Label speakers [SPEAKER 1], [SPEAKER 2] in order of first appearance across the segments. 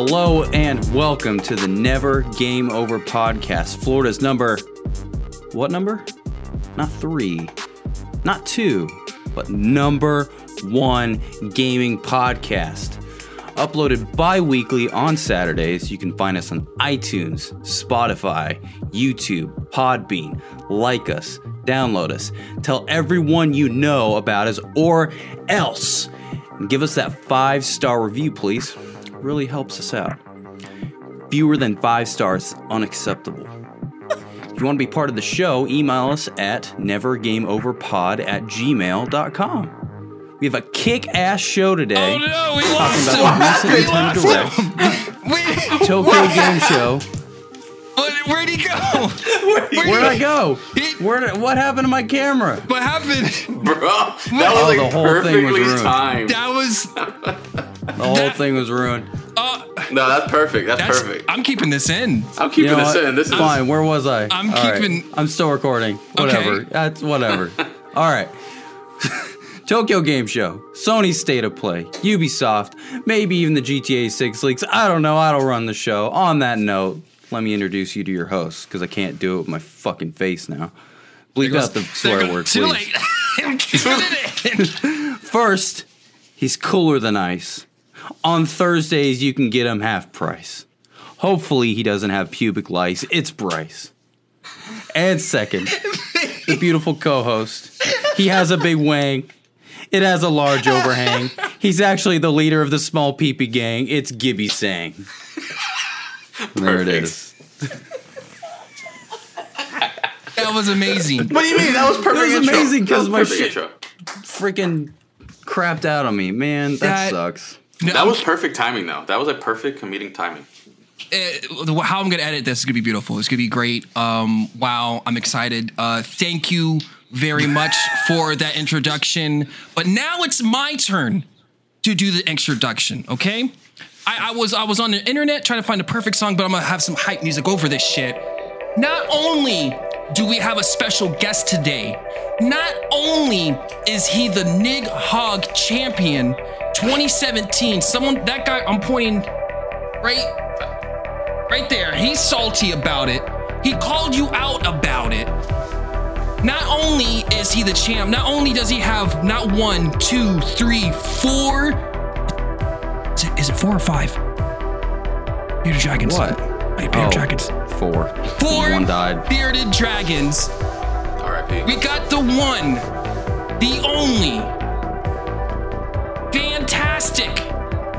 [SPEAKER 1] Hello and welcome to the Never Game Over podcast. Florida's number. What number? Not three, not two, but number one gaming podcast. Uploaded bi weekly on Saturdays. You can find us on iTunes, Spotify, YouTube, Podbean. Like us, download us, tell everyone you know about us, or else. Give us that five star review, please. Really helps us out. Fewer than five stars, unacceptable. If you want to be part of the show, email us at nevergameoverpod at gmail.com. We have a kick ass show today.
[SPEAKER 2] Oh no, we
[SPEAKER 1] Talking
[SPEAKER 2] lost
[SPEAKER 1] about the
[SPEAKER 2] him.
[SPEAKER 1] recent
[SPEAKER 2] We
[SPEAKER 1] Nintendo
[SPEAKER 2] lost
[SPEAKER 1] Direct.
[SPEAKER 2] him.
[SPEAKER 1] Tokyo? Game Show.
[SPEAKER 2] What, where'd he go? Where'd he
[SPEAKER 1] Where'd I go?
[SPEAKER 2] He-
[SPEAKER 1] Where did, what happened to my camera?
[SPEAKER 2] What happened?
[SPEAKER 3] Bro, that was
[SPEAKER 1] Oh,
[SPEAKER 3] like
[SPEAKER 1] the whole thing was ruined.
[SPEAKER 3] timed.
[SPEAKER 2] That was.
[SPEAKER 1] The whole
[SPEAKER 2] That-
[SPEAKER 1] thing was ruined.
[SPEAKER 2] Uh,
[SPEAKER 3] no, that's perfect. That's,
[SPEAKER 2] that's,
[SPEAKER 3] perfect.
[SPEAKER 2] I'm keeping this in.
[SPEAKER 3] I'm keeping
[SPEAKER 1] You know
[SPEAKER 3] this
[SPEAKER 1] what?
[SPEAKER 3] in. This is
[SPEAKER 1] Fine. Where was I?
[SPEAKER 2] I'm
[SPEAKER 1] All right.
[SPEAKER 2] keeping-
[SPEAKER 1] I'm still recording. Whatever.
[SPEAKER 2] Okay.
[SPEAKER 1] That's whatever. All right. Tokyo Game Show, Sony State of Play, Ubisoft, maybe even the GTA 6 leaks. I don't know. I don't run the show. On that note, let me introduce you to your host because I can't do it with my fucking face now. Bleep out the swear word,
[SPEAKER 2] Too
[SPEAKER 1] please.
[SPEAKER 2] late. I'm keeping it in.
[SPEAKER 1] First, he's cooler than ice. On Thursdays, you can get him half price. Hopefully, he doesn't have pubic lice. It's Bryce. And second, the beautiful co host. He has a big wang. It has a large overhang. He's actually the leader of the small peepee gang. It's Gibby Sang. There it is.
[SPEAKER 2] That was amazing.
[SPEAKER 3] What do you mean? That was perfect.
[SPEAKER 1] was
[SPEAKER 3] intro.
[SPEAKER 1] amazing 'cause
[SPEAKER 3] That
[SPEAKER 1] my shit-
[SPEAKER 3] intro.
[SPEAKER 1] Freaking crapped out on me, man. That,
[SPEAKER 2] That-
[SPEAKER 1] sucks.
[SPEAKER 2] No,
[SPEAKER 3] That was perfect timing, though. That was a perfect comedic timing.
[SPEAKER 2] uh, the- how I'm gonna edit this is gonna be beautiful. It's gonna be great. Um, wow, I'm excited. Uh, thank you very much for that introduction. But now it's my turn to do the introduction. Okay, I, I was I was on the internet trying to find the perfect song, but I'm gonna have some hype music over this shit. Not only do we have a special guest today, not only is he the Nidhogg champion 2017, someone that guy I'm pointing right right there. He's salty about it. He called you out about it. Not only is he the champ, not only does he have not one, two, three, four. Is it, is it four or five? Bearded dragons.
[SPEAKER 1] What?
[SPEAKER 2] Wait, bearded
[SPEAKER 1] Oh,
[SPEAKER 2] dragons.
[SPEAKER 1] Four.
[SPEAKER 2] Four
[SPEAKER 1] One died.
[SPEAKER 2] bearded dragons.
[SPEAKER 3] R.I.P.
[SPEAKER 2] We got the one, the only, fantastic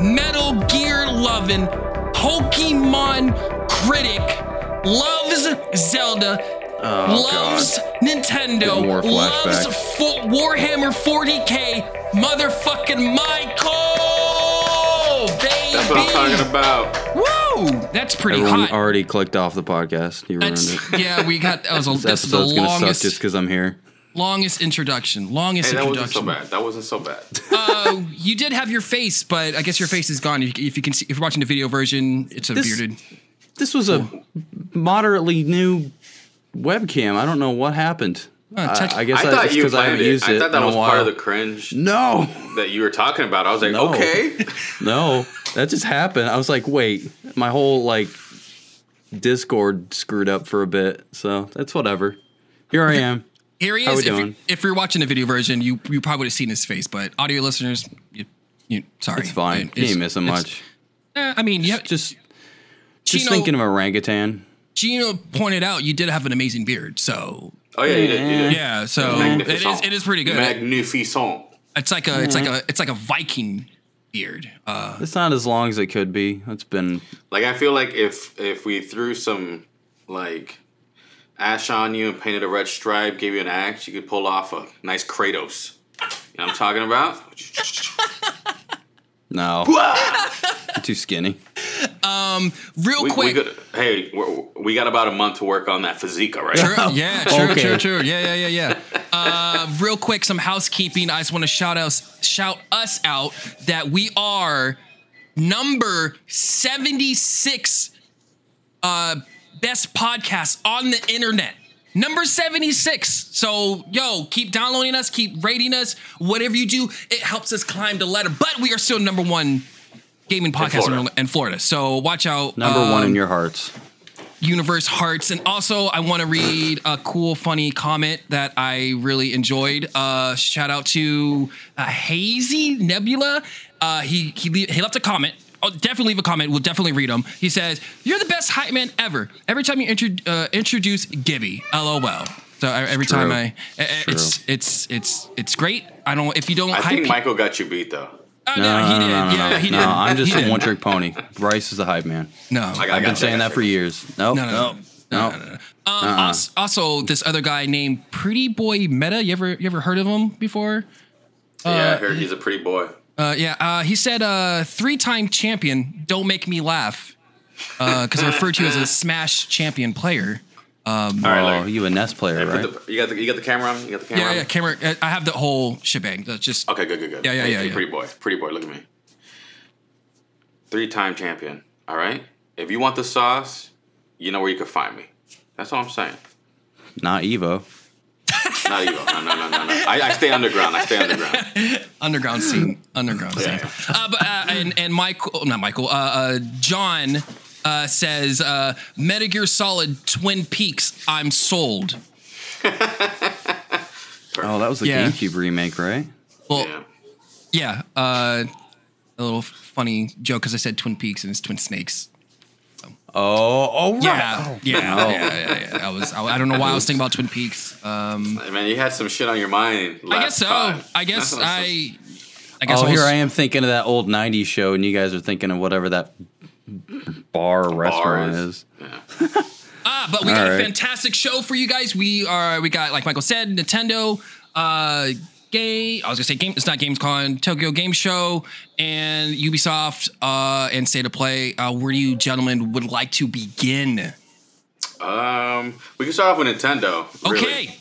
[SPEAKER 2] Metal Gear loving Pokemon critic, loves Zelda, oh, loves Nintendo, loves
[SPEAKER 1] flashbacks.
[SPEAKER 2] fo- Warhammer 40k, motherfucking Michael, baby.
[SPEAKER 3] That's what I'm talking about.
[SPEAKER 2] Woo! That's pretty
[SPEAKER 1] Everyone
[SPEAKER 2] hot.
[SPEAKER 1] already clicked off the podcast. You ruined
[SPEAKER 2] That's,
[SPEAKER 1] it.
[SPEAKER 2] yeah, we got that was a,
[SPEAKER 1] This
[SPEAKER 2] this is the
[SPEAKER 1] episode's gonna suck
[SPEAKER 2] longest
[SPEAKER 1] just because I'm here.
[SPEAKER 2] longest introduction. Longest
[SPEAKER 3] Hey, that wasn't so
[SPEAKER 2] introduction.
[SPEAKER 3] bad. That wasn't so bad.
[SPEAKER 2] Uh, you did have your face, but I guess your face is gone. If you, if you can see, if you're watching the video version, it's a
[SPEAKER 1] This-
[SPEAKER 2] bearded.
[SPEAKER 1] This was a moderately new webcam. I don't know what happened.
[SPEAKER 2] Uh, touch-
[SPEAKER 1] I, I guess
[SPEAKER 3] I
[SPEAKER 1] that's
[SPEAKER 3] thought you
[SPEAKER 1] because I haven't
[SPEAKER 3] planned it.
[SPEAKER 1] used
[SPEAKER 3] I thought that was part of the cringe
[SPEAKER 1] no,
[SPEAKER 3] that you were talking about. I was like,
[SPEAKER 1] No.
[SPEAKER 3] okay.
[SPEAKER 1] no, that just happened. I was like, wait, my whole like Discord screwed up for a bit, so that's whatever. Here I am.
[SPEAKER 2] Here he
[SPEAKER 1] How
[SPEAKER 2] is.
[SPEAKER 1] we
[SPEAKER 2] If,
[SPEAKER 1] doing?
[SPEAKER 2] you, if you're watching the video version, you you probably would have seen his face, but audio listeners, you, you sorry,
[SPEAKER 1] It's fine.
[SPEAKER 2] It-
[SPEAKER 1] You
[SPEAKER 2] it's-
[SPEAKER 1] ain't missing
[SPEAKER 2] it's-
[SPEAKER 1] much.
[SPEAKER 2] eh, I mean, yeah,
[SPEAKER 1] Just, just
[SPEAKER 2] Gino,
[SPEAKER 1] thinking of orangutan.
[SPEAKER 2] Gino pointed out you did have an amazing beard, so
[SPEAKER 3] Oh yeah, you did. You did.
[SPEAKER 2] yeah, so it is it is pretty good.
[SPEAKER 3] Magnificent.
[SPEAKER 2] It's like a it's like a it's like a Viking beard. Uh,
[SPEAKER 1] It's not as long as it could be. It's been
[SPEAKER 3] Like I feel like if if we threw some like ash on you and painted a red stripe, gave you an axe, you could pull off a nice Kratos. You know what I'm talking about?
[SPEAKER 1] no too skinny.
[SPEAKER 2] Um, real
[SPEAKER 3] We,
[SPEAKER 2] quick.
[SPEAKER 3] we could, hey, we're, we got about a month to work on that physique, all right?
[SPEAKER 2] True. Yeah, true,
[SPEAKER 1] Okay.
[SPEAKER 2] true, true. Yeah, yeah, yeah, yeah. Uh, real quick, some housekeeping. I just want to shout out, shout us out that we are number seventy six uh, best podcast on the internet. Number 76. So, yo, keep downloading us, keep rating us. Whatever you do, it helps us climb the ladder. But we are still number one gaming podcast in,
[SPEAKER 3] Florida.
[SPEAKER 2] in Florida. So watch out.
[SPEAKER 1] Number one in
[SPEAKER 2] um,
[SPEAKER 1] your hearts.
[SPEAKER 2] universe hearts and also i want to read a cool funny comment that i really enjoyed uh shout out to uh, hazy nebula uh he he, he left a comment Oh, definitely leave a comment. We'll definitely read them. He says, "You're the best hype man ever. Every time you intro- uh, introduce Gibby, lol." So uh, every
[SPEAKER 1] true.
[SPEAKER 2] time I, uh, it's it's it's it's great. I don't if you don't
[SPEAKER 3] I
[SPEAKER 2] hype.
[SPEAKER 3] think
[SPEAKER 2] pe-
[SPEAKER 3] Michael got you beat though.
[SPEAKER 2] Oh, no,
[SPEAKER 1] No,
[SPEAKER 2] he
[SPEAKER 1] no,
[SPEAKER 2] did.
[SPEAKER 1] no, no,
[SPEAKER 2] yeah,
[SPEAKER 1] no.
[SPEAKER 2] he did.
[SPEAKER 1] No, I'm just a one trick pony. Bryce is the hype man.
[SPEAKER 2] No,
[SPEAKER 3] I got-
[SPEAKER 1] I've
[SPEAKER 3] I
[SPEAKER 1] been
[SPEAKER 3] got
[SPEAKER 1] saying that for
[SPEAKER 3] you.
[SPEAKER 1] years. Nope.
[SPEAKER 2] No, no,
[SPEAKER 1] nope.
[SPEAKER 2] no,
[SPEAKER 1] nope.
[SPEAKER 2] no, no, no. Um, als- Also, this other guy named Pretty Boy Meta. You ever you ever heard of him before?
[SPEAKER 3] yeah, I heard he's a pretty boy.
[SPEAKER 2] Uh, yeah, uh, he said uh, three-time champion. Don't make me laugh, because I referred to you as a Smash champion player.
[SPEAKER 3] All right,
[SPEAKER 1] Oh,
[SPEAKER 3] Larry.
[SPEAKER 1] you a NES player, right?
[SPEAKER 3] the- you got the you got the camera on. You got the camera.
[SPEAKER 2] Yeah,
[SPEAKER 3] on?
[SPEAKER 2] yeah, camera. uh, I have the whole shebang. That's just
[SPEAKER 3] Okay, good, good, good.
[SPEAKER 2] Yeah, yeah,
[SPEAKER 3] Hey,
[SPEAKER 2] yeah, yeah.
[SPEAKER 3] Pretty boy, pretty boy. Look at me. Three-time champion. All right. If you want the sauce, you know where you can find me. That's all I'm saying.
[SPEAKER 1] Not Evo.
[SPEAKER 3] Not Evo. No, no, no, no, no. I, I stay underground. I stay underground.
[SPEAKER 2] underground scene. Underground scene.
[SPEAKER 3] Yeah.
[SPEAKER 2] Uh, but uh, and and Michael, not Michael. Uh, uh, John uh, says uh, Metal Gear Solid Twin Peaks. I'm sold.
[SPEAKER 1] Oh, that was the
[SPEAKER 2] Yeah.
[SPEAKER 1] GameCube remake, right?
[SPEAKER 2] Well,
[SPEAKER 3] Yeah.
[SPEAKER 2] Yeah, uh, a little funny joke because I said Twin Peaks and it's Twin Snakes.
[SPEAKER 1] Oh, oh, right.
[SPEAKER 2] Yeah,
[SPEAKER 1] Oh,
[SPEAKER 2] yeah,
[SPEAKER 1] no.
[SPEAKER 2] yeah, yeah, yeah. I was, I, I don't know why I was thinking about Twin Peaks. Um,
[SPEAKER 3] Hey, man, you had some shit on your mind.
[SPEAKER 2] I guess so.
[SPEAKER 3] time.
[SPEAKER 2] I guess I, I guess
[SPEAKER 1] Oh,
[SPEAKER 2] I was,
[SPEAKER 1] here I am thinking of that old '90s show, and you guys are thinking of whatever that bar or restaurant
[SPEAKER 3] is.
[SPEAKER 1] is.
[SPEAKER 2] Ah, but we got
[SPEAKER 1] All
[SPEAKER 2] a fantastic show for you guys. We are, we got like Michael said, Nintendo, uh, Gay. I was gonna say game. It's not Gamescom. Tokyo Game Show and Ubisoft uh, and State of Play. Uh, where do you gentlemen would like to begin?
[SPEAKER 3] Um, we can start off with Nintendo. really.
[SPEAKER 2] Okay.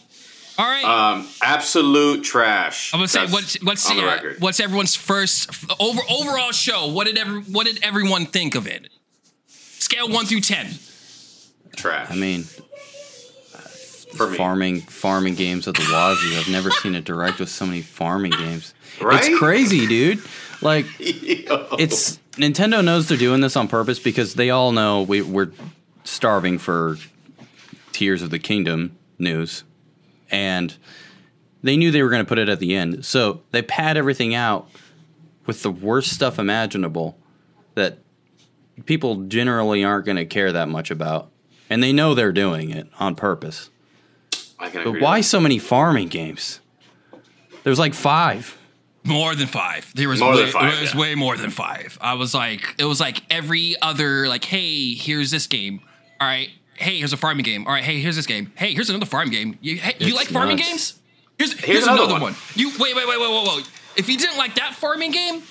[SPEAKER 2] All right.
[SPEAKER 3] Um, absolute trash.
[SPEAKER 2] I'm gonna say what's what's
[SPEAKER 3] on the
[SPEAKER 2] yeah, what's everyone's first over overall show? What did every what did everyone think of it? Scale one through ten.
[SPEAKER 3] trash.
[SPEAKER 1] I mean,
[SPEAKER 3] for me,
[SPEAKER 1] farming farming games at the Wazoo. I've never seen a direct with so many farming games.
[SPEAKER 3] Right?
[SPEAKER 1] It's crazy, dude. Like
[SPEAKER 3] Yo.
[SPEAKER 1] it's Nintendo knows they're doing this on purpose because they all know we, we're starving for Tears of the Kingdom news, and they knew they were going to put it at the end. So they pad everything out with the worst stuff imaginable that people generally aren't going to care that much about, and they know they're doing it on purpose.
[SPEAKER 3] I can
[SPEAKER 1] But
[SPEAKER 3] agree.
[SPEAKER 1] why so many farming games? There's like five.
[SPEAKER 2] More than five. There was
[SPEAKER 3] More
[SPEAKER 2] way,
[SPEAKER 3] than five,
[SPEAKER 2] It was
[SPEAKER 3] yeah.
[SPEAKER 2] way more than five. I was like, it was like every other like, hey, here's this game. All right. Hey, here's a farming game. All right. Hey, here's this game. Hey, here's another farming game. You, hey, you like farming
[SPEAKER 1] nuts.
[SPEAKER 2] games? Here's here's,
[SPEAKER 3] another
[SPEAKER 2] another,
[SPEAKER 3] one.
[SPEAKER 2] one. You wait wait wait wait wait wait. If you didn't like that farming game,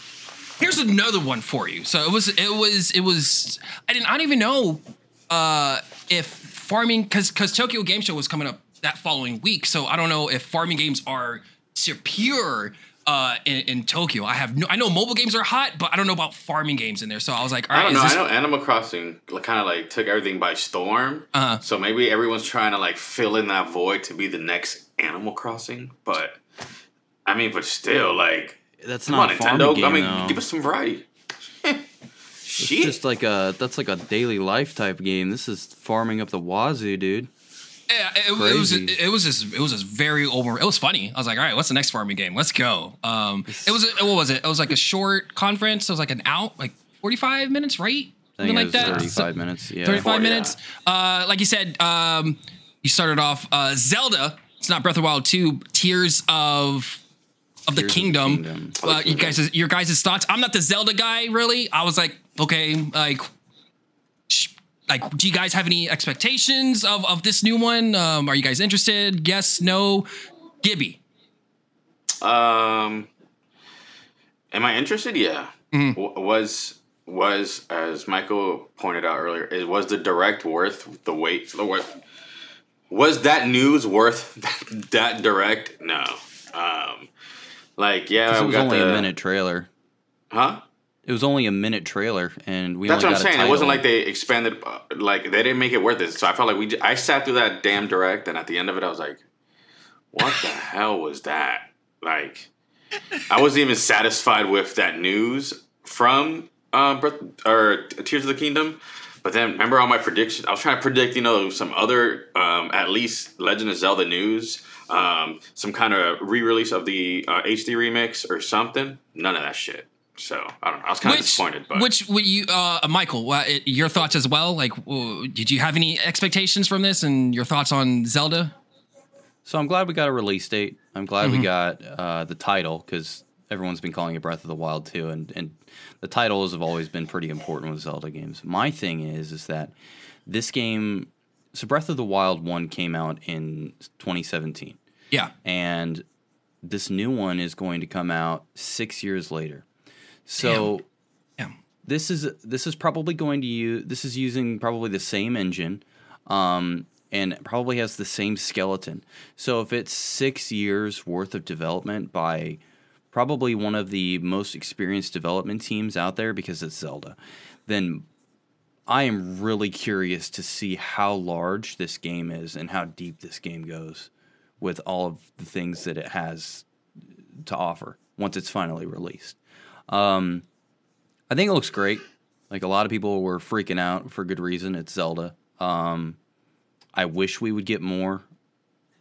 [SPEAKER 2] here's another one for you. So it was it was it was I didn't I don't even know uh if farming because because Tokyo Game Show was coming up that following week. So I don't know if farming games are pure uh in, in Tokyo. I have no I know mobile games are hot, but I don't know about farming games in there. So I was like, all
[SPEAKER 3] I don't know.
[SPEAKER 2] is
[SPEAKER 3] I
[SPEAKER 2] this
[SPEAKER 3] know Animal Crossing kind of like took everything by storm.
[SPEAKER 2] Uh-huh.
[SPEAKER 3] So maybe everyone's trying to like fill in that void to be the next Animal Crossing. But I mean, but still, like,
[SPEAKER 1] That's
[SPEAKER 3] come
[SPEAKER 1] not
[SPEAKER 3] on,
[SPEAKER 1] a farming
[SPEAKER 3] Nintendo.
[SPEAKER 1] game,
[SPEAKER 3] I mean,
[SPEAKER 1] though.
[SPEAKER 3] give us some variety.
[SPEAKER 1] It's just like a that's like a daily life type game. This is farming up the wazoo, dude.
[SPEAKER 2] Yeah, it, it was it was just it was just very over. It was funny. I was like, all right, what's the next farming game? Let's go. Um, it was a, what was it? It was like a short conference. It was like an out, like forty five minutes, right? Something like that.
[SPEAKER 1] thirty-five
[SPEAKER 2] So-
[SPEAKER 1] minutes. Yeah,
[SPEAKER 2] 35
[SPEAKER 3] Four,
[SPEAKER 2] minutes. Uh, like you said, um, you started off uh, Zelda. It's not Breath of Wild 2, Tears of of the
[SPEAKER 1] Tears of the
[SPEAKER 2] Kingdom.
[SPEAKER 1] Kingdom.
[SPEAKER 2] Uh, you guys, your guys' thoughts. I'm not the Zelda guy, really. I was like, okay, like, sh- like, do you guys have any expectations of of this new one? Um, are you guys interested? Yes, no. Gibby.
[SPEAKER 3] Um, am I interested? Yeah.
[SPEAKER 2] Mm-hmm.
[SPEAKER 3] W- was was as Michael pointed out earlier, it was the direct worth the wait. The worth was that news worth that direct? No. Um, like yeah,
[SPEAKER 1] it
[SPEAKER 3] we
[SPEAKER 1] was
[SPEAKER 3] got
[SPEAKER 1] only
[SPEAKER 3] the
[SPEAKER 1] a minute trailer.
[SPEAKER 3] huh?
[SPEAKER 1] It was only a minute trailer, and we
[SPEAKER 3] That's what I'm saying. It wasn't like they expanded, uh, like they didn't make it worth it. So I felt like we. j- I sat through that damn direct, and at the end of it, I was like, "What the hell was that?" Like, I wasn't even satisfied with that news from uh, Breath, or Tears of the Kingdom. But then remember all my predictions. I was trying to predict, you know, some other, um, at least Legend of Zelda news, um, some kind of re-release of the uh, HD remix or something. None of that shit. So I don't know. I was kind of disappointed. But
[SPEAKER 2] which would you, uh, Michael? Uh, your thoughts as well? Like, did you have any expectations from this, and your thoughts on Zelda?
[SPEAKER 1] So I'm glad we got a release date. I'm glad mm-hmm. we got uh, the title because everyone's been calling it Breath of the Wild too, and and the titles have always been pretty important with Zelda games. My thing is is that this game, so Breath of the Wild one came out in 2017.
[SPEAKER 2] Yeah,
[SPEAKER 1] and this new one is going to come out six years later. So. Damn. Damn. This is this is probably going to use this is using probably the same engine, um, and probably has the same skeleton. So if it's six years worth of development by probably one of the most experienced development teams out there because it's Zelda, then I am really curious to see how large this game is and how deep this game goes with all of the things that it has to offer once it's finally released. Um, I think it looks great. Like a lot of people were freaking out for good reason. It's Zelda. Um, I wish we would get more.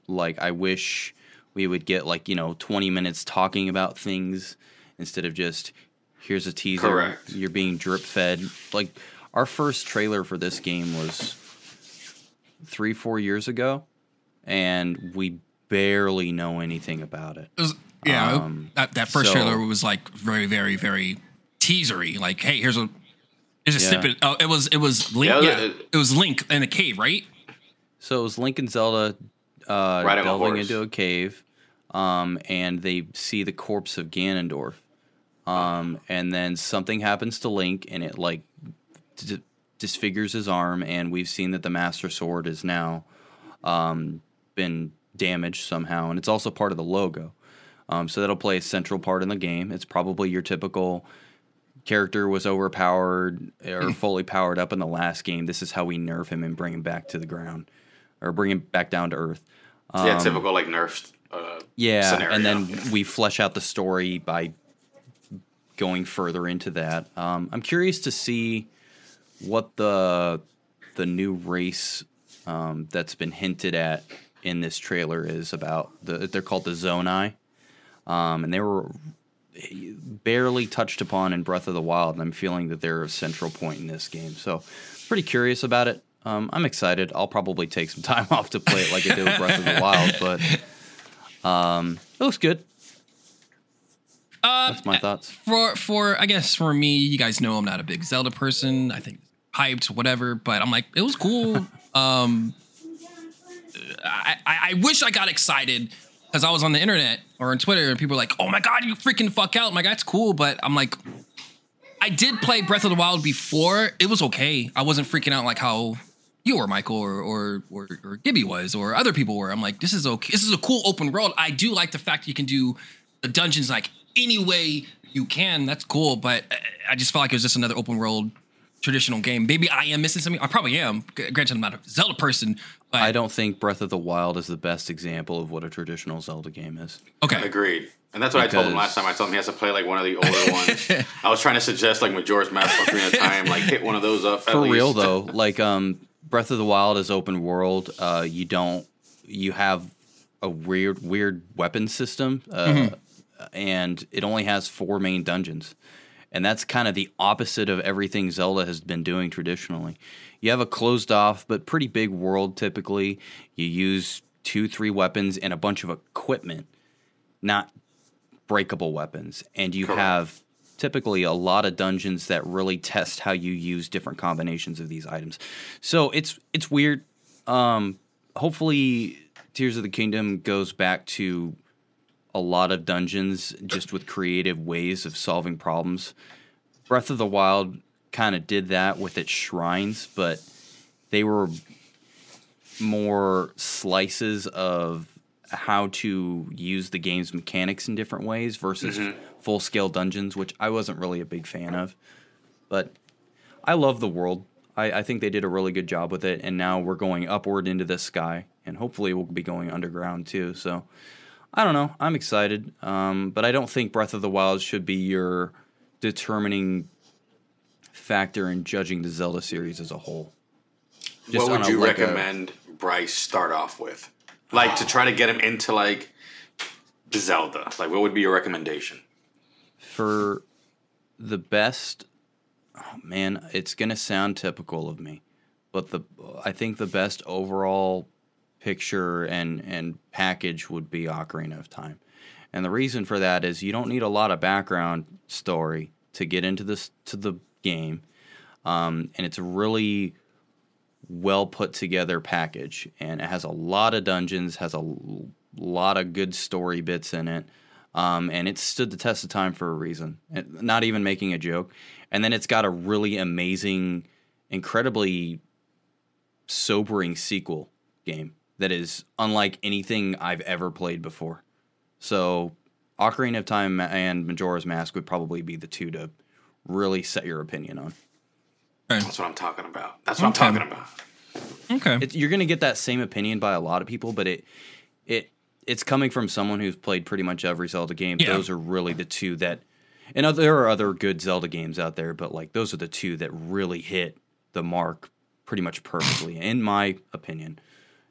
[SPEAKER 1] Like I wish we would get like you know 20 minutes talking about things instead of just here's a teaser
[SPEAKER 3] Correct.
[SPEAKER 1] you're being drip fed like our first trailer for this game was three four years ago and we barely know anything about it,
[SPEAKER 2] it was, yeah um, that, that first so, trailer was like very very very teasery like hey here's a here's a yeah. snippet oh it was it was link yeah, yeah it, it was link in a cave right
[SPEAKER 1] so it was link and zelda uh, delving into a cave um, and they see the corpse of Ganondorf. Um, and then something happens to Link, and it like d- disfigures his arm. And we've seen that the Master Sword has now um, been damaged somehow, and it's also part of the logo. Um, so that'll play a central part in the game. It's probably your typical character was overpowered or fully powered up in the last game. This is how we nerf him and bring him back to the ground or bring him back down to earth.
[SPEAKER 3] Um, yeah, typical like nerfed uh,
[SPEAKER 1] yeah,
[SPEAKER 3] scenario.
[SPEAKER 1] and then we flesh out the story by going further into that. Um, I'm curious to see what the the new race um, that's been hinted at in this trailer is about. The, they're called the Zonai, um, and they were barely touched upon in Breath of the Wild, and I'm feeling that they're a central point in this game. So, pretty curious about it. Um, I'm excited. I'll probably take some time off to play it like I did with Breath of the Wild, but um, it looks good. Uh, That's my thoughts.
[SPEAKER 2] For for I guess for me, you guys know I'm not a big Zelda person. I think hyped, whatever. But I'm like, it was cool. um, I, I, wish I got excited because I was on the internet or on Twitter and people were like, "Oh my god, you freaking fuck out!" I'm like, "That's cool," but I'm like, I did play Breath of the Wild before. It was okay. I wasn't freaking out like how you or Michael or, or or or Gibby was or other people were. I'm like, this is okay. This is a cool open world. I do like the fact you can do the dungeons like any way you can. That's cool. But I just felt like it was just another open world traditional game. Maybe I am missing something. I probably am. Granted, I'm not a Zelda person. But
[SPEAKER 1] I don't think Breath of the Wild is the best example of what a traditional Zelda game is.
[SPEAKER 2] Okay,
[SPEAKER 3] agreed. And that's what because... I told him last time. I told him he has to play like one of the older ones. I was trying to suggest like Majora's Mask Ocarina of Time, like hit one of those up.
[SPEAKER 1] For real though, like um, Breath of the Wild is open world. Uh, you don't. You have a weird, weird weapon system, uh, mm-hmm. and it only has four main dungeons, and that's kind of the opposite of everything Zelda has been doing traditionally. You have a closed off but pretty big world. Typically, you use two, three weapons and a bunch of equipment, not breakable weapons, and you Correct. have typically a lot of dungeons that really test how you use different combinations of these items. So it's it's weird. Um, hopefully, Tears of the Kingdom goes back to a lot of dungeons just with creative ways of solving problems. Breath of the Wild kind of did that with its shrines, but they were more slices of how to use the game's mechanics in different ways versus mm-hmm full scale dungeons, which I wasn't really a big fan of. But I love the world. I, I, think they did a really good job with it, and now we're going upward into the sky, and hopefully we'll be going underground too. So I don't know. I'm excited, um, but I don't think Breath of the Wild should be your determining factor in judging the Zelda series as a whole. Just
[SPEAKER 3] what would you
[SPEAKER 1] like a-
[SPEAKER 3] recommend Bryce start off with? Like to try to get him into like Zelda. Like what would be your recommendation?
[SPEAKER 1] for the best oh man it's going to sound typical of me but the i think the best overall picture and and package would be ocarina of time. And the reason for that is you don't need a lot of background story to get into this to the game. Um, and it's a really well put together package. And it has a lot of dungeons has a l- lot of good story bits in it. Um, and it stood the test of time for a reason. And not even making a joke. And then it's got a really amazing, incredibly sobering sequel game that is unlike anything I've ever played before. So, Ocarina of Time and Majora's Mask would probably be the two to really set your opinion on.
[SPEAKER 3] That's what I'm talking about. That's what
[SPEAKER 2] Okay.
[SPEAKER 3] I'm talking about.
[SPEAKER 2] Okay.
[SPEAKER 1] It's, you're going to get that same opinion by a lot of people, but it it it's coming from someone who's played pretty much every Zelda game.
[SPEAKER 2] Yeah.
[SPEAKER 1] Those are really the two that, and other, there are other good Zelda games out there, but like those are the two that really hit the mark pretty much perfectly, in my opinion.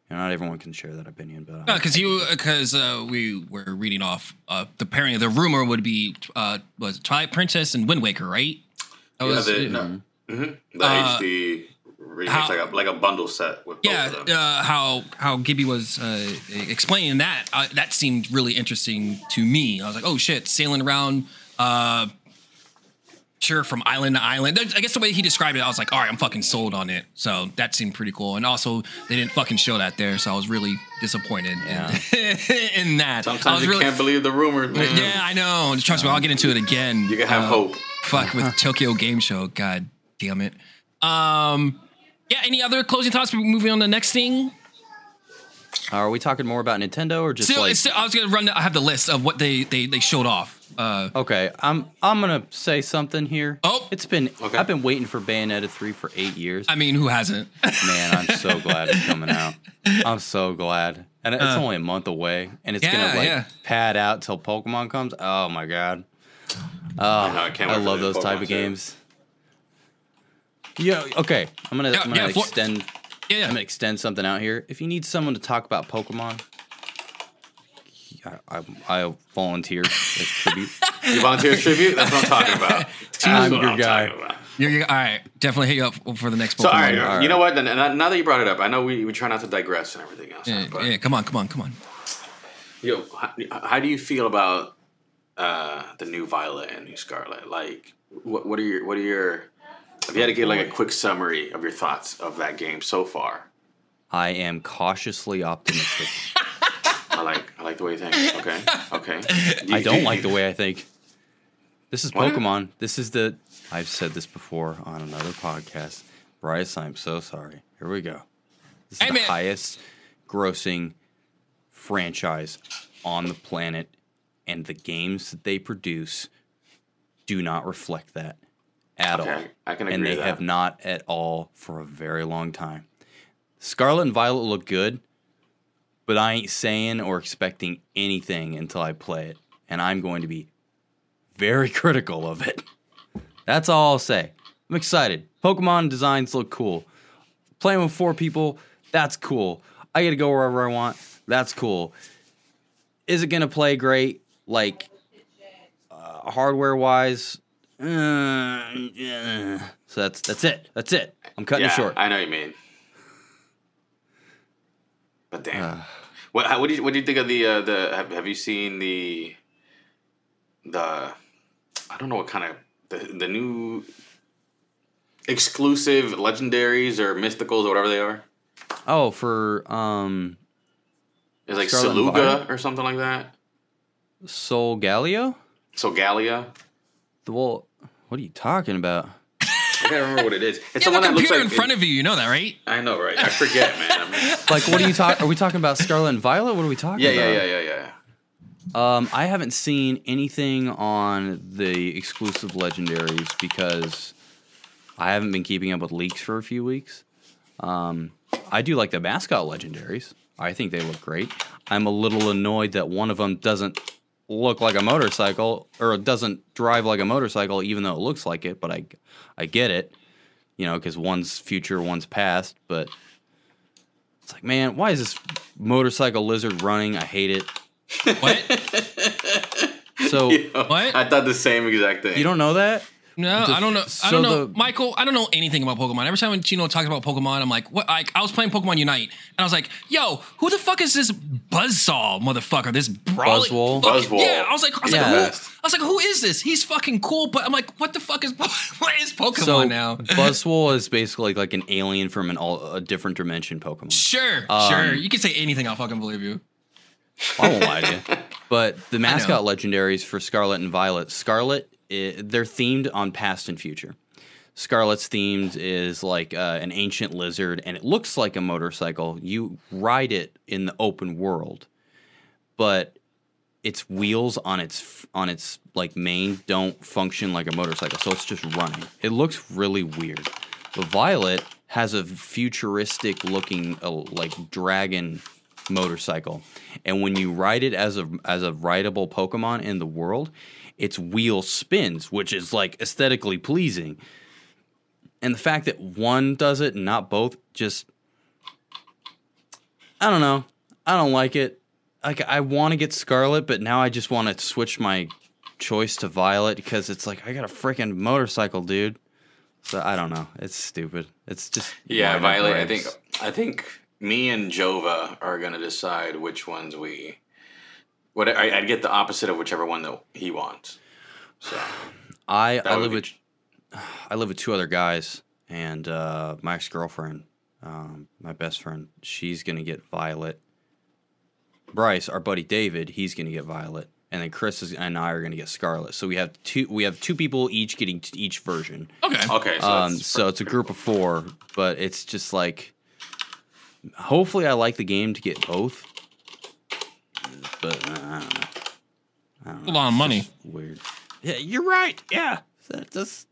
[SPEAKER 1] And not everyone can share that opinion, but I-
[SPEAKER 2] because you because uh, we were reading off uh, the pairing. The rumor would be uh, was Twilight Princess and Wind Waker, right? That
[SPEAKER 3] Yeah,
[SPEAKER 2] was-
[SPEAKER 3] the, no. Mhm. the
[SPEAKER 2] Uh,
[SPEAKER 3] HD remix,
[SPEAKER 2] how-
[SPEAKER 3] like a like a bundle set with both
[SPEAKER 2] yeah,
[SPEAKER 3] of them.
[SPEAKER 2] uh, how how Gibby was uh, explaining that uh, that seemed really interesting to me. I was like, oh shit, sailing around, uh, sure, from island to island. I guess the way he described it, I was like, all right, I'm fucking sold on it. So that seemed pretty cool. And also, they didn't fucking show that there, so I was really disappointed
[SPEAKER 1] Yeah.
[SPEAKER 2] in, in that. I
[SPEAKER 3] Sometimes
[SPEAKER 2] was
[SPEAKER 3] you
[SPEAKER 2] really,
[SPEAKER 3] can't believe the rumors, man.
[SPEAKER 2] yeah, I know. Trust me, I'll get into it again.
[SPEAKER 3] You can have
[SPEAKER 2] Uh,
[SPEAKER 3] hope.
[SPEAKER 2] Fuck with Tokyo Game Show. God damn it. Um, yeah. Any other closing thoughts? before Moving on to the next thing.
[SPEAKER 1] are we talking more about Nintendo or just
[SPEAKER 2] Still,
[SPEAKER 1] like?
[SPEAKER 2] still, I was gonna run. I have the list of what they they they showed off. Uh,
[SPEAKER 1] Okay, I'm I'm gonna say something here.
[SPEAKER 2] Oh.
[SPEAKER 1] it's been
[SPEAKER 3] Okay.
[SPEAKER 1] I've been waiting for Bayonetta three for eight years.
[SPEAKER 2] I mean, who hasn't?
[SPEAKER 1] Man, I'm so glad it's coming out. I'm so glad. And it's
[SPEAKER 2] Uh,
[SPEAKER 1] only a month away, and it's
[SPEAKER 2] yeah,
[SPEAKER 1] gonna like
[SPEAKER 2] yeah.
[SPEAKER 1] pad out till Pokemon comes. Oh my god. Oh,
[SPEAKER 3] I
[SPEAKER 1] I,
[SPEAKER 3] can't wait for
[SPEAKER 1] love
[SPEAKER 3] the
[SPEAKER 1] those type of
[SPEAKER 3] too.
[SPEAKER 1] games. Yeah. Okay. I'm gonna
[SPEAKER 2] Yeah,
[SPEAKER 1] I'm gonna
[SPEAKER 2] yeah, for-
[SPEAKER 1] extend.
[SPEAKER 2] Yeah,
[SPEAKER 1] I'm gonna extend something out here. If you need someone to talk about Pokemon, I, I, I volunteer as tribute.
[SPEAKER 3] You volunteer tribute? That's what I'm talking about. That's
[SPEAKER 1] I'm
[SPEAKER 3] what
[SPEAKER 1] your
[SPEAKER 3] I'm
[SPEAKER 1] guy.
[SPEAKER 2] You're, you're- all right. Definitely hit you up for the next Pokemon.
[SPEAKER 3] So, all right,
[SPEAKER 1] All
[SPEAKER 3] you know what? Then, and now that you brought it up, I know we, we try not to digress and everything else.
[SPEAKER 2] Yeah,
[SPEAKER 3] but
[SPEAKER 2] yeah, come on, come on, come on.
[SPEAKER 3] yo, how, how do you feel about uh, the new Violet and new Scarlet? Like, what, what are your what are your if you had to give like a quick summary of your thoughts of that game so far?
[SPEAKER 1] I am cautiously optimistic.
[SPEAKER 3] I like I like the way you think. Okay, okay. Do
[SPEAKER 1] I don't
[SPEAKER 3] do
[SPEAKER 1] like
[SPEAKER 3] you-
[SPEAKER 1] the way I think. This is
[SPEAKER 3] What?
[SPEAKER 1] Pokemon. This is the. I've said this before on another podcast. Bryce, I'm so sorry. Here we go. This is
[SPEAKER 2] Hey,
[SPEAKER 1] the
[SPEAKER 2] man.
[SPEAKER 1] highest grossing franchise on the planet, and the games that they produce do not reflect that at all.
[SPEAKER 3] I can
[SPEAKER 1] and
[SPEAKER 3] agree
[SPEAKER 1] they
[SPEAKER 3] with that.
[SPEAKER 1] have not at all for a very long time. Scarlet and Violet look good, but I ain't saying or expecting anything until I play it, and I'm going to be very critical of it. That's all I'll say. I'm excited. Pokemon designs look cool. Playing with four people, that's cool. I get to go wherever I want. That's cool. Is it gonna play great? Like uh, hardware wise? Uh, yeah. So that's that's it. That's it. I'm cutting
[SPEAKER 3] yeah,
[SPEAKER 1] it short.
[SPEAKER 3] I know what you mean. But damn,
[SPEAKER 1] Uh.
[SPEAKER 3] what how, what do you what do you think of the uh, the have, have you seen the the I don't know what kind of the the new exclusive legendaries or mysticals or whatever they are.
[SPEAKER 1] oh, for um,
[SPEAKER 3] It's like
[SPEAKER 1] Scarlet
[SPEAKER 3] Saluga or something like that.
[SPEAKER 1] Soul Galio.
[SPEAKER 3] So Galia.
[SPEAKER 1] Well, what are you talking about?
[SPEAKER 3] I can't remember what it is. It's
[SPEAKER 2] You
[SPEAKER 3] the
[SPEAKER 2] have a
[SPEAKER 3] one that
[SPEAKER 2] computer
[SPEAKER 3] like
[SPEAKER 2] in front of you. You know that, right?
[SPEAKER 3] I know, right? I forget, man. I'm-
[SPEAKER 1] Like, what are you talking? Are we talking about Scarlet and Violet? What are we talking
[SPEAKER 3] yeah,
[SPEAKER 1] about?
[SPEAKER 3] yeah, yeah, yeah, yeah.
[SPEAKER 1] Um, I haven't seen anything on the exclusive legendaries because I haven't been keeping up with leaks for a few weeks. Um, I do like the mascot legendaries. I think they look great. I'm a little annoyed that one of them doesn't look like a motorcycle or it doesn't drive like a motorcycle, even though it looks like it. But I, I get it, you know, because one's future, one's past. But it's like, man, why is this motorcycle lizard running? I hate it.
[SPEAKER 2] What?
[SPEAKER 1] So
[SPEAKER 2] What?
[SPEAKER 3] I thought the same exact thing.
[SPEAKER 1] you don't know that?
[SPEAKER 2] No,
[SPEAKER 1] The-
[SPEAKER 2] I don't know. I don't know,
[SPEAKER 1] the-
[SPEAKER 2] Michael. I don't know anything about Pokemon. Every time when Chino talks about Pokemon, I'm like, what? Like, I was playing Pokemon Unite, and I was like, yo, who the fuck is this Buzzsaw motherfucker? This brawling
[SPEAKER 1] Buzzwole?
[SPEAKER 2] fucking-
[SPEAKER 3] Buzzwole.
[SPEAKER 2] Yeah, I was like, I was
[SPEAKER 1] Yeah.
[SPEAKER 2] like, who? I was like, who is this? He's fucking cool, but I'm like, what the fuck is what is Pokemon
[SPEAKER 1] So
[SPEAKER 2] now?
[SPEAKER 1] Buzzwole is basically like an alien from an all, a different dimension Pokemon.
[SPEAKER 2] Sure,
[SPEAKER 1] Um,
[SPEAKER 2] sure. You can say anything. I'll fucking believe you.
[SPEAKER 1] I won't lie to you. But the mascot legendaries for Scarlet and Violet, Scarlet, i they're themed on past and future. Scarlet's themed is like uh, an ancient lizard, and it looks like a motorcycle. You ride it in the open world, but its wheels on its on its like mane don't function like a motorcycle, so it's just running. It looks really weird. Violet has a futuristic looking uh, like dragon motorcycle, and when you ride it as a as a rideable Pokemon in the world, its wheel spins, which is like aesthetically pleasing. And the fact that one does it and not both just I don't know. I don't like it. Like I want to get Scarlet, but now I just want to switch my choice to Violet because it's like I got a freaking motorcycle, dude. So I don't know. It's stupid. It's just
[SPEAKER 3] Yeah, Violet. I think I think me and Jova are gonna decide which ones we. What I, I'd get the opposite of whichever one that he wants. So
[SPEAKER 1] I I live
[SPEAKER 3] be-
[SPEAKER 1] with I live with two other guys and uh, my ex girlfriend, um, my best friend. She's gonna get Violet. Bryce, our buddy David, he's gonna get Violet, and then Chris is, and I are gonna get Scarlet. So we have two. We have two people each getting t- each version.
[SPEAKER 2] Okay.
[SPEAKER 3] okay, so,
[SPEAKER 1] Um, so it's a group of four, but it's just like. Hopefully, I like the game to get both. But uh, I don't know.
[SPEAKER 2] A lot of money.
[SPEAKER 1] Weird. Yeah, you're right. Yeah, that, that's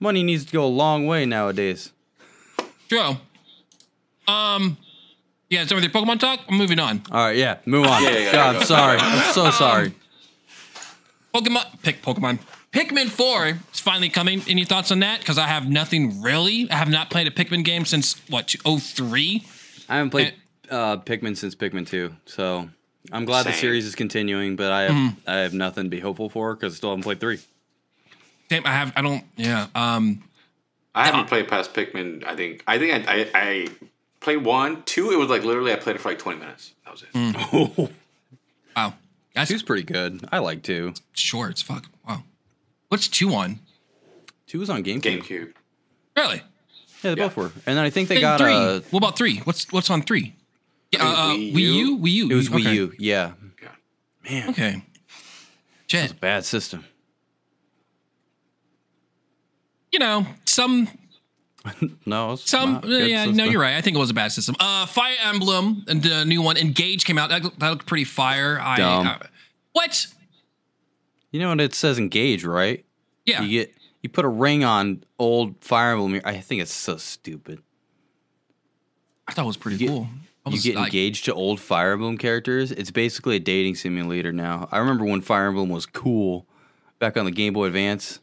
[SPEAKER 1] money needs to go a long way nowadays.
[SPEAKER 2] Joe. Um. Yeah, so with your Pokemon talk, I'm moving on.
[SPEAKER 1] All right, yeah, move on.
[SPEAKER 3] Yeah, yeah, yeah,
[SPEAKER 1] God,
[SPEAKER 3] go.
[SPEAKER 1] I'm sorry. I'm so sorry.
[SPEAKER 2] Pokemon, pick Pokemon. Pikmin 4 is finally coming. Any thoughts on that? Because I have nothing really. I have not played a Pikmin game since what 03.
[SPEAKER 1] I haven't played uh, Pikmin since Pikmin two, so I'm glad the series is continuing. But I have I have nothing to be hopeful for because I still haven't played three.
[SPEAKER 2] Damn, I have. I don't. Yeah. Um.
[SPEAKER 3] I haven't played past Pikmin. I think I think I, I, I played one, two. It was like literally I played it for like twenty minutes. That was it.
[SPEAKER 2] Wow. That's
[SPEAKER 1] Two's pretty good. I like two.
[SPEAKER 2] short. It's fuck. Wow. What's two on?
[SPEAKER 1] Two was on GameCube.
[SPEAKER 3] GameCube.
[SPEAKER 2] Really?
[SPEAKER 1] Yeah, they both were. And then I think they
[SPEAKER 2] Then
[SPEAKER 1] got
[SPEAKER 2] three.
[SPEAKER 1] a.
[SPEAKER 2] what about three? What's what's on three? Yeah, uh, uh,
[SPEAKER 3] Wii
[SPEAKER 2] Wii
[SPEAKER 3] U?
[SPEAKER 2] U. Wii U.
[SPEAKER 1] It was
[SPEAKER 2] Okay.
[SPEAKER 1] Wii U. Yeah.
[SPEAKER 3] Yeah.
[SPEAKER 1] Man,
[SPEAKER 2] Okay. Shit.
[SPEAKER 1] bad system.
[SPEAKER 2] You know, some
[SPEAKER 1] No,
[SPEAKER 2] Some,
[SPEAKER 1] not a
[SPEAKER 2] uh,
[SPEAKER 1] good
[SPEAKER 2] yeah, no, you're right. I think it was a bad system. Uh, Fire Emblem and the new one, Engage came out. That, that looked pretty fire. I,
[SPEAKER 1] Dumb.
[SPEAKER 2] uh, what?
[SPEAKER 1] You know what it says? Engage, right?
[SPEAKER 2] Yeah,
[SPEAKER 1] You get you put a ring on old Fire Emblem. I think it's so stupid.
[SPEAKER 2] I thought it was pretty
[SPEAKER 1] get-
[SPEAKER 2] cool. I
[SPEAKER 1] You get
[SPEAKER 2] like,
[SPEAKER 1] engaged to old Fire Emblem characters. It's basically a dating simulator now. I remember when Fire Emblem was cool back on the Game Boy Advance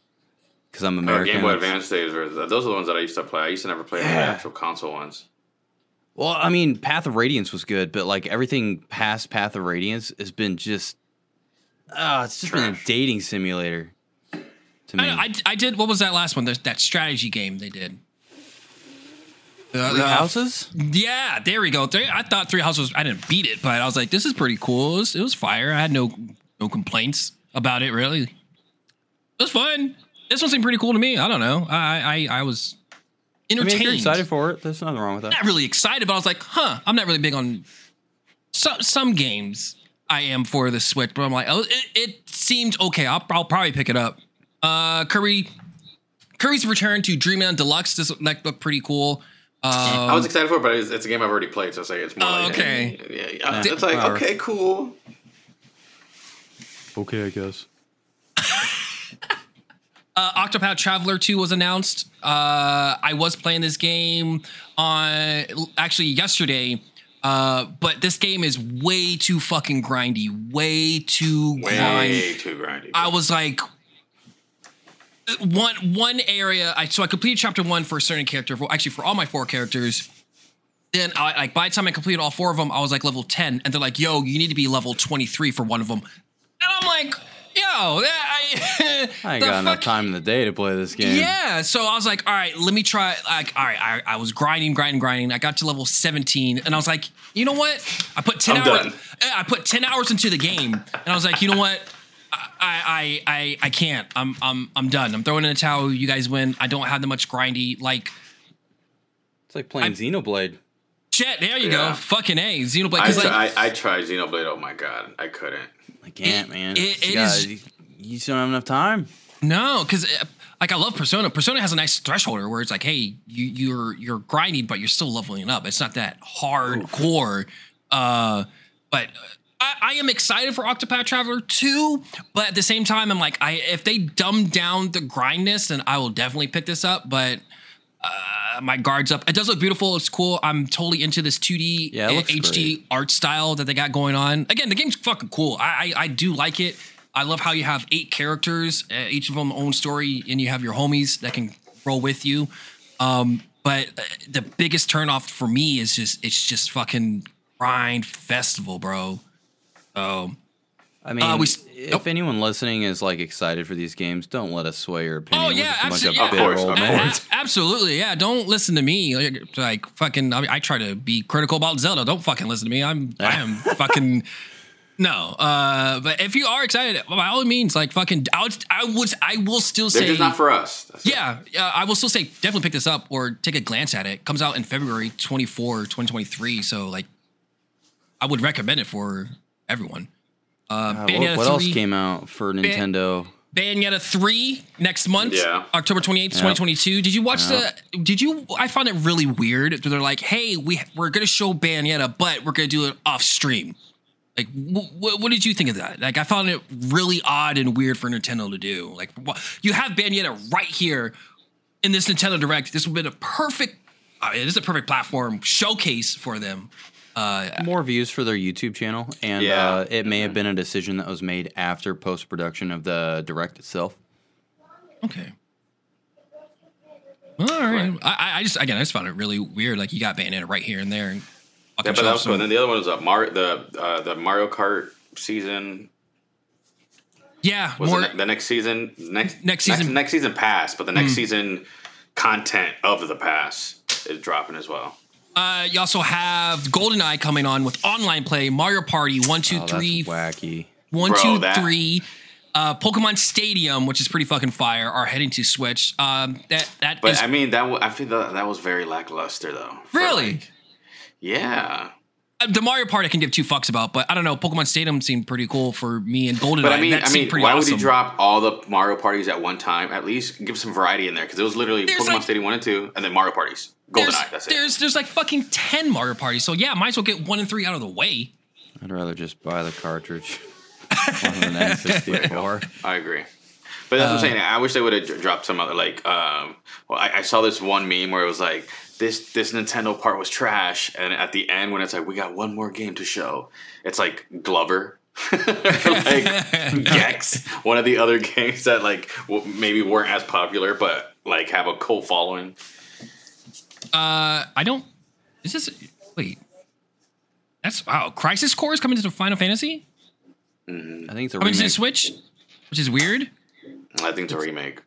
[SPEAKER 1] because I'm
[SPEAKER 3] Oh,
[SPEAKER 1] American.
[SPEAKER 3] Game Boy Advance days were those are the ones that I used to play. I used to never play the actual console ones.
[SPEAKER 1] Well, I mean, Path of Radiance was good, but like everything past Path of Radiance has been just, ah, it's just been a dating simulator to me.
[SPEAKER 2] I, I, I did. What was that last one? There's that strategy game they did. Uh,
[SPEAKER 1] Three
[SPEAKER 2] uh,
[SPEAKER 1] houses?
[SPEAKER 2] Yeah, there we go. Three, I thought Three Houses. I didn't beat it, but I was like, this is pretty cool. It was, it was fire. I had no no complaints about it. Really, it was fun. This one seemed pretty cool to me. I don't know. I I, I was
[SPEAKER 1] I mean,
[SPEAKER 2] entertained.
[SPEAKER 1] if you're excited for it, there's nothing wrong with that.
[SPEAKER 2] not really excited, but I was like, huh, I'm not really big on some some games. I am for the Switch, but I'm like, oh, it, it seemed okay. I'll, I'll probably pick it up. Uh, Kirby, Kirby's return to Dreamland Deluxe. This like looked pretty cool.
[SPEAKER 3] I
[SPEAKER 2] Um,
[SPEAKER 3] was excited for it, but it's, it's a game I've already played, so it's like it's more
[SPEAKER 2] Oh,
[SPEAKER 3] like
[SPEAKER 2] okay.
[SPEAKER 3] Yeah, yeah.
[SPEAKER 1] Yeah.
[SPEAKER 3] It's like
[SPEAKER 1] Whatever.
[SPEAKER 3] okay, cool.
[SPEAKER 1] Okay, I guess.
[SPEAKER 2] uh, Octopath Traveler 2 was announced. Uh, I was playing this game on actually yesterday Uh, but this game is way too fucking grindy, way too
[SPEAKER 3] Way
[SPEAKER 2] grindy.
[SPEAKER 3] too grindy.
[SPEAKER 2] I was like, one one area. I so I completed chapter one for a certain character. For, actually, for all my four characters. Then I like by the time I completed all four of them, I was like level ten, and they're like, "Yo, you need to be level twenty three for one of them," and I'm like, "Yo, I,
[SPEAKER 1] I ain't got enough time in the day to play this game.
[SPEAKER 2] yeah, so I was like, all right, let me try. Like, all right, I, I was grinding, grinding, grinding. I got to level 17, and I was like, you know what? I put 10
[SPEAKER 3] I'm
[SPEAKER 2] hours.
[SPEAKER 3] done.
[SPEAKER 2] Eh, I put 10 hours into the game, and I was like, you know what? I, I, I, I can't. I'm, I'm, I'm done. I'm throwing in a towel. You guys win. I don't have that much grindy. Like,
[SPEAKER 1] It's like playing
[SPEAKER 2] I-
[SPEAKER 1] Xenoblade.
[SPEAKER 2] shit. There you
[SPEAKER 3] Yeah.
[SPEAKER 2] go. Fucking a Xenoblade.
[SPEAKER 3] I,
[SPEAKER 2] like,
[SPEAKER 3] I, I tried Xenoblade. Oh my god, I couldn't.
[SPEAKER 1] I can't,
[SPEAKER 2] It-
[SPEAKER 1] man.
[SPEAKER 2] it-
[SPEAKER 1] you,
[SPEAKER 2] it
[SPEAKER 1] gotta-
[SPEAKER 2] is-
[SPEAKER 1] you, you just don't have enough time.
[SPEAKER 2] No, because like I love Persona. Persona has a nice threshold where it's like, hey, you, you're you're grinding, but you're still leveling up. It's not that hardcore. Uh, but I, I am excited for Octopath Traveler 2, but at the same time, I'm like, I if they dumb down the grindness, then I will definitely pick this up. But uh, my guards up. It does look beautiful. It's cool. I'm totally into this 2D
[SPEAKER 1] Yeah,
[SPEAKER 2] HD
[SPEAKER 1] great.
[SPEAKER 2] art style that they got going on. Again, the game's fucking cool. I I, I do like it. I love how you have eight characters, uh, each of them own story, and you have your homies that can roll with you. Um, but uh, the biggest turnoff for me is just it's just fucking grind festival, bro. Oh,
[SPEAKER 1] I mean,
[SPEAKER 2] Uh, we
[SPEAKER 1] if
[SPEAKER 2] nope.
[SPEAKER 1] anyone listening is like excited for these games, don't let us sway your opinion.
[SPEAKER 2] Oh yeah,
[SPEAKER 1] just a bunch
[SPEAKER 2] absolutely.
[SPEAKER 1] of
[SPEAKER 3] Of course, of course.
[SPEAKER 2] absolutely. Yeah, don't listen to me. Like, like fucking. I, mean, I try to be critical about Zelda. Don't fucking listen to me. I'm. I am fucking. No, uh, but if you are excited, by all means, like fucking, I would, I would, I will still say,
[SPEAKER 3] just not for us. That's it.
[SPEAKER 2] yeah, uh, I will still say, definitely pick this up or take a glance at it. Comes out in February 24, 2023. So like, I would recommend it for everyone. Uh,
[SPEAKER 1] Uh, what,
[SPEAKER 2] Bayonetta
[SPEAKER 1] what else
[SPEAKER 2] 3
[SPEAKER 1] came out for Nintendo?
[SPEAKER 2] Bayonetta 3 next month,
[SPEAKER 3] Yeah.
[SPEAKER 2] October 28th, 2022. Did you watch
[SPEAKER 1] Yeah.
[SPEAKER 2] the did you I found it really weird. That they're like, "Hey, we we're going to show Bayonetta, but we're going to do it off stream." Like wh- wh- what did you think of that? Like I found it really odd and weird for Nintendo to do. Like wh- you have Bayonetta right here in this Nintendo Direct. This would have been a perfect uh, it is a perfect platform showcase for them. Uh,
[SPEAKER 1] More views for their YouTube channel, and
[SPEAKER 3] Yeah.
[SPEAKER 1] uh, it may have been a decision that was made after post production of the direct itself.
[SPEAKER 2] Okay. All right. I, I- I just again I just found it really weird. Like you got Bayonetta right here and there. And
[SPEAKER 3] Yeah, but
[SPEAKER 2] show
[SPEAKER 3] that was cool. And then the other one was uh, Mar- the uh, the Mario Kart season.
[SPEAKER 2] yeah,
[SPEAKER 3] Was
[SPEAKER 2] more.
[SPEAKER 3] it ne- the next season? Next
[SPEAKER 2] Next season-
[SPEAKER 3] Next, season pass, but the next season content of the pass is dropping as well.
[SPEAKER 2] Uh, you also have GoldenEye coming on with online play, Mario Party one two
[SPEAKER 1] Oh,
[SPEAKER 2] three
[SPEAKER 1] that's wacky.
[SPEAKER 2] one
[SPEAKER 3] Bro,
[SPEAKER 2] two
[SPEAKER 3] that-
[SPEAKER 2] three. Uh, Pokemon Stadium, which is pretty fucking fire, are heading to Switch. Um, that that
[SPEAKER 3] But
[SPEAKER 2] is-
[SPEAKER 3] I mean, that w- I feel that that was very lackluster though.
[SPEAKER 2] really
[SPEAKER 3] like- yeah.
[SPEAKER 2] Uh, the Mario Party I can give two fucks about, but I don't know. Pokemon Stadium seemed pretty cool for me and GoldenEye.
[SPEAKER 3] But I mean,
[SPEAKER 2] that
[SPEAKER 3] I
[SPEAKER 2] seemed
[SPEAKER 3] mean,
[SPEAKER 2] pretty
[SPEAKER 3] why
[SPEAKER 2] awesome.
[SPEAKER 3] would he drop all the Mario parties at one time? At least give some variety in there because it was literally
[SPEAKER 2] There's
[SPEAKER 3] Pokemon
[SPEAKER 2] like-
[SPEAKER 3] Stadium one and two, and then Mario parties.
[SPEAKER 2] There's,
[SPEAKER 3] GoldenEye. That's it.
[SPEAKER 2] there's there's like fucking ten Mario parties, so yeah, might as well get one and three out of the way.
[SPEAKER 1] I'd rather just buy the cartridge on an N64.
[SPEAKER 3] I agree. But that's what
[SPEAKER 2] Uh,
[SPEAKER 3] I'm saying. I wish they would have dropped some other like. Um, well, I, I saw this one meme where it was like this this Nintendo part was trash, and at the end when it's like we got one more game to show, it's like Glover. like Gex, one of the other games that like w- maybe weren't as popular, but like have a cult following.
[SPEAKER 2] Uh, I don't. Is this wait? That's wow. Crisis Core is coming to Final Fantasy.
[SPEAKER 1] I think it's a
[SPEAKER 2] Coming to. Switch, which is weird.
[SPEAKER 3] I think it's a remake,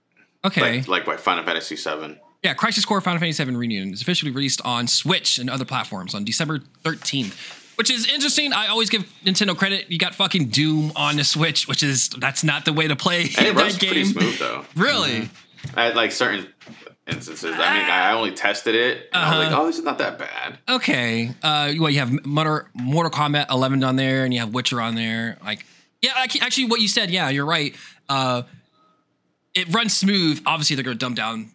[SPEAKER 2] Okay.
[SPEAKER 3] like like by Final Fantasy Seven.
[SPEAKER 2] Yeah, Crisis Core Final Fantasy VII Reunion is officially released on Switch and other platforms on December 13th, which is interesting. I always give Nintendo credit. You got fucking Doom on the Switch, which is that's not the way to play
[SPEAKER 3] And it runs pretty smooth though.
[SPEAKER 2] Really?
[SPEAKER 3] At like certain instances, I mean, I only tested it, and I was
[SPEAKER 2] Uh-huh.
[SPEAKER 3] like, oh, this is not that bad.
[SPEAKER 2] Okay. Uh, well, you have Mortal, Mortal Kombat 11 on there, and you have Witcher on there. Like, yeah, ac- actually, what you said, yeah, you're right. Uh, it runs smooth. Obviously, they're going to dumb down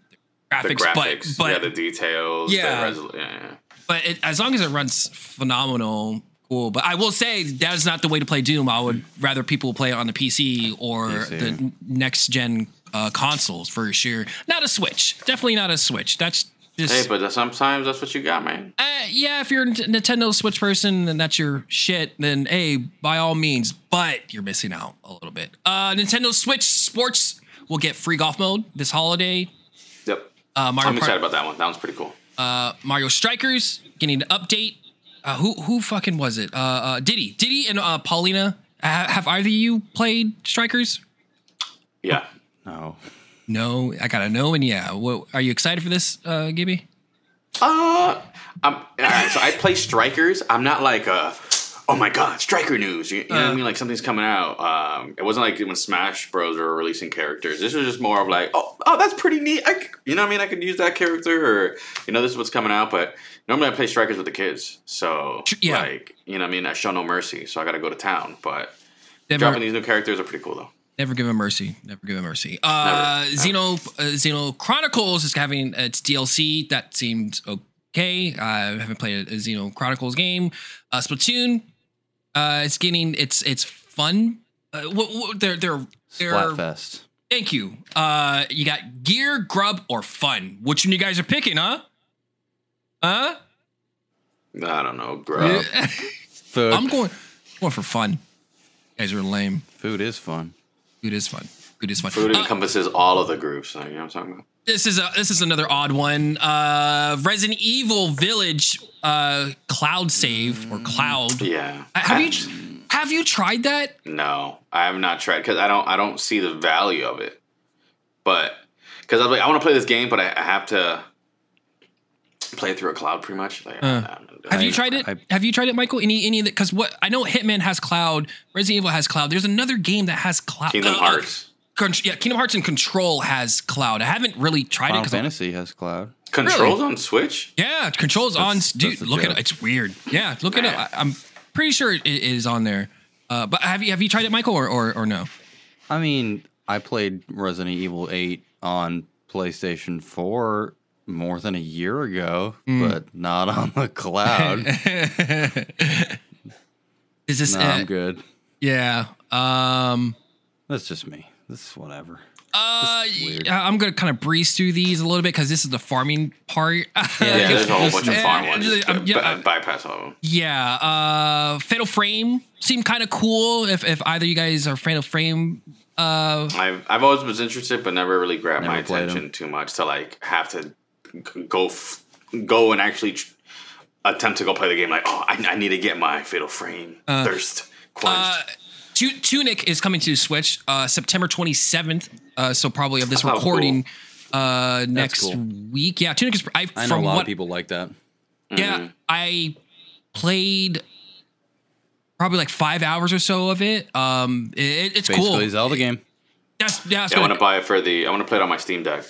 [SPEAKER 2] the
[SPEAKER 3] The
[SPEAKER 2] graphics,
[SPEAKER 3] graphics,
[SPEAKER 2] but
[SPEAKER 3] yeah,
[SPEAKER 2] but
[SPEAKER 3] the details,
[SPEAKER 2] Yeah.
[SPEAKER 3] the resol- yeah, yeah.
[SPEAKER 2] but it, as long as it runs phenomenal, cool. But I will say that is not the way to play Doom. I would rather people play it on the PC or
[SPEAKER 1] PC.
[SPEAKER 2] the next gen uh, consoles for sure. Not a Switch. Definitely not a Switch. That's Just,
[SPEAKER 3] Hey, but sometimes that's what you got, man.
[SPEAKER 2] uh, yeah, if you're a Nintendo Switch person and that's your shit, then hey, by all means. But you're missing out a little bit. Uh, Nintendo Switch Sports will get free golf mode this holiday.
[SPEAKER 3] Yep.
[SPEAKER 2] Uh, Mario,
[SPEAKER 3] I'm
[SPEAKER 2] Kart-
[SPEAKER 3] excited about that one. That one's pretty cool.
[SPEAKER 2] uh, Mario Strikers getting an update. Uh, who who fucking was it? Uh, uh, Diddy, Diddy, and uh, Paulina. Ha- have either of you played Strikers?
[SPEAKER 3] Yeah.
[SPEAKER 1] No.
[SPEAKER 2] No, I gotta know. And yeah, what, are you excited for this, uh, Gibby?
[SPEAKER 3] Uh, I'm, all right, so I play strikers. I'm not like uh oh my god, striker news. You, you know what I
[SPEAKER 2] Uh.
[SPEAKER 3] mean? Like something's coming out. Um, it wasn't like when Smash Bros were releasing characters. This was just more of like, oh, oh, that's pretty neat. I, c- you know what I mean? I could use that character, or you know, this is what's coming out. But normally I play strikers with the kids, so
[SPEAKER 2] Tr- yeah.
[SPEAKER 3] like you know what I mean. I show no mercy, so I got to go to town. But
[SPEAKER 2] Never,
[SPEAKER 3] dropping these new characters are pretty cool though.
[SPEAKER 2] Never give him mercy. Never give him mercy. Uh,
[SPEAKER 3] Never.
[SPEAKER 2] Xeno uh, Xeno Chronicles is having its DLC. That seems okay. I haven't played a Xeno Chronicles game. Uh, Splatoon. Uh, it's getting it's it's fun. Uh, what, what, they're they're they're
[SPEAKER 1] Splatfest.
[SPEAKER 2] Thank you. Uh, you got gear, grub, or fun. Which one you guys are picking, huh? Huh?
[SPEAKER 3] I don't know, grub.
[SPEAKER 1] Food.
[SPEAKER 2] I'm going going for fun. You guys are lame.
[SPEAKER 1] Food is fun.
[SPEAKER 2] Food is fun. Food is fun.
[SPEAKER 3] Food
[SPEAKER 2] Uh,
[SPEAKER 3] encompasses all of the groups. You know what I'm talking about?
[SPEAKER 2] this is a this is another odd one. Uh, Resident Evil Village uh, cloud save or cloud.
[SPEAKER 3] Yeah.
[SPEAKER 2] Have
[SPEAKER 3] I-
[SPEAKER 2] you have you tried that?
[SPEAKER 3] No, I have not tried because I don't. I don't see the value of it. But because I was like, I want to play this game, but I, I have to play through a cloud, pretty much. Like, I'm not gonna do
[SPEAKER 2] Have
[SPEAKER 3] it.
[SPEAKER 2] you tried it?
[SPEAKER 1] I-
[SPEAKER 2] have you tried it, Michael? Any any of the because what I know Hitman has cloud, Resident Evil has cloud. There's another game that has cloud.
[SPEAKER 3] Kingdom
[SPEAKER 2] uh,
[SPEAKER 3] Hearts
[SPEAKER 2] Con- yeah, Kingdom Hearts and Control has cloud. I haven't really tried it
[SPEAKER 1] Final
[SPEAKER 2] because
[SPEAKER 1] Fantasy has cloud.
[SPEAKER 3] controls on Switch?
[SPEAKER 2] yeah, Control's on.
[SPEAKER 1] That's-
[SPEAKER 2] Dude,
[SPEAKER 1] that's a
[SPEAKER 2] look at
[SPEAKER 1] joke.
[SPEAKER 2] it. It's weird. Yeah, look at it.
[SPEAKER 3] Man.
[SPEAKER 2] I, I'm pretty sure it is on there. Uh, but have you have you tried it, Michael, or or, or no?
[SPEAKER 1] I mean, I played Resident Evil 8 on PlayStation 4 more than a year ago,
[SPEAKER 2] Mm.
[SPEAKER 1] but not on the cloud.
[SPEAKER 2] Is this?
[SPEAKER 1] no, I'm good.
[SPEAKER 2] yeah. Um.
[SPEAKER 1] That's just me. This is whatever.
[SPEAKER 2] Uh, I'm gonna kind of breeze through these a little bit because this is the farming part.
[SPEAKER 3] Yeah, there's a whole bunch of farm ones. Just
[SPEAKER 2] um, yeah,
[SPEAKER 3] by- bypass all of them.
[SPEAKER 2] Yeah, uh Fatal Frame seemed kind of cool. If if either you guys are Fatal Frame, uh,
[SPEAKER 3] I've I've always was interested, but never really grabbed my
[SPEAKER 1] Never played
[SPEAKER 3] attention
[SPEAKER 1] them.
[SPEAKER 3] too much to like have to g- go f- go and actually tr- attempt to go play the game. Like, oh, I, I need to get my fatal frame thirst quenched.
[SPEAKER 2] uh, Tu- Tunic is coming to Switch uh September 27th. Uh, so probably of this
[SPEAKER 3] That was
[SPEAKER 2] recording uh next
[SPEAKER 1] cool.
[SPEAKER 2] week. Yeah, Tunic is. I,
[SPEAKER 1] I know
[SPEAKER 2] from
[SPEAKER 1] a lot
[SPEAKER 2] what,
[SPEAKER 1] of people like that.
[SPEAKER 2] Yeah, I played probably like five hours or so of it. Um, it, it's
[SPEAKER 1] Basically,
[SPEAKER 2] cool.
[SPEAKER 1] Zelda game.
[SPEAKER 2] That's yeah, it's
[SPEAKER 3] yeah, I want to buy it for the. I want to play it on my Steam Deck.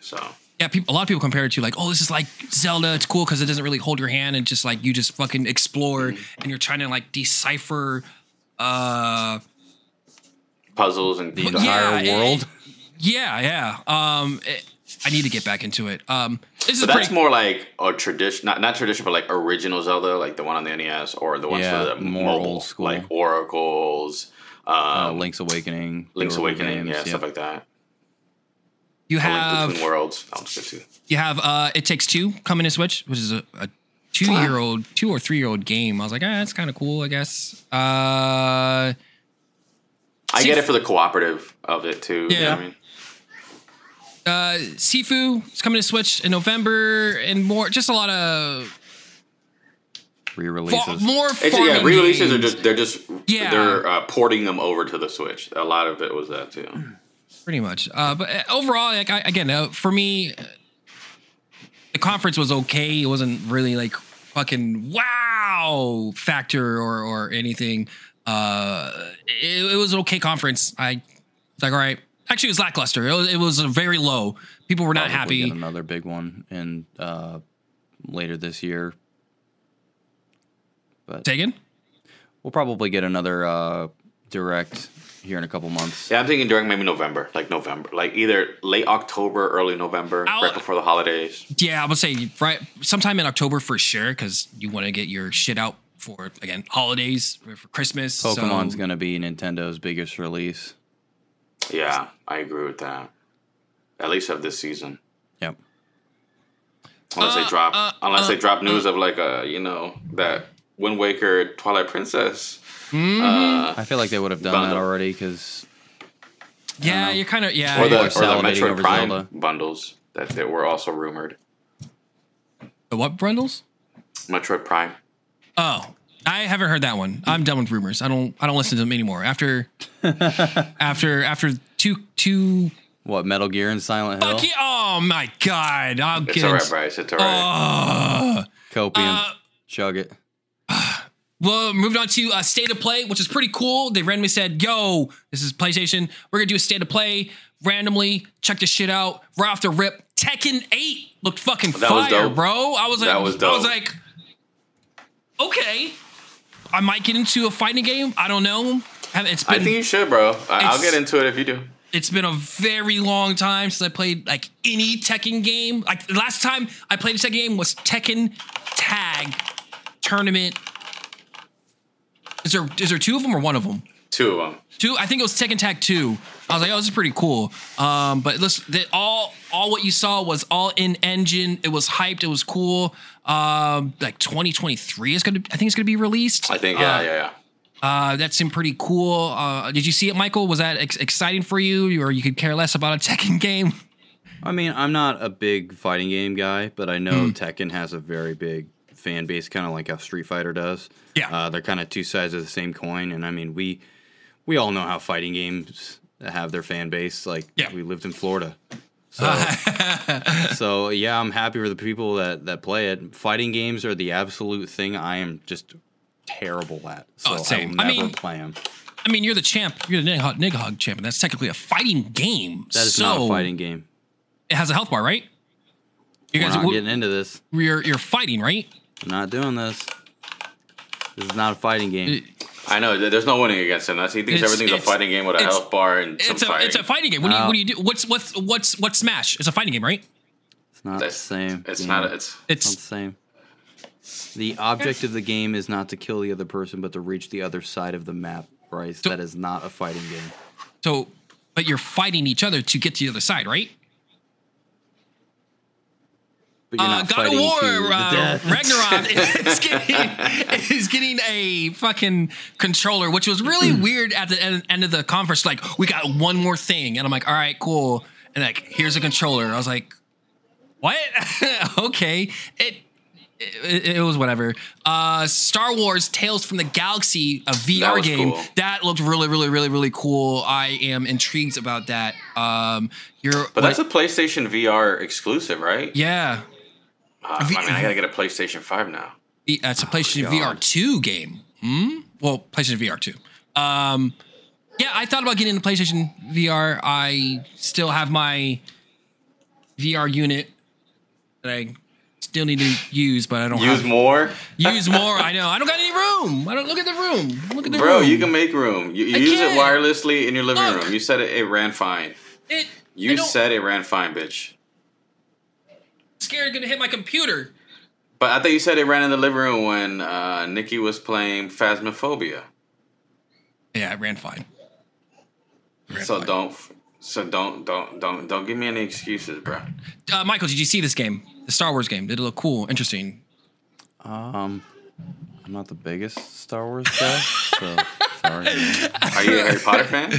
[SPEAKER 3] So
[SPEAKER 2] yeah, people, a lot of people compare it to like, oh, this is like Zelda. It's cool because it doesn't really hold your hand and just like you just fucking explore
[SPEAKER 3] Mm-hmm.
[SPEAKER 2] and you're trying to like decipher. Uh,
[SPEAKER 3] puzzles and
[SPEAKER 1] The
[SPEAKER 2] Yeah,
[SPEAKER 1] entire
[SPEAKER 2] it-
[SPEAKER 1] world.
[SPEAKER 2] yeah, yeah. Um, it- I need to get back into it. Um, this is
[SPEAKER 3] But that's
[SPEAKER 2] pretty.
[SPEAKER 3] more like a tradition, not not tradition, but like original Zelda, like the one on the NES or the ones
[SPEAKER 1] Yeah,
[SPEAKER 3] for the
[SPEAKER 1] more
[SPEAKER 3] mobile,
[SPEAKER 1] old school.
[SPEAKER 3] like Oracles, um,
[SPEAKER 1] Uh, Link's Awakening.
[SPEAKER 3] Link's Awakening,
[SPEAKER 1] games,
[SPEAKER 3] yeah,
[SPEAKER 1] yep.
[SPEAKER 3] stuff like that.
[SPEAKER 2] You have
[SPEAKER 3] Between Worlds, that one's good too.
[SPEAKER 2] you have uh, it takes two coming to Switch, which is a, a two year old, two or three year old game. I was like, ah, that's kind of cool, I guess. Uh,
[SPEAKER 3] I get it for the cooperative of it too. you know
[SPEAKER 2] Yeah.
[SPEAKER 3] what I mean?
[SPEAKER 2] uh, Sifu is coming to Switch in November, and more, just a lot of
[SPEAKER 1] Re-releases.
[SPEAKER 2] fa- more
[SPEAKER 3] It's, yeah, re-releases are just they're just
[SPEAKER 2] Yeah.
[SPEAKER 3] they're uh, porting them over to the Switch. A lot of it was that too.
[SPEAKER 2] Pretty much. Uh, but uh, overall, like I, again, uh, for me, the conference was okay. It wasn't really like fucking wow factor or or anything. Uh, it, it was an okay conference. I was like, all right. Actually, it was lackluster. It was, it was very low. People were not
[SPEAKER 1] Probably
[SPEAKER 2] happy.
[SPEAKER 1] Get another big one in uh, later this year. But
[SPEAKER 2] again?
[SPEAKER 1] we'll probably get another uh, direct here in a couple months.
[SPEAKER 3] Yeah, I'm thinking during maybe November, like November, like either late October, early November,
[SPEAKER 2] I'll-
[SPEAKER 3] right before the holidays.
[SPEAKER 2] Yeah, I would say right sometime in October for sure because you want to get your shit out for again holidays for Christmas.
[SPEAKER 1] Pokemon's
[SPEAKER 2] so,
[SPEAKER 1] going to be Nintendo's biggest release.
[SPEAKER 3] Yeah, I agree with that. At least of this season.
[SPEAKER 1] Yep.
[SPEAKER 3] Unless
[SPEAKER 2] Uh,
[SPEAKER 3] they drop,
[SPEAKER 2] uh,
[SPEAKER 3] unless
[SPEAKER 2] uh,
[SPEAKER 3] they drop news of like a you know that Wind Waker Twilight Princess.
[SPEAKER 2] Mm-hmm.
[SPEAKER 3] Uh,
[SPEAKER 1] I feel like they would have done that already because
[SPEAKER 2] Yeah,
[SPEAKER 1] know.
[SPEAKER 2] you're kind of yeah.
[SPEAKER 3] or the
[SPEAKER 1] Or
[SPEAKER 3] or the
[SPEAKER 1] salivating
[SPEAKER 3] Metroid Prime
[SPEAKER 1] Zelda.
[SPEAKER 3] bundles that, that were also rumored.
[SPEAKER 2] The what bundles?
[SPEAKER 3] Metroid Prime.
[SPEAKER 2] Oh, I haven't heard that one. I'm done with rumors. I don't. I don't listen to them anymore. After, after, after two, two.
[SPEAKER 1] what Metal Gear and Silent Hill,
[SPEAKER 2] Fuck! Oh my god! I'll
[SPEAKER 3] It's
[SPEAKER 2] get
[SPEAKER 3] alright,
[SPEAKER 2] into-
[SPEAKER 3] Bryce. It's alright.
[SPEAKER 2] Uh,
[SPEAKER 1] Copium,
[SPEAKER 2] uh,
[SPEAKER 1] chug it.
[SPEAKER 2] Well, moved on to uh, state of play, which is pretty cool. They randomly said, "Yo, this is PlayStation. We're gonna do a state of play randomly. Check this shit out. Right off the rip, Tekken 8 looked fucking
[SPEAKER 3] That
[SPEAKER 2] fire,
[SPEAKER 3] dope.
[SPEAKER 2] bro. I was like,
[SPEAKER 3] That was
[SPEAKER 2] I was like, okay, I might get into a fighting game. I don't know. It's
[SPEAKER 3] I think you should, bro. I'll get into it if you do.
[SPEAKER 2] it's been a very long time since I played like any Tekken game. Like the last time I played a Tekken game was Tekken Tag Tournament. Is there is there two of them or one of them?
[SPEAKER 3] Two of them.
[SPEAKER 2] Two. I think it was Tekken Tag Two. I was like, oh, this is pretty cool. Um, but listen, the, all all what you saw was all in engine. It was hyped. It was cool. Um, like 2023 is gonna. I think it's gonna be released.
[SPEAKER 3] I think. Yeah,
[SPEAKER 2] Uh,
[SPEAKER 3] yeah, yeah.
[SPEAKER 2] uh, that seemed pretty cool. Uh, did you see it, Michael? Was that ex- exciting for you, or you could care less about a Tekken game?
[SPEAKER 1] I mean, I'm not a big fighting game guy, but I know
[SPEAKER 2] Hmm.
[SPEAKER 1] Tekken has a very big fan base, kind of like how Street Fighter does.
[SPEAKER 2] Yeah.
[SPEAKER 1] uh, they're kind of two sides of the same coin, and I mean, we we all know how fighting games have their fan base. Like,
[SPEAKER 2] Yeah.
[SPEAKER 1] we lived in Florida, so so yeah, I'm happy for the people that that play it. Fighting games are the absolute thing I am just terrible at, so
[SPEAKER 2] Oh, same.
[SPEAKER 1] I will
[SPEAKER 2] I
[SPEAKER 1] never
[SPEAKER 2] mean-
[SPEAKER 1] play them.
[SPEAKER 2] I mean, you're the champ. You're the Nidhogg, Nidhogg champion. That's technically a fighting game.
[SPEAKER 1] That is
[SPEAKER 2] so
[SPEAKER 1] not a fighting game.
[SPEAKER 2] It has a health bar, right? You guys,
[SPEAKER 1] not getting into this.
[SPEAKER 2] you're you're fighting, right?
[SPEAKER 1] I'm not doing this. This is not a fighting game.
[SPEAKER 3] I know. There's no winning against him. That's he thinks
[SPEAKER 2] It's-
[SPEAKER 3] everything's a fighting game with a health bar and some
[SPEAKER 2] It's a
[SPEAKER 3] fighting.
[SPEAKER 2] it's a fighting game. What do you what do you do? What's what's what's what's Smash? It's a fighting game, right?
[SPEAKER 1] It's not
[SPEAKER 3] That's-
[SPEAKER 1] the same.
[SPEAKER 3] It's
[SPEAKER 1] game.
[SPEAKER 3] not. It's
[SPEAKER 1] It's not
[SPEAKER 2] It's
[SPEAKER 1] the same. The object of the game is not to kill the other person, but to reach the other side of the map, Bryce. that is not a fighting game.
[SPEAKER 2] so, but you're fighting each other to get to the other side, right? Uh, God of War uh. Ragnarok is getting is getting a fucking controller, which was really weird at the end, end of the conference. Like, we got one more thing, and I'm like, all right, cool. And like, here's a controller. I was like, what? okay, it, it it was whatever. Uh, Star Wars Tales from the Galaxy, a VR
[SPEAKER 3] was
[SPEAKER 2] game
[SPEAKER 3] cool.
[SPEAKER 2] that looked really, really, really, really cool. I am intrigued about that. Um, you're,
[SPEAKER 3] but that's a PlayStation VR exclusive, right?
[SPEAKER 2] yeah.
[SPEAKER 3] Uh, I mean, I gotta get a PlayStation Five now.
[SPEAKER 2] E- It's a PlayStation
[SPEAKER 1] God.
[SPEAKER 2] VR 2 game. Hmm? Well, PlayStation VR 2. Um, yeah, I thought about getting into PlayStation VR. I still have my VR unit that I still need to use, but I don't
[SPEAKER 3] Use
[SPEAKER 2] have
[SPEAKER 3] more,
[SPEAKER 2] use more. I know. I don't got any room. I don't look at the room. Look at the room.
[SPEAKER 3] bro.
[SPEAKER 2] room.
[SPEAKER 3] You can make room. You, you use
[SPEAKER 2] can't.
[SPEAKER 3] it wirelessly in your living
[SPEAKER 2] Look.
[SPEAKER 3] room. You said it, it ran fine.
[SPEAKER 2] it,
[SPEAKER 3] You said it ran fine, bitch.
[SPEAKER 2] Scared gonna hit my computer.
[SPEAKER 3] But I thought you said it ran in the living room when uh, Nikki was playing Phasmophobia.
[SPEAKER 2] Yeah, it ran fine. It ran
[SPEAKER 3] So
[SPEAKER 2] fine.
[SPEAKER 3] don't, so don't, don't, don't, don't give me any excuses, bro.
[SPEAKER 2] Uh, Michael, did you see this game? The Star Wars game. Did it look cool? Interesting.
[SPEAKER 1] Um, I'm not the biggest Star Wars guy, so sorry. man.
[SPEAKER 3] Are you a Harry Potter fan?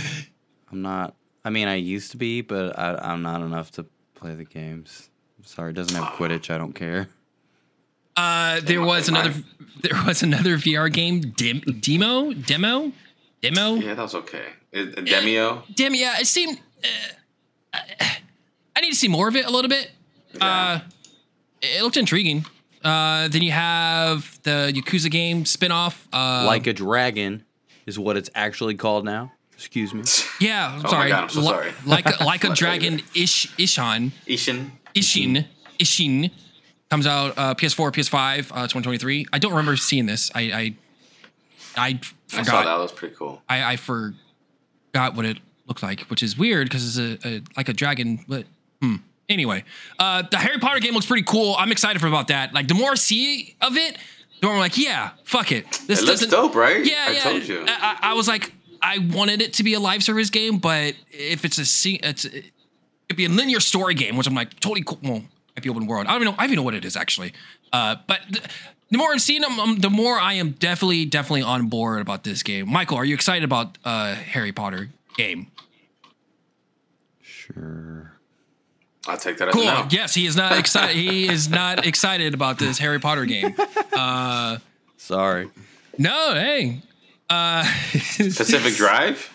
[SPEAKER 1] I'm not. I mean, I used to be, but I, I'm not enough to play the games. I'm sorry, it doesn't have Quidditch. I don't care.
[SPEAKER 2] Uh, there was another. There was another VR game. Dim, demo, demo, demo.
[SPEAKER 3] Yeah, that was okay. It, Demeo.
[SPEAKER 2] Dim. Yeah, it seemed. Uh, I need to see more of it a little bit. Uh, it looked intriguing. Uh, then you have the Yakuza game spinoff. Uh,
[SPEAKER 1] like a dragon is what it's actually called now. Excuse me.
[SPEAKER 2] yeah, I'm
[SPEAKER 3] Oh my
[SPEAKER 2] sorry.
[SPEAKER 3] God, I'm so
[SPEAKER 2] Li-
[SPEAKER 3] sorry.
[SPEAKER 2] Like a, like a dragon, Ish Ishan.
[SPEAKER 3] Ishin.
[SPEAKER 2] Ishin, Ishin comes out uh, PS4, PS5, uh, 2023. I don't remember seeing this. I I, I
[SPEAKER 3] I saw that.
[SPEAKER 2] forgot.
[SPEAKER 3] That was pretty cool.
[SPEAKER 2] I, I forgot what it looked like, which is weird because it's a, a like a dragon. But hmm. Anyway, uh, the Harry Potter game looks pretty cool. I'm excited for about that. Like the more I see of it, the more I'm like, yeah, fuck it. This
[SPEAKER 3] It looks
[SPEAKER 2] doesn't.
[SPEAKER 3] dope, right?
[SPEAKER 2] Yeah,
[SPEAKER 3] I
[SPEAKER 2] yeah.
[SPEAKER 3] told you.
[SPEAKER 2] I, I I was like, I wanted it to be a live service game, but if it's a it's it could be a linear story game, which I'm like totally cool. Well, might be open world. I don't even know. I don't even know what it is actually. Uh, but th- the more I've seen them, um, the more I am definitely definitely on board about this game. Michael, are you excited about uh, Harry Potter game?
[SPEAKER 1] Sure.
[SPEAKER 3] I'll take that as
[SPEAKER 2] Cool.
[SPEAKER 3] a no.
[SPEAKER 2] Yes, he is not excited. he is not excited about this Harry Potter game.
[SPEAKER 1] Sorry.
[SPEAKER 2] No, hey. Uh,
[SPEAKER 3] Pacific Drive.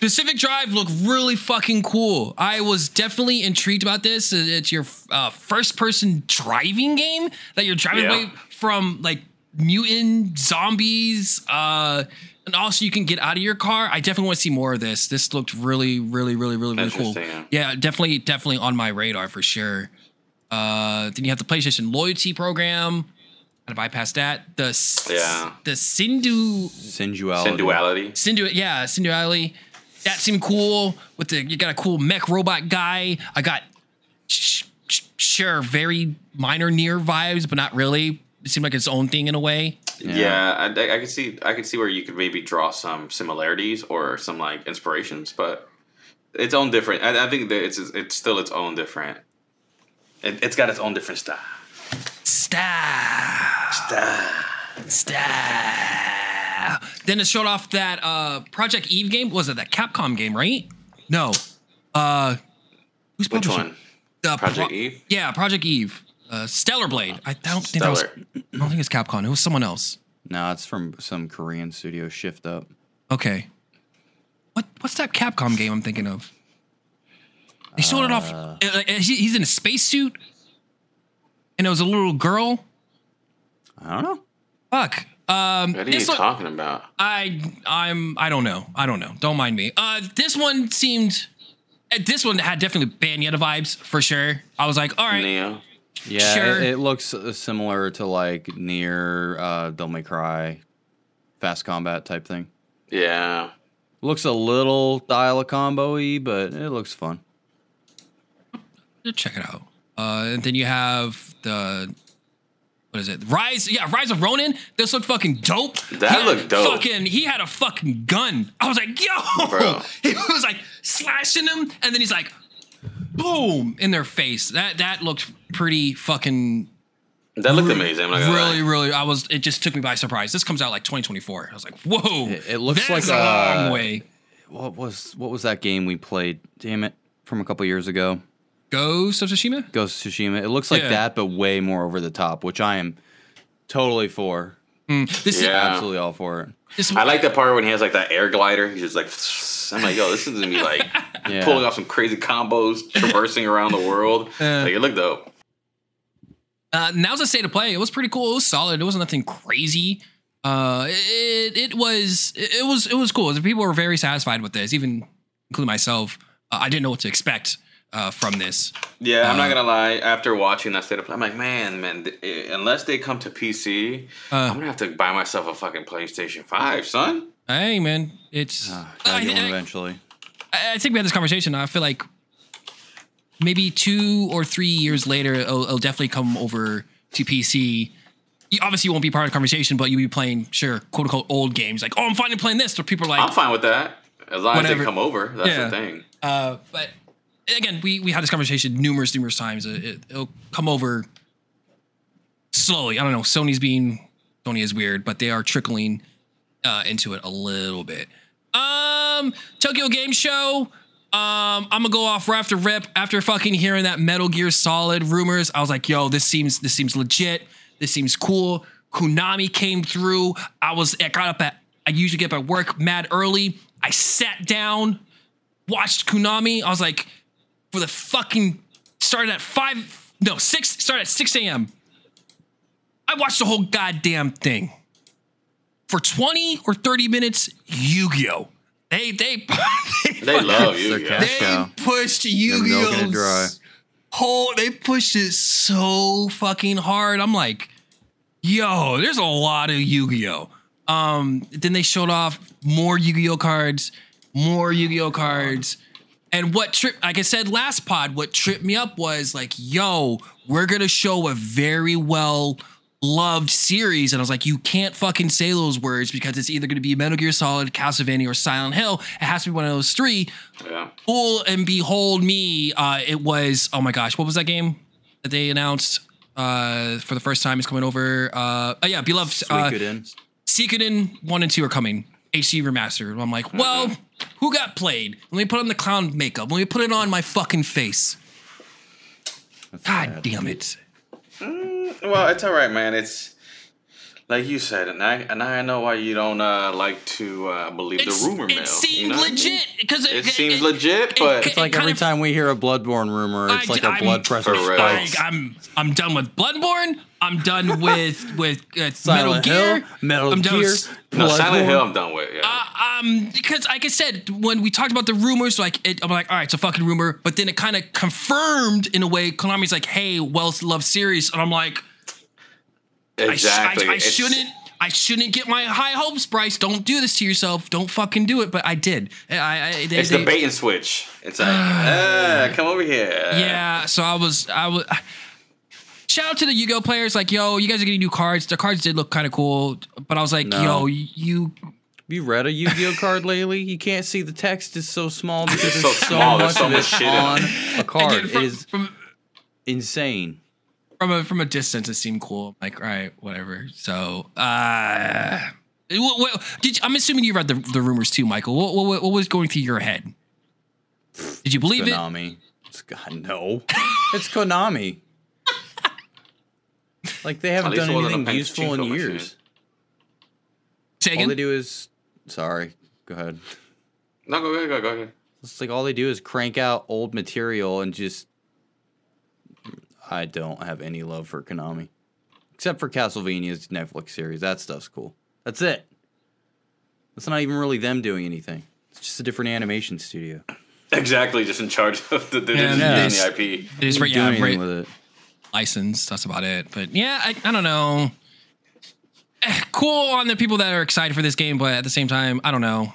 [SPEAKER 2] Pacific Drive looked really fucking cool. I was definitely intrigued about this. It's your uh, first person driving game that you're driving
[SPEAKER 3] Yeah.
[SPEAKER 2] away from like mutant zombies. Uh, and also you can get out of your car. I definitely want to see more of this. This looked really, really, really, really, really cool.
[SPEAKER 3] Interesting,
[SPEAKER 2] Yeah, definitely, definitely on my radar for sure. Uh, then you have the PlayStation loyalty program. Gotta bypass that. The s-
[SPEAKER 3] Yeah.
[SPEAKER 2] the Sindu
[SPEAKER 1] Sensuality.
[SPEAKER 3] Sensuality.
[SPEAKER 2] Sindu, yeah, Sindu Alley. That seemed cool. With the you got a cool mech robot guy. I got sh- sh- sure very minor NieR vibes, but not really. It seemed like its own thing in a way.
[SPEAKER 3] Yeah, I, I, I could see. I could see where you could maybe draw some similarities or some like inspirations, but its own different. I, I think that it's it's still its own different. It, it's got its own different style.
[SPEAKER 2] Style,
[SPEAKER 3] Style.
[SPEAKER 2] style. Then it showed off that uh Project Eve game. Was it that Capcom game? Right? No. Uh, who's
[SPEAKER 3] Which
[SPEAKER 2] publishing?
[SPEAKER 3] one?
[SPEAKER 2] The
[SPEAKER 3] Project
[SPEAKER 2] Pro-
[SPEAKER 3] Eve?
[SPEAKER 2] Yeah, Project Eve. Uh, Stellar Blade. I don't think that was. I don't think it's Capcom. It was someone else.
[SPEAKER 1] No, it's from some Korean studio. Shift Up.
[SPEAKER 2] Okay. What what's that Capcom game I'm thinking of? They showed it off.
[SPEAKER 1] Uh.
[SPEAKER 2] uh, he- He's in a spacesuit, and it was a little girl.
[SPEAKER 1] I don't know.
[SPEAKER 2] Fuck. Um,
[SPEAKER 3] What are you
[SPEAKER 2] this one-
[SPEAKER 3] talking about?
[SPEAKER 2] I I'm I don't know. I don't know. Don't mind me. Uh, this one seemed. uh, This one had definitely Bayonetta vibes for sure. I was like, all right,
[SPEAKER 3] Neo.
[SPEAKER 1] Yeah,
[SPEAKER 2] Sure.
[SPEAKER 1] it, it looks uh, similar to like NieR uh, Don't May Cry, fast combat type thing.
[SPEAKER 3] Yeah.
[SPEAKER 1] Looks a little dial a combo y, but it looks fun.
[SPEAKER 2] check it out. Uh, and then you have the what is it? Rise, yeah, Rise of Ronin. This looked fucking dope.
[SPEAKER 3] That
[SPEAKER 2] He
[SPEAKER 3] looked dope.
[SPEAKER 2] Fucking, he had a fucking gun. I was like, yo,
[SPEAKER 3] Bro.
[SPEAKER 2] he was like slashing them, and then he's like, boom, in their face. That that looked pretty fucking
[SPEAKER 3] That looked amazing. I'm not gonna
[SPEAKER 2] really,
[SPEAKER 3] lie.
[SPEAKER 2] really. I was. It just took me by surprise. This comes out like 2024. I was like, whoa,
[SPEAKER 1] It- it looks
[SPEAKER 2] that's
[SPEAKER 1] like,
[SPEAKER 2] a long
[SPEAKER 1] uh,
[SPEAKER 2] way.
[SPEAKER 1] What was what was that game we played? Damn it, from a couple years ago.
[SPEAKER 2] Ghost of Tsushima.
[SPEAKER 1] Ghost of Tsushima. It looks like
[SPEAKER 2] Yeah.
[SPEAKER 1] that, but way more over the top, which I am totally for.
[SPEAKER 2] This
[SPEAKER 3] Yeah.
[SPEAKER 1] Absolutely all for it.
[SPEAKER 2] is this.
[SPEAKER 3] I like the part when he has like that air glider. He's just like, I'm like, yo, this is gonna be like
[SPEAKER 1] Yeah.
[SPEAKER 3] pulling off some crazy combos, traversing around the world.
[SPEAKER 2] Yeah.
[SPEAKER 3] Like it looked dope.
[SPEAKER 2] Uh, now's the state of play. It was pretty cool. It was solid. It wasn't nothing crazy. Uh, it it was it was it was cool. The people were very satisfied with this, even including myself. Uh, I didn't know what to expect uh, from this.
[SPEAKER 3] Yeah, I'm
[SPEAKER 2] Uh,
[SPEAKER 3] not gonna lie. After watching that state of play, I'm like, man, man. th- eh, unless they come to PC,
[SPEAKER 2] Uh.
[SPEAKER 3] I'm gonna have to buy myself a fucking PlayStation Five, son.
[SPEAKER 2] Hey, man, it's.
[SPEAKER 1] Ah,
[SPEAKER 2] I,
[SPEAKER 1] gotta get one
[SPEAKER 2] I-
[SPEAKER 1] eventually.
[SPEAKER 2] I think we had this conversation. I feel like maybe two or three years later, it'll, it'll definitely come over to PC. You, obviously, you won't be part of the conversation, but you'll be playing, sure, quote unquote, old games. Like, oh, I'm finally playing this. Or people are like,
[SPEAKER 3] I'm fine with that as long as they come over. That's
[SPEAKER 2] Yeah.
[SPEAKER 3] the thing.
[SPEAKER 2] Uh, but again, we we had this conversation numerous numerous times. It, it'll come over slowly. I don't know. Sony's being Sony is weird, but they are trickling uh, into it a little bit. Um, Tokyo Game Show. Um, I'm gonna go off right after rip after fucking hearing that Metal Gear Solid rumors. I was like, yo, this seems this seems legit. This seems cool. Konami came through. I was I got up at I usually get up at work mad early. I sat down, watched Konami. I was like, for the fucking started at five, no six, started at six a.m. I watched the whole goddamn thing for twenty or thirty minutes. Yu-Gi-Oh. They they
[SPEAKER 3] They love
[SPEAKER 1] Yu-Gi-Oh.
[SPEAKER 2] they pushed
[SPEAKER 1] They're milking it dry.
[SPEAKER 2] Yu-Gi-Oh. Whole they pushed it so fucking hard. I'm like, yo, there's a lot of Yu-Gi-Oh. Um, then they showed off more Yu-Gi-Oh cards, more Yu-Gi-Oh cards. And what trip, like I said last pod, what tripped me up was like, yo, we're gonna show a very well loved series. And I was like, you can't fucking say those words because it's either gonna be Metal Gear Solid, Castlevania, or Silent Hill. It has to be one of those three.
[SPEAKER 3] Yeah.
[SPEAKER 2] Full and behold me, uh, it was, oh my gosh, what was that game? that they announced uh, for the first time is coming over. Uh, oh yeah, beloved. Uh,
[SPEAKER 1] Suikoden.
[SPEAKER 2] Suikoden one and two are coming. HD remastered. I'm like, well, who got played? Let me put on the clown makeup. Let me put it on my fucking face.
[SPEAKER 1] That's
[SPEAKER 2] God
[SPEAKER 1] sad.
[SPEAKER 2] damn it.
[SPEAKER 3] Well, it's all right, man. It's like you said, and I and I know why you don't uh, like to uh, believe
[SPEAKER 2] It's,
[SPEAKER 3] the rumor mill.
[SPEAKER 2] it seemed
[SPEAKER 3] you know what I mean?
[SPEAKER 2] legit because
[SPEAKER 3] It seems legit, but-
[SPEAKER 1] It's like every
[SPEAKER 2] of-
[SPEAKER 1] time we hear a Bloodborne rumor, it's
[SPEAKER 2] I-
[SPEAKER 1] like our
[SPEAKER 2] I'm-
[SPEAKER 1] blood pressure
[SPEAKER 3] For real.
[SPEAKER 1] spikes.
[SPEAKER 2] Like, I'm I'm done with Bloodborne. I'm done with with uh, Metal Gear.
[SPEAKER 1] Hill, Metal
[SPEAKER 2] I'm done
[SPEAKER 1] Gear,
[SPEAKER 2] with-
[SPEAKER 3] No, Silent
[SPEAKER 1] Bloodborne.
[SPEAKER 3] Hill, I'm done with. Yeah.
[SPEAKER 2] Uh, um, because like I said, when we talked about the rumors, like it, I'm like, all right, it's a fucking rumor. But then it kind of confirmed in a way. Konami's like, hey, Wells love series, and I'm like, I, sh-
[SPEAKER 3] exactly.
[SPEAKER 2] I, I
[SPEAKER 3] It's-
[SPEAKER 2] shouldn't. I shouldn't get my high hopes, Bryce. Don't do this to yourself. Don't fucking do it. But I did. I, I they,
[SPEAKER 3] It's
[SPEAKER 2] they-
[SPEAKER 3] the bait and switch. It's like, ah, come over here.
[SPEAKER 2] Yeah. So I was. I was. Shout out to the Yu-Gi-Oh players. Like, yo, you guys are getting new cards. The cards did look kind of cool, but I was like,
[SPEAKER 1] No.
[SPEAKER 2] yo, you.
[SPEAKER 1] You read a Yu-Gi-Oh card lately? You can't see the text is so small because there's
[SPEAKER 3] so
[SPEAKER 1] so, much
[SPEAKER 3] there's so
[SPEAKER 1] of
[SPEAKER 3] much
[SPEAKER 1] it
[SPEAKER 3] shit
[SPEAKER 1] on a card.
[SPEAKER 2] Again, from,
[SPEAKER 1] it is
[SPEAKER 2] from
[SPEAKER 1] insane.
[SPEAKER 2] from a from a distance, it seemed cool. Like, all right, whatever. So, uh, what, what, did you, I'm assuming you read the, the rumors too, Michael. What, what, what was going through your head? Did you believe it?
[SPEAKER 1] Konami. It's God no. it's Konami. Like they haven't done
[SPEAKER 3] it wasn't a
[SPEAKER 1] anything useful in years.
[SPEAKER 3] machine.
[SPEAKER 2] Say
[SPEAKER 1] All they do is sorry. Go ahead.
[SPEAKER 3] No, go ahead, go, go ahead.
[SPEAKER 1] It's like all they do is crank out old material and just. I don't have any love for Konami, except for Castlevania's Netflix series. That stuff's cool. That's it. That's not even really them doing anything. It's just a different animation studio.
[SPEAKER 3] Exactly, just in charge of the, the,
[SPEAKER 2] Yeah,
[SPEAKER 3] the,
[SPEAKER 2] yeah.
[SPEAKER 3] the IP.
[SPEAKER 2] It is
[SPEAKER 1] Doing
[SPEAKER 2] yeah,
[SPEAKER 1] anything
[SPEAKER 2] right,
[SPEAKER 1] with it.
[SPEAKER 2] License. That's about it. But yeah, I, I don't know. Eh, Cool on the people that are excited for this game, but at the same time, I don't know.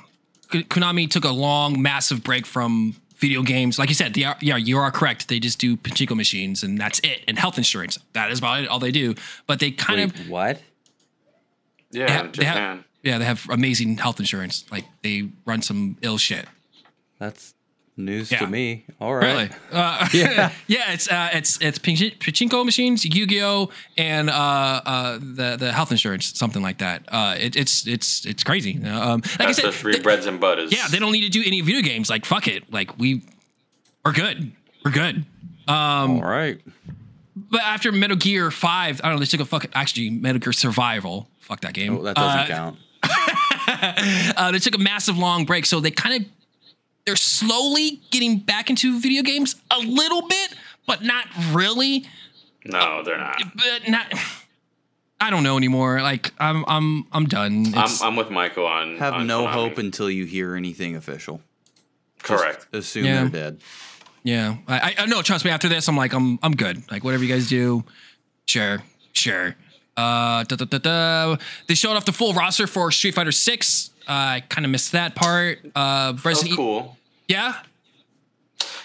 [SPEAKER 2] Konami took a long, massive break from video games. Like you said, they are, yeah, you are correct. They just do pachinko machines, and that's it. And health insurance. That is about it. All they do. But they kind
[SPEAKER 1] Wait,
[SPEAKER 2] of
[SPEAKER 1] what?
[SPEAKER 3] Yeah,
[SPEAKER 2] they have,
[SPEAKER 3] in
[SPEAKER 2] they have-
[SPEAKER 3] Japan.
[SPEAKER 2] yeah, they have amazing health insurance. Like they run some ill shit.
[SPEAKER 1] That's news
[SPEAKER 2] Yeah.
[SPEAKER 1] to me. All right.
[SPEAKER 2] Really? Uh,
[SPEAKER 1] Yeah.
[SPEAKER 2] yeah. It's uh, it's it's pachin- pachinko machines, Yu-Gi-Oh, and uh, uh, the the health insurance, something like that. Uh, it, it's it's it's crazy. Um, like I said,
[SPEAKER 3] the three
[SPEAKER 2] th-
[SPEAKER 3] breads and butters.
[SPEAKER 2] yeah, they don't need to do any video games. Like fuck it. Like we we're good. We're good. Um,
[SPEAKER 1] All right.
[SPEAKER 2] but after Metal Gear Five, I don't know. They took a fucking actually Metal Gear Survival. Fuck that game.
[SPEAKER 1] Oh, that doesn't
[SPEAKER 2] Uh,
[SPEAKER 1] count.
[SPEAKER 2] uh, they took a massive long break, so they kind of they're slowly getting back into video games a little bit, but not really.
[SPEAKER 3] No, they're not.
[SPEAKER 2] But not. I don't know anymore. Like I'm I'm I'm done.
[SPEAKER 3] I'm, I'm with Michael on.
[SPEAKER 1] Have
[SPEAKER 3] on
[SPEAKER 1] no
[SPEAKER 3] Konami.
[SPEAKER 1] hope until you hear anything official. Just
[SPEAKER 3] Correct.
[SPEAKER 1] assume
[SPEAKER 2] Yeah.
[SPEAKER 1] they're dead.
[SPEAKER 2] yeah. I, I I know. Trust me. After this, I'm like I'm I'm good. Like whatever you guys do, sure, sure. Uh, da, da, da, da. They showed off the full roster for Street Fighter Six. Uh, I kind of missed that part. Uh,
[SPEAKER 3] That was
[SPEAKER 2] Resident E-
[SPEAKER 3] cool.
[SPEAKER 2] Yeah.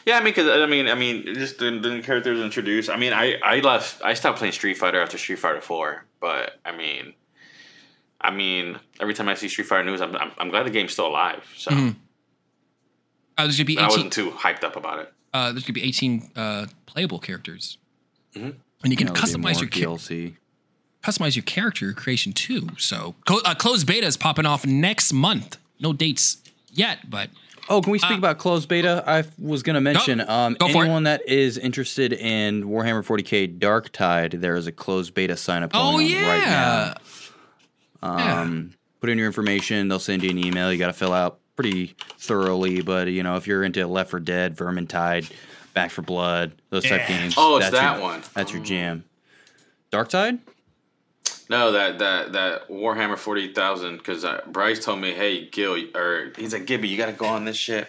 [SPEAKER 3] Yeah, I mean, because I mean, I mean, just the, the characters introduced. I mean, I I left. I stopped playing Street Fighter after Street Fighter Four, but I mean, I mean, every time I see Street Fighter news, I'm I'm, I'm glad the game's still alive. So
[SPEAKER 2] Mhm. Uh, there's gonna be
[SPEAKER 3] I wasn't too hyped up about it.
[SPEAKER 2] uh, there's gonna be 18 uh, playable characters,
[SPEAKER 3] Mhm.
[SPEAKER 2] and you can
[SPEAKER 1] That'll
[SPEAKER 2] customize your cha-
[SPEAKER 1] DLC.
[SPEAKER 2] Customize your character creation too. So uh, closed beta is popping off next month. No dates yet, but
[SPEAKER 1] Oh, can we speak about closed beta? I was going to mention um,
[SPEAKER 2] Uh, Go for it.
[SPEAKER 1] anyone that is interested in Warhammer 40k Darktide, there is a closed beta sign up going
[SPEAKER 2] oh
[SPEAKER 1] on
[SPEAKER 2] yeah,
[SPEAKER 1] right now.
[SPEAKER 2] Yeah.
[SPEAKER 1] Um, Put in your information. They'll send you an email. You got to fill out pretty thoroughly. But you know, if you're into Left 4 Dead, Vermintide, Back 4 Blood, those type games.
[SPEAKER 3] Oh, it's
[SPEAKER 1] that's
[SPEAKER 3] that
[SPEAKER 1] your-
[SPEAKER 3] one.
[SPEAKER 1] That's your jam. Darktide.
[SPEAKER 3] No, that that that Warhammer forty thousand. Because uh, Bryce told me, "Hey, Gil," or he's like, "Gibby, you got to go on this shit.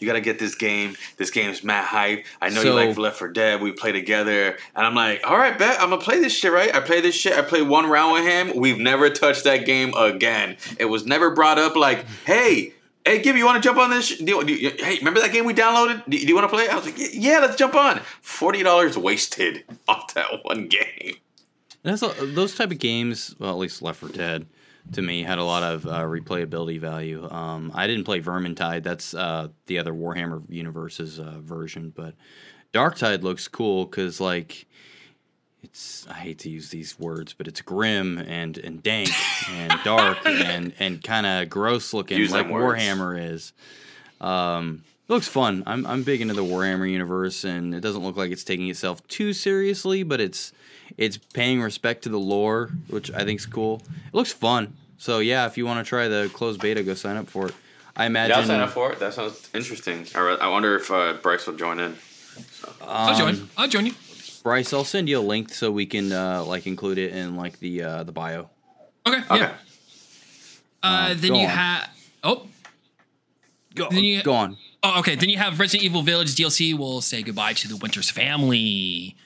[SPEAKER 3] You got to get this game. This game's mad hype. I know you like Left 4 Dead. We play together." And I'm like, "All right, bet I'm gonna play this shit. Right? I play this shit. I played one round with him. We've never touched that game again. It was never brought up. Like, hey." Hey, Gibby, you want to jump on this? sh- Do you, do you- hey, remember that game we downloaded? Do, do you want to play? I was like, yeah, let's jump on. Forty dollars wasted off that one game.
[SPEAKER 1] And that's a, those type of games. Well, at least Left 4 Dead, to me, had a lot of uh, replayability value. Um, I didn't play Vermintide. That's uh, the other Warhammer Universe's uh, version, but Darktide looks cool because like it's I hate to use these words, but it's grim and and dank and dark and and kind of gross looking
[SPEAKER 3] Use
[SPEAKER 1] like. Warhammer is. Um, it looks fun. I'm I'm big into the Warhammer universe, and it doesn't look like it's taking itself too seriously, but it's it's paying respect to the lore, which I think is cool. It looks fun. So yeah, if you want to try the closed beta, go sign up for it. I imagine.
[SPEAKER 3] Yeah, I'll sign up for it. That sounds interesting. I, re- I wonder if uh, Bryce will join in.
[SPEAKER 2] I'll join. I'll join you.
[SPEAKER 1] Bryce, I'll send you a link so we can uh, like include it in like the uh, the bio.
[SPEAKER 2] Okay.
[SPEAKER 3] Okay.
[SPEAKER 2] Yeah. Uh, then you
[SPEAKER 1] on.
[SPEAKER 2] have. Oh.
[SPEAKER 1] Go,
[SPEAKER 2] Then you-
[SPEAKER 1] go on.
[SPEAKER 2] Oh, okay. Then you have Resident Evil Village DLC. We'll say goodbye to the Winters family.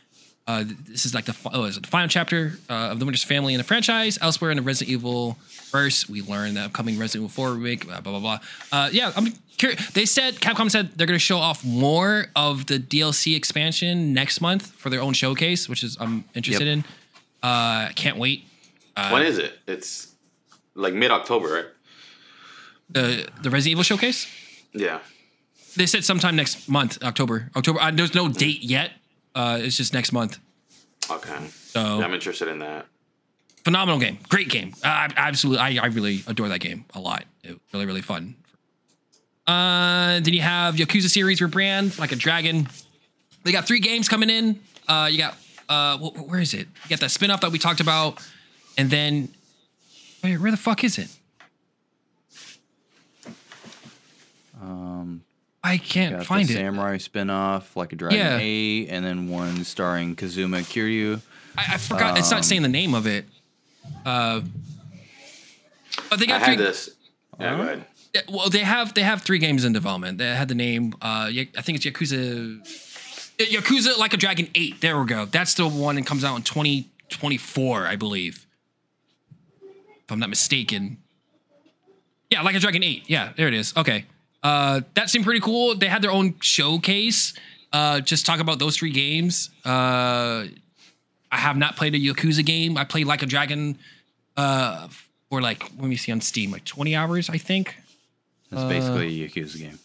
[SPEAKER 2] Uh, this is like the oh, is it the final chapter uh, of the Winters family in the franchise. Elsewhere in the Resident Evil verse, we learn the upcoming Resident Evil 4 remake. Blah blah blah. blah. Uh, yeah, I'm curious. They said Capcom said they're going to show off more of the DLC expansion next month for their own showcase, which is I'm interested
[SPEAKER 1] Yep.
[SPEAKER 2] in. Uh, can't wait.
[SPEAKER 3] when is it? It's like mid October, right?
[SPEAKER 2] The the Resident Evil showcase.
[SPEAKER 3] Yeah.
[SPEAKER 2] They said sometime next month, October. October. Uh, there's no date yet. Uh, it's just next month.
[SPEAKER 3] Okay.
[SPEAKER 2] So
[SPEAKER 3] Yeah, I'm interested in that.
[SPEAKER 2] phenomenal game, great game. Uh, I- absolutely, I, I really adore that game a lot. It, was really, really fun. Uh, then you have Yakuza series rebrand like a dragon. They got three games coming in. Uh, you got uh, wh- where is it? You got that spin-off that we talked about, and then wait, where the fuck is it?
[SPEAKER 1] Um,
[SPEAKER 2] I can't
[SPEAKER 1] got
[SPEAKER 2] find
[SPEAKER 1] the
[SPEAKER 2] it.
[SPEAKER 1] Samurai spin-off, like a Dragon
[SPEAKER 2] Yeah.
[SPEAKER 1] 8, and then one starring Kazuma Kiryu.
[SPEAKER 2] I, I forgot. it's not saying the name of it. Uh, but they
[SPEAKER 3] I
[SPEAKER 2] got
[SPEAKER 3] had
[SPEAKER 2] three.
[SPEAKER 3] this. Yeah, go ahead.
[SPEAKER 2] Yeah, well, they have they have three games in development. They had the name. Uh, I think it's Yakuza. Yakuza Like a Dragon Eight. There we go. That's the one that comes out in twenty twenty four, I believe. If I'm not mistaken. Yeah, Like a Dragon Eight. Yeah, there it is. Okay. Uh, that seemed pretty cool. They had their own showcase. Uh, just talk about those three games. Uh, I have not played a Yakuza game. I played Like a Dragon. Uh, for like let me see on Steam, like twenty hours, I think.
[SPEAKER 1] That's basically a Yakuza game.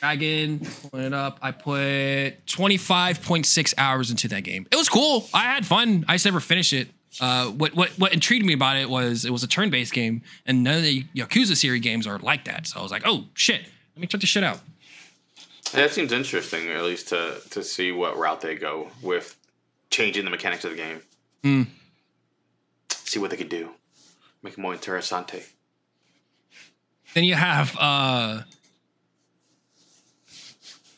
[SPEAKER 2] Dragon, pulling it up. I put 25.6 hours into that game. It was cool. I had fun. I just never finished it. Uh, what what what intrigued me about it was it was a turn-based game, and none of the Yakuza series games are like that. So I was like, oh shit, let me check this shit out.
[SPEAKER 3] That seems interesting, at least to to see what route they go with changing the mechanics of the game.
[SPEAKER 2] Hmm.
[SPEAKER 3] See what they could do. Make it more interessante.
[SPEAKER 2] Then you have uh,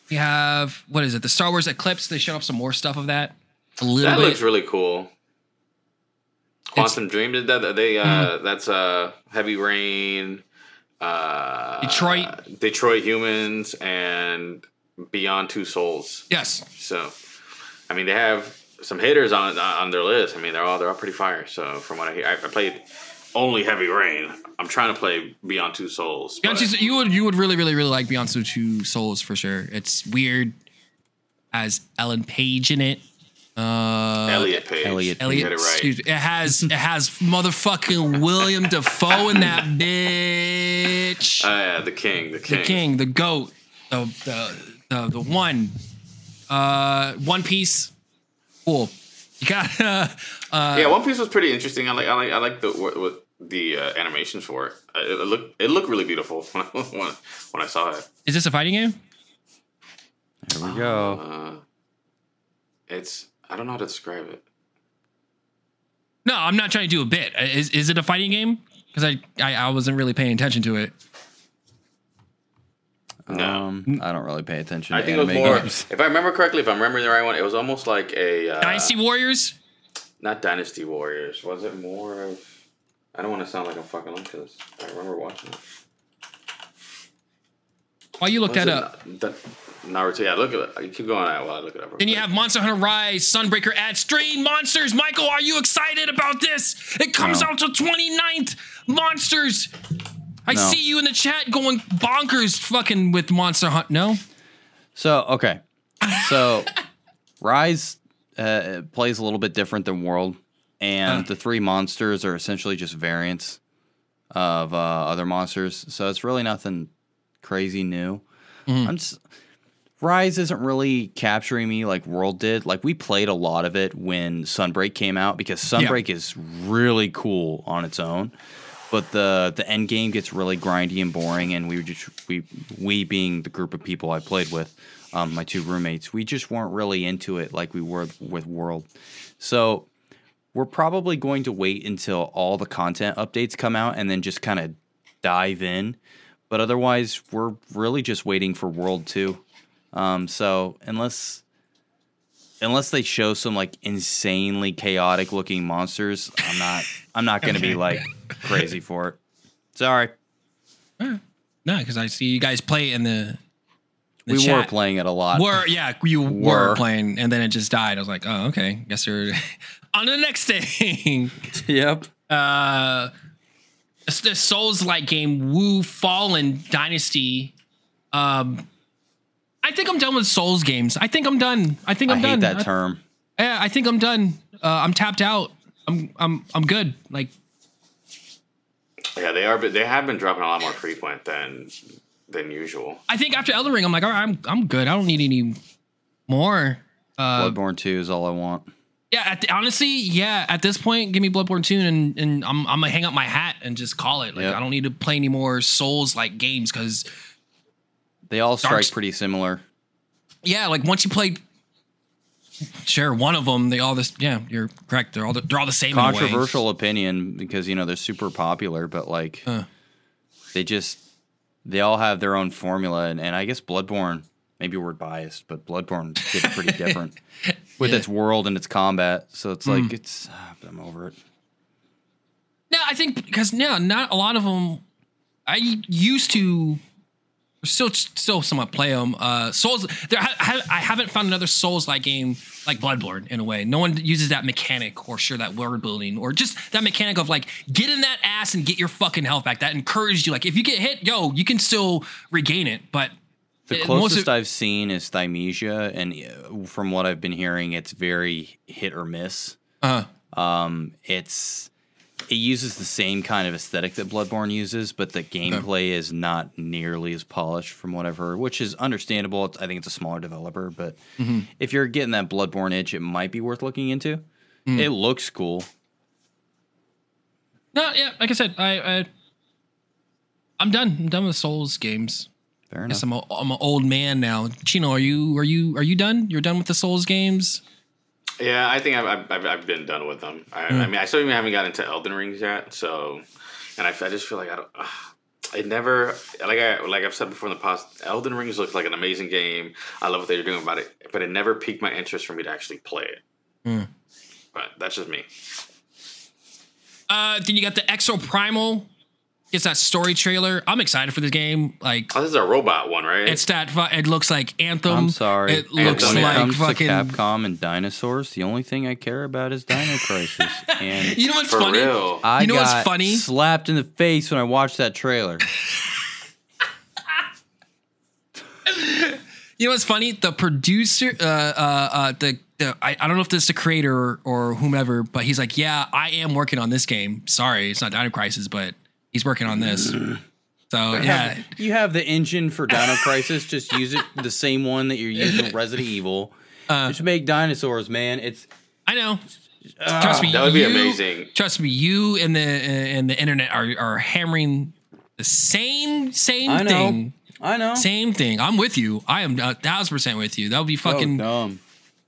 [SPEAKER 2] you have what is it? The Star Wars Eclipse. They showed off some more stuff of that. A little
[SPEAKER 3] That
[SPEAKER 2] bit.
[SPEAKER 3] looks really cool. Quantic Dream did that. They uh, that's uh, Heavy Rain, uh,
[SPEAKER 2] Detroit.
[SPEAKER 3] Detroit Humans, and Beyond Two Souls.
[SPEAKER 2] yes.
[SPEAKER 3] So, I mean, they have some hitters on on their list. I mean, they're all they're all pretty fire. So, from what I hear, I, I played only Heavy Rain. I'm trying to play Beyond Two Souls.
[SPEAKER 2] Beyond Two, you would you would really really really like Beyond Two Souls for sure. It's weird as Ellen Page in it. Uh,
[SPEAKER 3] Elliot Page.
[SPEAKER 1] Elliot
[SPEAKER 3] You
[SPEAKER 2] Elliot,
[SPEAKER 3] it right.
[SPEAKER 2] excuse me. It has it has motherfucking William Defoe in that bitch.
[SPEAKER 3] Uh, yeah, the king, the king.
[SPEAKER 2] the king, the goat, the the the, the one. Uh, One Piece. Cool. You got uh, uh,
[SPEAKER 3] Yeah, One Piece was pretty interesting. I like, I like, I like the what, what the uh, animations for it. Uh, It, it looked, it looked really beautiful when I, when, when I saw it.
[SPEAKER 2] Is this a fighting game?
[SPEAKER 1] There we go.
[SPEAKER 3] Uh, it's, I don't know how to describe it.
[SPEAKER 2] No, I'm not trying to do a bit. Is is it a fighting game? Because I, I I wasn't really paying attention to it.
[SPEAKER 3] No.
[SPEAKER 1] Um, I don't really pay attention
[SPEAKER 3] I
[SPEAKER 1] to
[SPEAKER 3] think it was
[SPEAKER 1] anime
[SPEAKER 3] more.
[SPEAKER 1] games.
[SPEAKER 3] If I remember correctly, if I'm remembering the right one, it was almost like a uh,
[SPEAKER 2] Dynasty Warriors.
[SPEAKER 3] not Dynasty Warriors. Was it more of? I don't want to sound like I'm fucking up because I remember watching it.
[SPEAKER 2] While you look
[SPEAKER 3] Was
[SPEAKER 2] that up.
[SPEAKER 3] The- Naruto. Yeah, look at it. You keep going at while I look at it up. real
[SPEAKER 2] Then you have Monster Hunter Rise, Sunbreaker ad Stream Monsters. Michael, are you excited about this? It comes
[SPEAKER 1] No.
[SPEAKER 2] out till 29th. Monsters. I
[SPEAKER 1] No.
[SPEAKER 2] see you in the chat going bonkers fucking with Monster Hunt. No?
[SPEAKER 1] So okay, so Rise uh, plays a little bit different than World, and
[SPEAKER 2] Huh.
[SPEAKER 1] the three monsters are essentially just variants of uh, other monsters. So it's really nothing crazy new.
[SPEAKER 2] Mm-hmm.
[SPEAKER 1] I'm just Rise isn't really capturing me like World did. Like we played a lot of it when Sunbreak came out because Sunbreak is really cool on its own. But the the end game gets really grindy and boring, and we were just we we being the group of people I played with, um, my two roommates, we just weren't really into it like we were with World. So we're probably going to wait until all the content updates come out and then just kind of dive in. But otherwise, we're really just waiting for World Two. Um, so unless unless they show some like insanely chaotic looking monsters, I'm not I'm not gonna be like crazy for it. Sorry.
[SPEAKER 2] No, because I see you guys play in the. the
[SPEAKER 1] we were playing it a lot.
[SPEAKER 2] Were yeah, you were.
[SPEAKER 1] Were.
[SPEAKER 2] playing, and then it just died. I was like, oh, okay. Guess you're on to the next thing.
[SPEAKER 1] yep.
[SPEAKER 2] uh, the Souls like game, Wu Fallen Dynasty. Um, I think I'm done with Souls games. I think I'm done. I think
[SPEAKER 1] I'm
[SPEAKER 2] I'm
[SPEAKER 1] hate
[SPEAKER 2] done.
[SPEAKER 1] that
[SPEAKER 2] I-
[SPEAKER 1] term.
[SPEAKER 2] Yeah, I think I'm done. Uh, I'm tapped out. I'm I'm I'm good. Like
[SPEAKER 3] Yeah, they are, but they have been dropping a lot more frequent than than usual.
[SPEAKER 2] I think after Elden Ring, I'm like, all right, I'm I'm good. I don't need any more. Uh,
[SPEAKER 1] Bloodborne 2 is all I want.
[SPEAKER 2] yeah, at the, honestly, yeah. At this point, give me Bloodborne 2 and and I'm I'm gonna hang up my hat and just call it. Like
[SPEAKER 1] Yep.
[SPEAKER 2] I don't need to play any more Souls like games because
[SPEAKER 1] They all strike
[SPEAKER 2] Dark's-
[SPEAKER 1] pretty similar.
[SPEAKER 2] yeah, like once you play, sure, one of them, they all this. Yeah, you're correct. They're all the, they're all the same. in a way.
[SPEAKER 1] Controversial opinion because you know they're super popular, but like
[SPEAKER 2] Huh.
[SPEAKER 1] they just they all have their own formula, and, and I guess Bloodborne. Maybe we're biased, but Bloodborne gets pretty different with
[SPEAKER 2] Yeah.
[SPEAKER 1] its world and its combat. So it's
[SPEAKER 2] Hmm.
[SPEAKER 1] like it's ah, I'm over it.
[SPEAKER 2] No, I think because now not a lot of them. I used to still still somewhat play them. Uh, Souls. There, I, I haven't found another Souls like game like Bloodborne in a way. No one uses that mechanic or sure that world building or just that mechanic of like get in that ass and get your fucking health back. That encouraged you. Like if you get hit, yo, you can still regain it. But
[SPEAKER 1] The
[SPEAKER 2] it-
[SPEAKER 1] closest
[SPEAKER 2] of-
[SPEAKER 1] I've seen is Thymesia, and uh, from what I've been hearing, it's very hit or miss.
[SPEAKER 2] uh,
[SPEAKER 1] Um, it's it uses the same kind of aesthetic that Bloodborne uses, but the gameplay is not nearly as polished from what I've heard, which is understandable. It's, I think it's a smaller developer, but
[SPEAKER 2] Mm-hmm.
[SPEAKER 1] if you're getting that Bloodborne itch, it might be worth looking into.
[SPEAKER 2] Mm.
[SPEAKER 1] It looks cool.
[SPEAKER 2] no, yeah, like I said, I, I I'm done. I'm done with Souls games.
[SPEAKER 1] Fair
[SPEAKER 2] I
[SPEAKER 1] enough.
[SPEAKER 2] guess I'm, a, I'm an old man now. Chino, are you are you are you done? You're done with the Souls games?
[SPEAKER 3] Yeah, I think I've, I've- I've, I've been done with them. I,
[SPEAKER 2] Hmm.
[SPEAKER 3] I mean, I still even haven't gotten into Elden Rings yet. So, and I, I just feel like I don't. Uh, it never like I like I've said before in the past. Elden Rings looks like an amazing game. I love what they're doing about it, but it never piqued my interest for me to actually play it.
[SPEAKER 2] Hmm.
[SPEAKER 3] But that's just me.
[SPEAKER 2] Uh, then you got the Exo Primal. It's that story trailer. I'm excited for this game. Like
[SPEAKER 3] Oh, this is a robot one, right?
[SPEAKER 2] it's that. fu- It looks like Anthem.
[SPEAKER 1] I'm sorry.
[SPEAKER 2] It looks
[SPEAKER 3] Anthem,
[SPEAKER 1] when
[SPEAKER 3] yeah.
[SPEAKER 1] it
[SPEAKER 2] like
[SPEAKER 1] comes
[SPEAKER 2] fucking.
[SPEAKER 1] to Capcom and dinosaurs, the only thing I care about is Dino Crisis. And
[SPEAKER 2] You know what's
[SPEAKER 3] for
[SPEAKER 2] funny?
[SPEAKER 3] real.
[SPEAKER 1] I
[SPEAKER 2] You know what's
[SPEAKER 1] got
[SPEAKER 2] funny?
[SPEAKER 1] slapped in the face when I watched that trailer.
[SPEAKER 2] You know what's funny? The producer, uh, uh, uh, the, the I, I don't know if this is the creator or, or whomever, but he's like, yeah, I am working on this game. Sorry, it's not Dino Crisis, but he's working on this. So yeah,
[SPEAKER 1] You have the engine for Dino Crisis. Just use it, the same one that you're using with Resident Evil.
[SPEAKER 2] Uh,
[SPEAKER 1] just make dinosaurs, man. It's
[SPEAKER 2] I know. Trust me,
[SPEAKER 3] That would be
[SPEAKER 2] you-
[SPEAKER 3] amazing.
[SPEAKER 2] Trust me, you and the and the internet are are hammering the same same
[SPEAKER 1] I know.
[SPEAKER 2] thing.
[SPEAKER 1] I know.
[SPEAKER 2] Same thing. I'm with you. I am a thousand percent with you. That would be
[SPEAKER 1] so
[SPEAKER 2] fucking
[SPEAKER 1] dumb.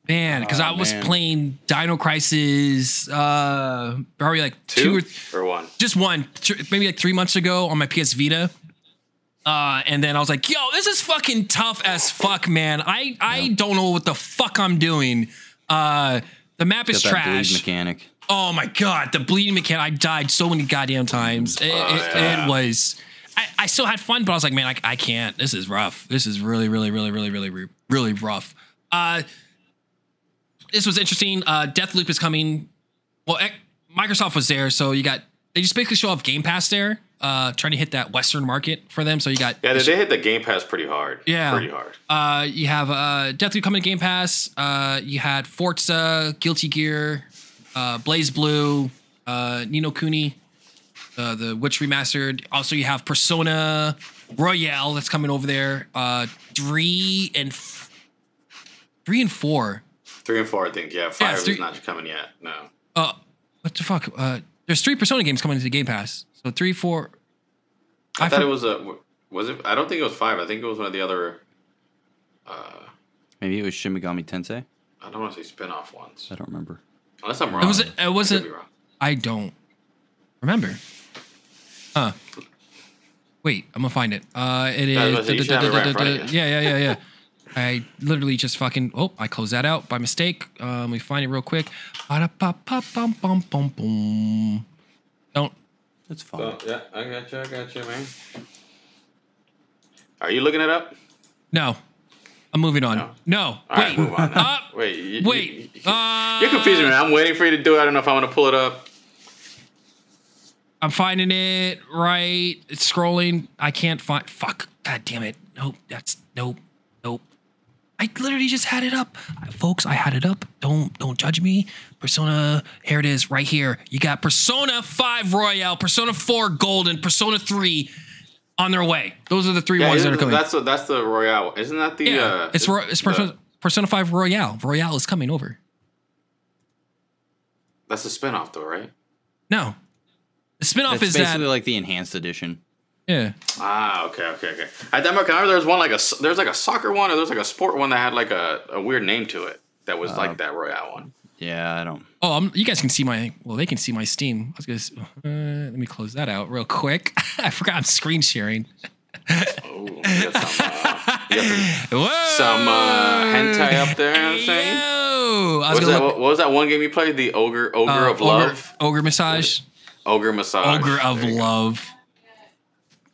[SPEAKER 2] Man. Because
[SPEAKER 1] Oh,
[SPEAKER 2] I was
[SPEAKER 1] man.
[SPEAKER 2] playing Dino Crisis, uh, probably like two,
[SPEAKER 3] Two,
[SPEAKER 2] or
[SPEAKER 3] or one.
[SPEAKER 2] just one, th- maybe like three months ago on my PS Vita. Uh, and then I was like, "Yo, this is fucking tough as fuck, man. I I don't know what the fuck I'm doing. Uh, the map is
[SPEAKER 1] that
[SPEAKER 2] trash.
[SPEAKER 1] mechanic.
[SPEAKER 2] Oh my god, the bleeding mechanic! I died so many goddamn times. It, it,
[SPEAKER 3] yeah.
[SPEAKER 2] it was. I, I still had fun, but I was like, man, I, I can't. This is rough. This is really, really, really, really, really, really, really rough. Uh, this was interesting. Uh, Deathloop is coming. Well, Microsoft was there, so you got they just basically show off Game Pass there, uh, trying to hit that Western market for them. So you got
[SPEAKER 3] Yeah, they, they hit the Game Pass pretty hard.
[SPEAKER 2] Yeah.
[SPEAKER 3] pretty hard.
[SPEAKER 2] uh, you have uh, Deathloop coming to Game Pass. Uh, you had Forza, Guilty Gear, uh, BlazBlue, uh, Ni no Kuni, uh, the Witch remastered. Also, you have Persona Royal that's coming over there. Uh, three and f- three and four.
[SPEAKER 3] Three and four, I think. Yeah, five
[SPEAKER 2] three-
[SPEAKER 3] is not coming yet. No.
[SPEAKER 2] Uh, what the fuck? Uh, there's three Persona games coming into the Game Pass. So three, four.
[SPEAKER 3] I,
[SPEAKER 2] I
[SPEAKER 3] thought
[SPEAKER 2] for-
[SPEAKER 3] it was a. Was it? I don't think it was five. I think it was one of the other.
[SPEAKER 1] Uh, Maybe it was Shin Megami Tensei.
[SPEAKER 3] I don't want to say spin-off ones.
[SPEAKER 1] I don't remember.
[SPEAKER 3] Unless I'm wrong.
[SPEAKER 2] It was, it wasn't.
[SPEAKER 3] be wrong.
[SPEAKER 2] I don't remember. Huh. Wait, I'm gonna find it. Uh, it
[SPEAKER 3] Yeah, I was
[SPEAKER 2] is.
[SPEAKER 3] gonna say, you should have it right in front of you.
[SPEAKER 2] Yeah, yeah, yeah, yeah. I literally just fucking. Oh, I closed that out by mistake. Um, let me find it real quick. Don't.
[SPEAKER 1] It's fine.
[SPEAKER 3] Oh, yeah, I got you. I got you, man. Are you looking it up?
[SPEAKER 2] No. I'm moving on.
[SPEAKER 3] No.
[SPEAKER 2] No.
[SPEAKER 3] All right,
[SPEAKER 2] Wait.
[SPEAKER 3] move on. Then.
[SPEAKER 2] Uh,
[SPEAKER 3] wait. You,
[SPEAKER 2] wait.
[SPEAKER 3] You,
[SPEAKER 2] Uh,
[SPEAKER 3] you're confusing me. I'm waiting for you to do it. I don't know if I want to pull it up.
[SPEAKER 2] I'm finding it right. It's scrolling. I can't find. Fuck. God damn it. Nope. That's nope. Nope. I literally just had it up, folks. I had it up. Don't don't judge me. Persona. Here it is, right here. You got Persona Five Royal, Persona Four Golden, Persona Three on their way. Those are the three
[SPEAKER 3] Yeah,
[SPEAKER 2] ones that
[SPEAKER 3] isn't-
[SPEAKER 2] are coming.
[SPEAKER 3] that's the, that's the Royal. Isn't that the?
[SPEAKER 2] yeah,
[SPEAKER 3] uh,
[SPEAKER 2] it's Ro- it's
[SPEAKER 3] the-
[SPEAKER 2] Persona, Persona Five Royal. Royal is coming over.
[SPEAKER 3] That's the spinoff, though, right?
[SPEAKER 2] No, the spinoff
[SPEAKER 1] It's
[SPEAKER 2] is
[SPEAKER 1] basically
[SPEAKER 2] that.
[SPEAKER 1] like the enhanced edition.
[SPEAKER 2] Yeah.
[SPEAKER 3] Ah, okay, okay, okay. I remember, I remember there was one like a there's like a soccer one or there's like a sport one that had like a, a weird name to it that was
[SPEAKER 2] Uh,
[SPEAKER 3] like that Royal one.
[SPEAKER 1] Yeah, I don't.
[SPEAKER 2] Oh, um, you guys can see my. Well, they can see my Steam. I was gonna. Uh, let me close that out real quick. I forgot I'm screen sharing.
[SPEAKER 3] Oh, you got some, uh, you got some, some uh, hentai up there. You know what I'm saying.
[SPEAKER 2] Yo!
[SPEAKER 3] What
[SPEAKER 2] was
[SPEAKER 3] that, what, was that one game you played? The ogre ogre
[SPEAKER 2] uh,
[SPEAKER 3] of love,
[SPEAKER 2] Ogre, ogre massage.
[SPEAKER 3] ogre massage,
[SPEAKER 2] Ogre of
[SPEAKER 3] love. go.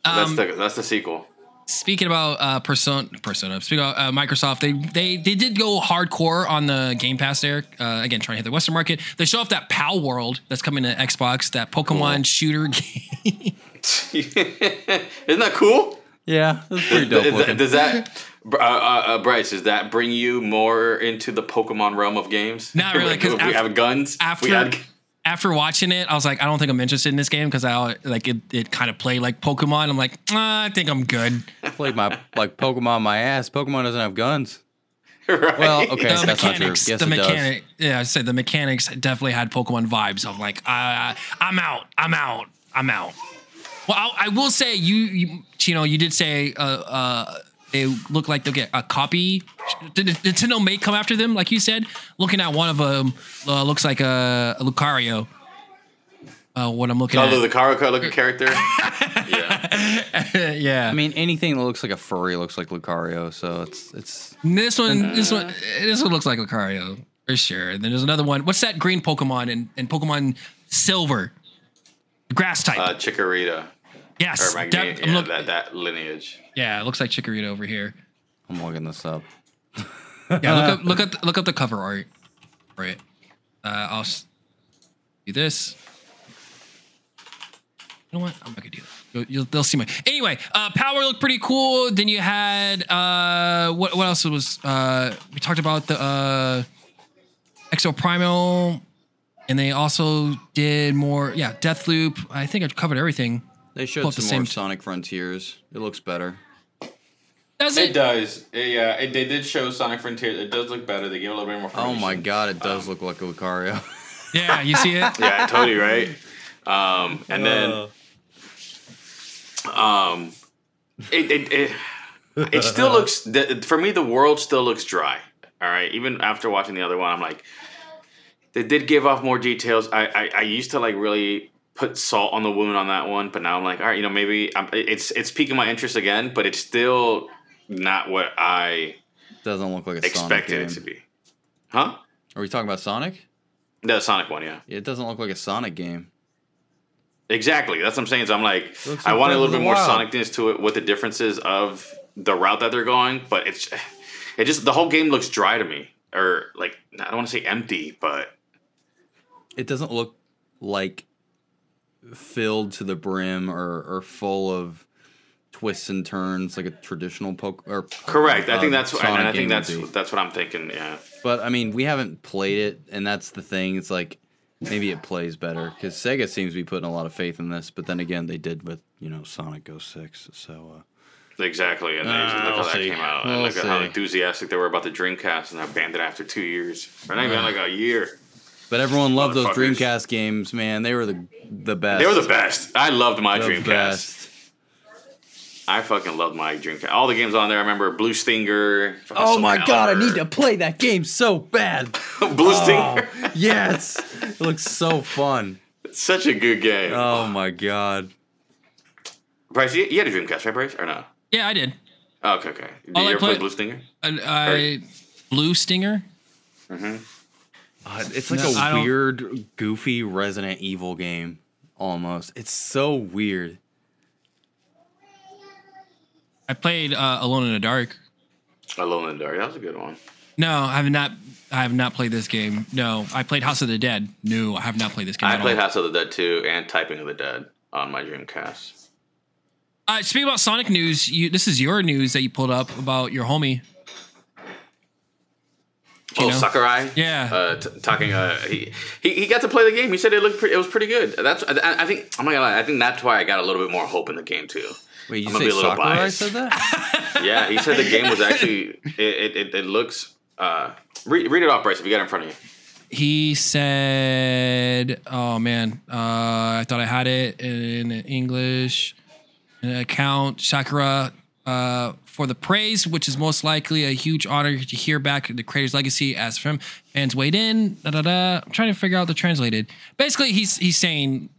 [SPEAKER 2] Love.
[SPEAKER 3] That's
[SPEAKER 2] Um,
[SPEAKER 3] the that's the sequel.
[SPEAKER 2] Speaking about uh, Persona, Persona. Speaking about uh, Microsoft, they they they did go hardcore on the Game Pass there. Uh, again, trying to hit the Western market. They show off that Palworld that's coming to Xbox. That Pokemon
[SPEAKER 3] Cool.
[SPEAKER 2] shooter game.
[SPEAKER 3] Isn't that cool?
[SPEAKER 1] Yeah, that's pretty dope
[SPEAKER 3] Is that- does that, uh, uh, uh, Bryce? Does that bring you more into the Pokemon realm of games?
[SPEAKER 2] Not really, 'cause
[SPEAKER 3] we have guns.
[SPEAKER 2] after
[SPEAKER 3] we had,
[SPEAKER 2] after watching it, I was like, I don't think I'm interested in this game because I like it. It kind of played like Pokemon. I'm like, "Ah, I think I'm good.
[SPEAKER 1] I played my like Pokemon my ass. Pokemon doesn't have guns.
[SPEAKER 3] right?
[SPEAKER 1] Well, okay,
[SPEAKER 2] the
[SPEAKER 1] that's not true.
[SPEAKER 2] mechanics,
[SPEAKER 1] Yes,
[SPEAKER 2] the
[SPEAKER 1] it does.
[SPEAKER 2] mechanic, yeah, I said the mechanics definitely had Pokemon vibes. I'm like, uh, I'm out, I'm out, I'm out. Well, I, I will say you, you, Chino, you did say uh, uh, they look like they'll get a copy. Did Nintendo may come after them, like you said? Looking at one of them, uh, looks like a, a Lucario. Uh, what I'm looking
[SPEAKER 3] Although
[SPEAKER 2] at,
[SPEAKER 3] the Karuka looking character. yeah.
[SPEAKER 2] yeah.
[SPEAKER 1] I mean, anything that looks like a furry looks like Lucario. So it's it's
[SPEAKER 2] This one, this one, this one looks like Lucario for sure. And then there's another one. What's that green Pokemon in, in Pokemon Silver? Grass type.
[SPEAKER 3] Uh, Chikorita
[SPEAKER 2] yes.
[SPEAKER 3] or Meganium.
[SPEAKER 2] that- I'm
[SPEAKER 3] yeah,
[SPEAKER 2] look-
[SPEAKER 3] that that lineage.
[SPEAKER 2] yeah, it looks like Chikorita over here.
[SPEAKER 1] I'm looking this up.
[SPEAKER 2] Yeah, look up, look up, the, look up the cover art. Right. Uh, I'll s- do this. You know what? I'm not gonna do that. You'll, you'll, they'll see my. Anyway, uh, Power looked pretty cool. Then you had uh, what? What else was? Uh, we talked about the uh, Exoprimal, and they also did more. Yeah, Deathloop. I think I covered everything.
[SPEAKER 1] They showed some
[SPEAKER 2] the
[SPEAKER 1] more
[SPEAKER 2] same-
[SPEAKER 1] Sonic Frontiers. It looks better.
[SPEAKER 2] Does
[SPEAKER 3] It
[SPEAKER 2] it?
[SPEAKER 3] does. It- yeah, it, they did show Sonic Frontiers. It does look better. They give a little bit more.
[SPEAKER 1] Oh my god, it does look like a Lucario.
[SPEAKER 2] Yeah, you see it.
[SPEAKER 3] Yeah, I told you right. Um, and then, um, it it it, it still looks the, for me. The world still looks dry. All right, even after watching the other one, I'm like, they did give off more details. I I, I used to like really put salt on the wound on that one, but now I'm like, all right, you know, maybe I'm, it's it's piquing my interest again, but it's still not what I
[SPEAKER 1] doesn't look like a Sonic
[SPEAKER 3] expected
[SPEAKER 1] game.
[SPEAKER 3] it to be. Huh?
[SPEAKER 1] Are we talking about Sonic?
[SPEAKER 3] The Sonic one, yeah.
[SPEAKER 1] It doesn't look like a Sonic game.
[SPEAKER 3] Exactly. That's what I'm saying. So I'm like, I want a little bit more
[SPEAKER 1] Wild.
[SPEAKER 3] Sonicness to it, with the differences of the route that they're going, but it's, it just the whole game looks dry to me, or like I don't want to say empty, but
[SPEAKER 1] It doesn't look like filled to the brim or, or full of twists and turns like a traditional poke or
[SPEAKER 3] correct. I
[SPEAKER 1] uh,
[SPEAKER 3] think that's what, and
[SPEAKER 1] Sonic
[SPEAKER 3] I think that's that's what i'm thinking. Yeah.
[SPEAKER 1] But I mean, we haven't played it, and that's the thing. It's like maybe it plays better because Sega seems to be putting a lot of faith in this. But then again, they did with you know Sonic go 06. So uh,
[SPEAKER 3] Exactly, and
[SPEAKER 1] Uh,
[SPEAKER 3] look how that
[SPEAKER 1] see.
[SPEAKER 3] came out. and
[SPEAKER 1] We'll
[SPEAKER 3] look at how enthusiastic they were about the Dreamcast, and I banned it after two years. Or not even like a year.
[SPEAKER 1] But everyone loved those Dreamcast games, man. They were the the best.
[SPEAKER 3] They were the best. I loved my
[SPEAKER 1] The
[SPEAKER 3] Dreamcast.
[SPEAKER 1] best.
[SPEAKER 3] I fucking loved my Dreamcast. All the games on there. I remember Blue Stinger.
[SPEAKER 1] Oh
[SPEAKER 3] Soul
[SPEAKER 1] my god, I need to play that game so bad.
[SPEAKER 3] Blue oh, Stinger.
[SPEAKER 1] Oh, yes. It looks so fun.
[SPEAKER 3] It's Such a good game.
[SPEAKER 1] Oh my god.
[SPEAKER 3] Bryce, you, you had a Dreamcast, right, Bryce? Or no?
[SPEAKER 2] Yeah, I did.
[SPEAKER 3] Oh, okay, okay. Did
[SPEAKER 2] All
[SPEAKER 3] you
[SPEAKER 2] I
[SPEAKER 3] ever play Blue Stinger?
[SPEAKER 2] I, I Blue Stinger. Mm-hmm.
[SPEAKER 1] Uh, it's like
[SPEAKER 2] No, I
[SPEAKER 1] a
[SPEAKER 2] don't-
[SPEAKER 1] weird, goofy Resident Evil game. Almost. It's so weird.
[SPEAKER 2] I played uh, Alone in the Dark.
[SPEAKER 3] Alone in the Dark. That was a good one.
[SPEAKER 2] No, I have not. I have not played this game. No, I played House of the Dead. No, I have not played this game.
[SPEAKER 3] I
[SPEAKER 2] at
[SPEAKER 3] played
[SPEAKER 2] all.
[SPEAKER 3] House of the Dead 2 and Typing of the Dead on my Dreamcast.
[SPEAKER 2] Uh, speaking about Sonic news, you, this is your news that you pulled up about your homie.
[SPEAKER 3] Oh,
[SPEAKER 2] know?
[SPEAKER 3] Sakurai.
[SPEAKER 2] Yeah.
[SPEAKER 3] Uh, t- talking. Uh, he, he he got to play the game. He said it looked. Pre- it was pretty good. That's. I, I think. I'm not gonna lie. I think that's why I got a little bit more hope in the game too.
[SPEAKER 1] Wait, you
[SPEAKER 3] I'm gonna
[SPEAKER 1] say
[SPEAKER 3] be a little
[SPEAKER 1] Sakurai
[SPEAKER 3] biased.
[SPEAKER 1] said that?
[SPEAKER 3] Yeah, he said the game was actually. It it, it, it looks. Uh, read, read it off, Bryce. If you got it in front of you.
[SPEAKER 2] He said, "Oh man, uh, I thought I had it in English. An account Sakura uh, for the praise, which is most likely a huge honor to hear back the creator's legacy. As from fans weighed in, da da da. I'm trying to figure out the translated. Basically, he's he's saying."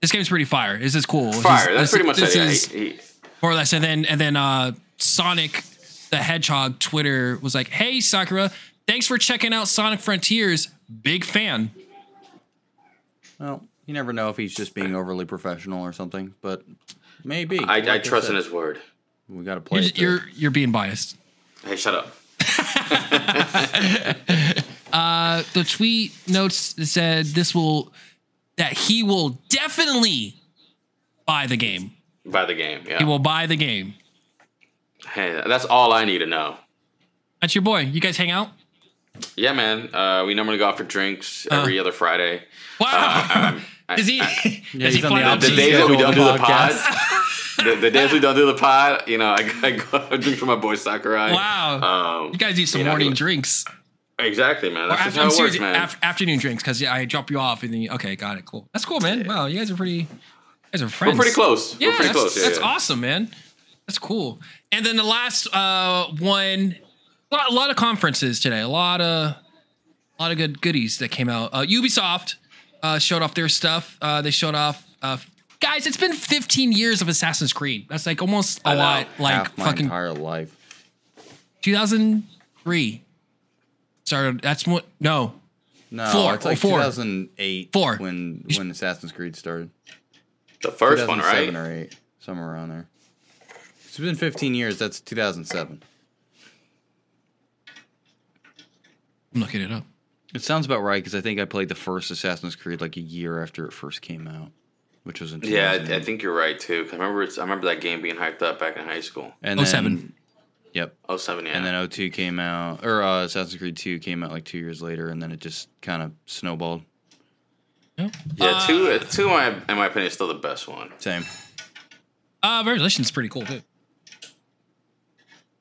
[SPEAKER 2] This game's pretty fire. This is cool. This is-
[SPEAKER 3] Fire. That's
[SPEAKER 2] this-
[SPEAKER 3] pretty much
[SPEAKER 2] this
[SPEAKER 3] it. Yeah, he, he,
[SPEAKER 2] more or less. And then and then uh Sonic the Hedgehog Twitter was like, "Hey Sakurai, thanks for checking out Sonic Frontiers. Big fan."
[SPEAKER 1] well, you never know if he's just being overly professional or something, but maybe.
[SPEAKER 3] I, I
[SPEAKER 1] Like
[SPEAKER 3] trust in his word.
[SPEAKER 1] We got to play
[SPEAKER 2] You're
[SPEAKER 1] it.
[SPEAKER 2] you're, you're being biased.
[SPEAKER 3] Hey, shut up.
[SPEAKER 2] The tweet notes said this will that he will definitely buy the game.
[SPEAKER 3] Buy the game. Yeah.
[SPEAKER 2] He will buy the game.
[SPEAKER 3] Hey, that's all I need to know.
[SPEAKER 2] That's your boy. You guys hang out?
[SPEAKER 3] Yeah, man. Uh, we normally go out for drinks
[SPEAKER 2] Uh.
[SPEAKER 3] every other Friday.
[SPEAKER 2] Wow.
[SPEAKER 3] I-
[SPEAKER 2] Is he?
[SPEAKER 1] Yeah,
[SPEAKER 2] does he
[SPEAKER 1] on the
[SPEAKER 2] out
[SPEAKER 3] the days that we don't do
[SPEAKER 1] the
[SPEAKER 3] pod, the, the days we don't do the pod, you know, I, I go drink for my boy Sakurai.
[SPEAKER 2] Wow.
[SPEAKER 3] Um,
[SPEAKER 2] You guys need some
[SPEAKER 3] you know,
[SPEAKER 2] morning drinks.
[SPEAKER 3] exactly, man. That's
[SPEAKER 2] af-
[SPEAKER 3] just
[SPEAKER 2] I'm
[SPEAKER 3] how it
[SPEAKER 2] serious.
[SPEAKER 3] works, man.
[SPEAKER 2] af- afternoon drinks because yeah, I drop you off and then you, okay, got it, cool. That's cool, man. Wow, you guys are pretty. You guys are
[SPEAKER 3] We're
[SPEAKER 2] friends.
[SPEAKER 3] pretty close.
[SPEAKER 2] Yeah,
[SPEAKER 3] We're pretty
[SPEAKER 2] that's,
[SPEAKER 3] close. Yeah,
[SPEAKER 2] that's
[SPEAKER 3] yeah.
[SPEAKER 2] awesome, man. That's cool. And then the last uh, one, a lot, a lot of conferences today. A lot of, a lot of good goodies that came out. Uh, Ubisoft uh, showed off their stuff. Uh, they showed off. Uh, guys, it's been 15 years of Assassin's Creed. That's like almost a
[SPEAKER 3] I know.
[SPEAKER 2] lot. Like
[SPEAKER 1] Half my
[SPEAKER 2] fucking
[SPEAKER 1] entire life.
[SPEAKER 2] 2003 started. That's what. No,
[SPEAKER 1] No,
[SPEAKER 2] Four.
[SPEAKER 1] it's like
[SPEAKER 2] Four.
[SPEAKER 1] 2008
[SPEAKER 2] Four.
[SPEAKER 1] when when Assassin's Creed started.
[SPEAKER 3] The first one, right?
[SPEAKER 1] 2007 or 8, somewhere around there. It's been 15 years. That's 2007.
[SPEAKER 2] I'm looking it up.
[SPEAKER 1] It sounds about right because I think I played the first Assassin's Creed like a year after it first came out, which was in
[SPEAKER 3] Yeah, I,
[SPEAKER 1] 2008.
[SPEAKER 3] I think you're right too. 'cause I remember, it's, I remember that game being hyped up back in high school.
[SPEAKER 1] and
[SPEAKER 2] 07.
[SPEAKER 1] Then, yep.
[SPEAKER 3] Oh seven, yeah.
[SPEAKER 1] And then 02 came out, or uh, Assassin's Creed 2 came out like two years later, and then it just kind of snowballed.
[SPEAKER 3] yeah,
[SPEAKER 2] Uh,
[SPEAKER 3] two, uh, two, in my, in my opinion, is still the best one.
[SPEAKER 1] Same.
[SPEAKER 2] Uh, Revelation's pretty cool too.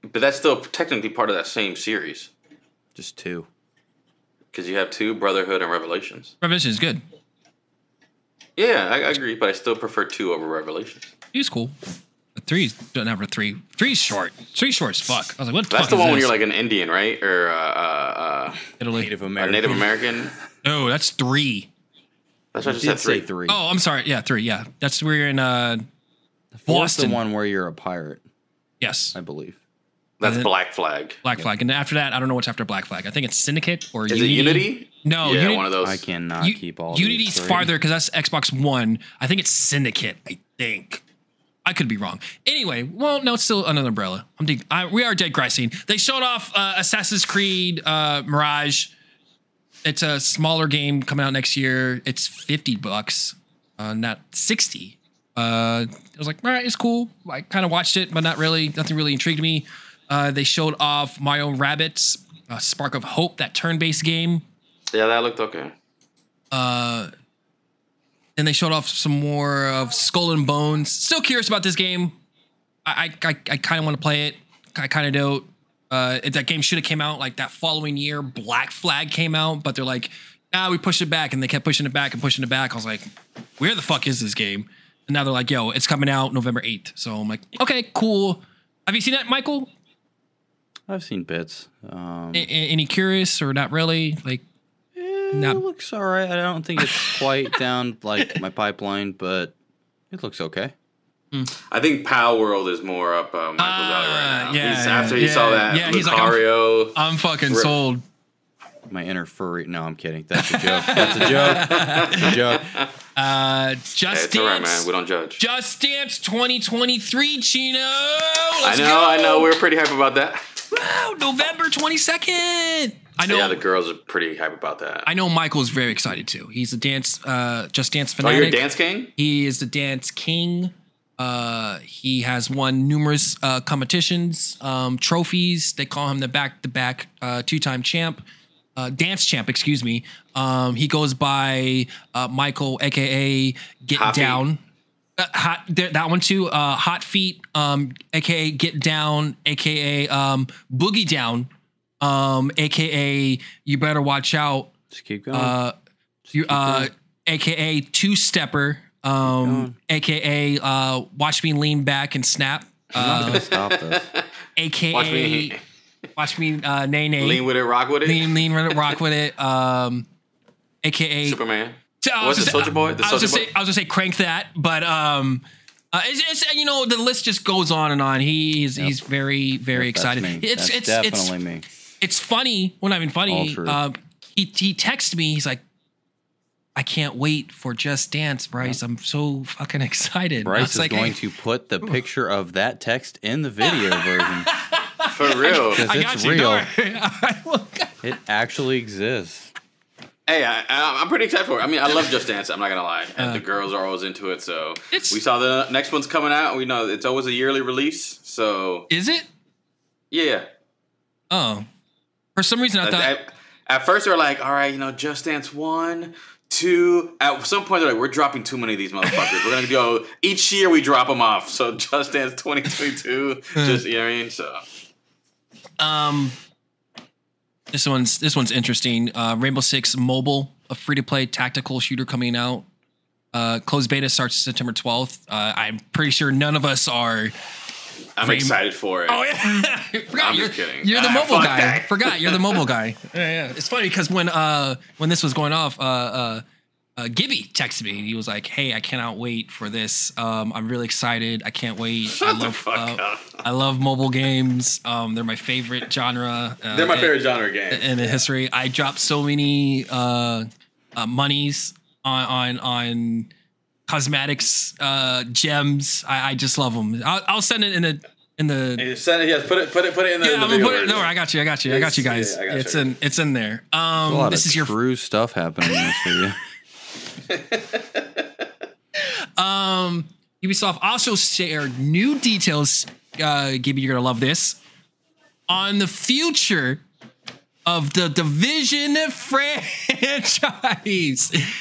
[SPEAKER 3] But that's still technically part of that same series
[SPEAKER 1] Just two.
[SPEAKER 3] Because you have two Brotherhood and Revelations.
[SPEAKER 2] Revelation is good.
[SPEAKER 3] Yeah, I, I agree, but I still prefer two over Revelations.
[SPEAKER 2] He's cool. But three's never three. Three's short. Three's short as fuck. I was like, what the
[SPEAKER 3] That's
[SPEAKER 2] fuck
[SPEAKER 3] the
[SPEAKER 2] is
[SPEAKER 3] one when you're like an Indian, right? Or uh, uh,
[SPEAKER 2] Italy.
[SPEAKER 1] Native
[SPEAKER 3] uh, a
[SPEAKER 1] American.
[SPEAKER 3] Native American.
[SPEAKER 2] No, that's three.
[SPEAKER 3] That's what I just said. Three.
[SPEAKER 1] three.
[SPEAKER 2] Oh, I'm sorry. Yeah, three. Yeah, that's where you're in. Uh,
[SPEAKER 1] Four's the one where you're a pirate,
[SPEAKER 2] yes,
[SPEAKER 1] I believe.
[SPEAKER 3] That's
[SPEAKER 2] then-
[SPEAKER 3] Black Flag.
[SPEAKER 2] Black Flag, and after that, I don't know what's after Black Flag. I think it's Syndicate or
[SPEAKER 3] Is
[SPEAKER 2] Unity.
[SPEAKER 3] it Unity?
[SPEAKER 2] No,
[SPEAKER 3] yeah,
[SPEAKER 2] Uni-
[SPEAKER 3] one of those.
[SPEAKER 1] I cannot
[SPEAKER 2] U-
[SPEAKER 1] keep all
[SPEAKER 2] Unity's
[SPEAKER 1] these three.
[SPEAKER 2] farther because that's Xbox One. I think it's Syndicate. I think. I could be wrong. Anyway, well, no, it's still another umbrella. I'm de- I, we are digressing. They showed off uh, Assassin's Creed uh, Mirage. It's a smaller game coming out next year. It's fifty bucks, uh, not sixty. Uh, I was like, all right, it's cool. I kind of watched it, but not really. Nothing really intrigued me. Uh, they showed off Mario Rabbids, uh, Spark of Hope, that turn-based game.
[SPEAKER 3] Yeah, that looked okay.
[SPEAKER 2] Uh, and they showed off some more of Skull and Bones. Still curious about this game. I I, I kind of want to play it. I kind of don't. Uh, that game should have came out like that following year. Black Flag came out, but they're like, ah, we pushed it back, and they kept pushing it back and pushing it back. I was like, where the fuck is this game? And now they're like, yo, it's coming out November eighth. So I'm like, okay, cool. Have you seen that, Michael?
[SPEAKER 1] I've seen bits. Um,
[SPEAKER 2] A- a- any curious or not really? Like,
[SPEAKER 1] it
[SPEAKER 2] not-
[SPEAKER 1] looks all right. I don't think it's quite down like my pipeline, but it looks okay.
[SPEAKER 3] I think Palworld is more up uh, Michael's alley right now.
[SPEAKER 2] Ah, yeah,
[SPEAKER 3] he's, after he
[SPEAKER 2] yeah,
[SPEAKER 3] saw that
[SPEAKER 2] yeah, he's like, I'm-
[SPEAKER 3] Lucario.
[SPEAKER 2] I'm fucking
[SPEAKER 3] Rip.
[SPEAKER 2] sold.
[SPEAKER 1] My inner furry. No, I'm kidding. That's a joke. That's a joke. That's a joke.
[SPEAKER 2] Uh,
[SPEAKER 3] Hey,
[SPEAKER 2] Just
[SPEAKER 3] it's all right,
[SPEAKER 2] Dance.
[SPEAKER 3] man. We don't judge.
[SPEAKER 2] Just Dance 2023, Chino.
[SPEAKER 3] I
[SPEAKER 2] Let's
[SPEAKER 3] know,
[SPEAKER 2] go.
[SPEAKER 3] I know. We're pretty hype about that.
[SPEAKER 2] Wow, November 22nd. I know.
[SPEAKER 3] Yeah, the girls are pretty hype about that.
[SPEAKER 2] I know Michael's very excited too. He's a dance, uh, Just Dance
[SPEAKER 3] oh,
[SPEAKER 2] fanatic.
[SPEAKER 3] you're a dance king?
[SPEAKER 2] He is the dance king. Uh, he has won numerous uh, competitions, um, trophies. They call him the back-to-back uh, two-time champ, uh, dance champ. Excuse me. Um, he goes by uh, Michael, aka Get Down. Uh, hot th- that one too. Uh, Hot Feet, um, aka Get Down, aka um, Boogie Down, um, aka You Better Watch Out.
[SPEAKER 1] Just keep going.
[SPEAKER 2] Uh, you, uh, aka Two Stepper, um, aka uh, Watch Me Lean Back and Snap,
[SPEAKER 1] I'm not
[SPEAKER 2] uh,
[SPEAKER 1] gonna stop this.
[SPEAKER 2] aka
[SPEAKER 3] Watch me
[SPEAKER 2] Watch Me uh, Nay Nay,
[SPEAKER 3] lean with it, rock with it.
[SPEAKER 2] lean, lean, run it, rock with it, um, aka
[SPEAKER 3] Superman.
[SPEAKER 2] So I
[SPEAKER 3] What's
[SPEAKER 2] was
[SPEAKER 3] it,
[SPEAKER 2] gonna
[SPEAKER 3] Soulja
[SPEAKER 2] say-
[SPEAKER 3] Boy? The
[SPEAKER 2] I was
[SPEAKER 3] Soulja
[SPEAKER 2] gonna say
[SPEAKER 3] Boy?
[SPEAKER 2] I was gonna say crank that, but um, uh, it's, it's you know the list just goes on and on. He's he's very very
[SPEAKER 1] That's
[SPEAKER 2] excited.
[SPEAKER 1] me.
[SPEAKER 2] It's
[SPEAKER 1] That's
[SPEAKER 2] it's
[SPEAKER 1] definitely
[SPEAKER 2] it's
[SPEAKER 1] me.
[SPEAKER 2] it's funny. Well, not even funny.
[SPEAKER 1] true.
[SPEAKER 2] Uh, he he texted me. He's like, I can't wait for Just Dance, Bryce. I'm so fucking excited. I
[SPEAKER 1] Bryce is
[SPEAKER 2] like,
[SPEAKER 1] going
[SPEAKER 2] hey,
[SPEAKER 1] to put the picture of that text in the video version.
[SPEAKER 3] For real.
[SPEAKER 1] Because
[SPEAKER 2] I
[SPEAKER 1] it's
[SPEAKER 2] got you.
[SPEAKER 1] real.
[SPEAKER 2] Don't worry. I will-
[SPEAKER 1] It actually exists.
[SPEAKER 3] Hey, I, I, I'm pretty excited for it. I mean, I love Just Dance. I'm not gonna lie, and the girls are always into it. So
[SPEAKER 2] Uh, It's-
[SPEAKER 3] we saw the next one's coming out. We know it's always a yearly release. So
[SPEAKER 2] Is it?
[SPEAKER 3] yeah,
[SPEAKER 2] Oh, for some reason I
[SPEAKER 3] at,
[SPEAKER 2] thought.
[SPEAKER 3] at- at first they're like, all right, you know, Just Dance one, two. At some point they're like, we're dropping too many of these motherfuckers. we're gonna go each year we drop them off. So Just Dance 2022, just you know what I mean. So
[SPEAKER 2] Um, this one's this one's interesting. Uh, Rainbow Six Mobile, a free to play tactical shooter coming out. Uh, closed beta starts September twelfth. Uh, I'm pretty sure none of us are.
[SPEAKER 3] I'm
[SPEAKER 2] Frame-
[SPEAKER 3] excited for it.
[SPEAKER 2] Oh yeah, forgot
[SPEAKER 3] I'm
[SPEAKER 2] you're,
[SPEAKER 3] just kidding.
[SPEAKER 2] You're the
[SPEAKER 3] Ah,
[SPEAKER 2] mobile
[SPEAKER 3] fuck
[SPEAKER 2] guy.
[SPEAKER 3] that.
[SPEAKER 2] Forgot you're the mobile guy. Yeah, yeah. It's funny because when uh when this was going off, uh uh. Uh, Gibby texted me. He was like, "Hey, I cannot wait for this. Um, I'm really excited. I can't wait. I
[SPEAKER 3] the
[SPEAKER 2] love,
[SPEAKER 3] fuck
[SPEAKER 2] uh,
[SPEAKER 3] up.
[SPEAKER 2] I love mobile games. Um, they're my favorite genre. Uh,
[SPEAKER 3] They're my
[SPEAKER 2] and-
[SPEAKER 3] favorite genre game.
[SPEAKER 2] in the history. I dropped so many uh, uh, monies on on on cosmetics, uh, gems. I, I just love them. I'll, I'll send it in the in the.
[SPEAKER 3] And send it, yes, put it, put it, put it in the,
[SPEAKER 2] Yeah,
[SPEAKER 3] in the video
[SPEAKER 2] put it.
[SPEAKER 3] version.
[SPEAKER 2] No, I got you. I got you. I got you guys.
[SPEAKER 3] yeah, got
[SPEAKER 2] it's
[SPEAKER 3] you.
[SPEAKER 2] in. It's in there.
[SPEAKER 1] a
[SPEAKER 2] Um,
[SPEAKER 1] lot
[SPEAKER 2] this
[SPEAKER 1] of
[SPEAKER 2] is your.
[SPEAKER 1] true stuff happening in this video.
[SPEAKER 2] Um, Ubisoft also shared new details. Uh, Gibby, you're gonna love this on the future of the Division franchise.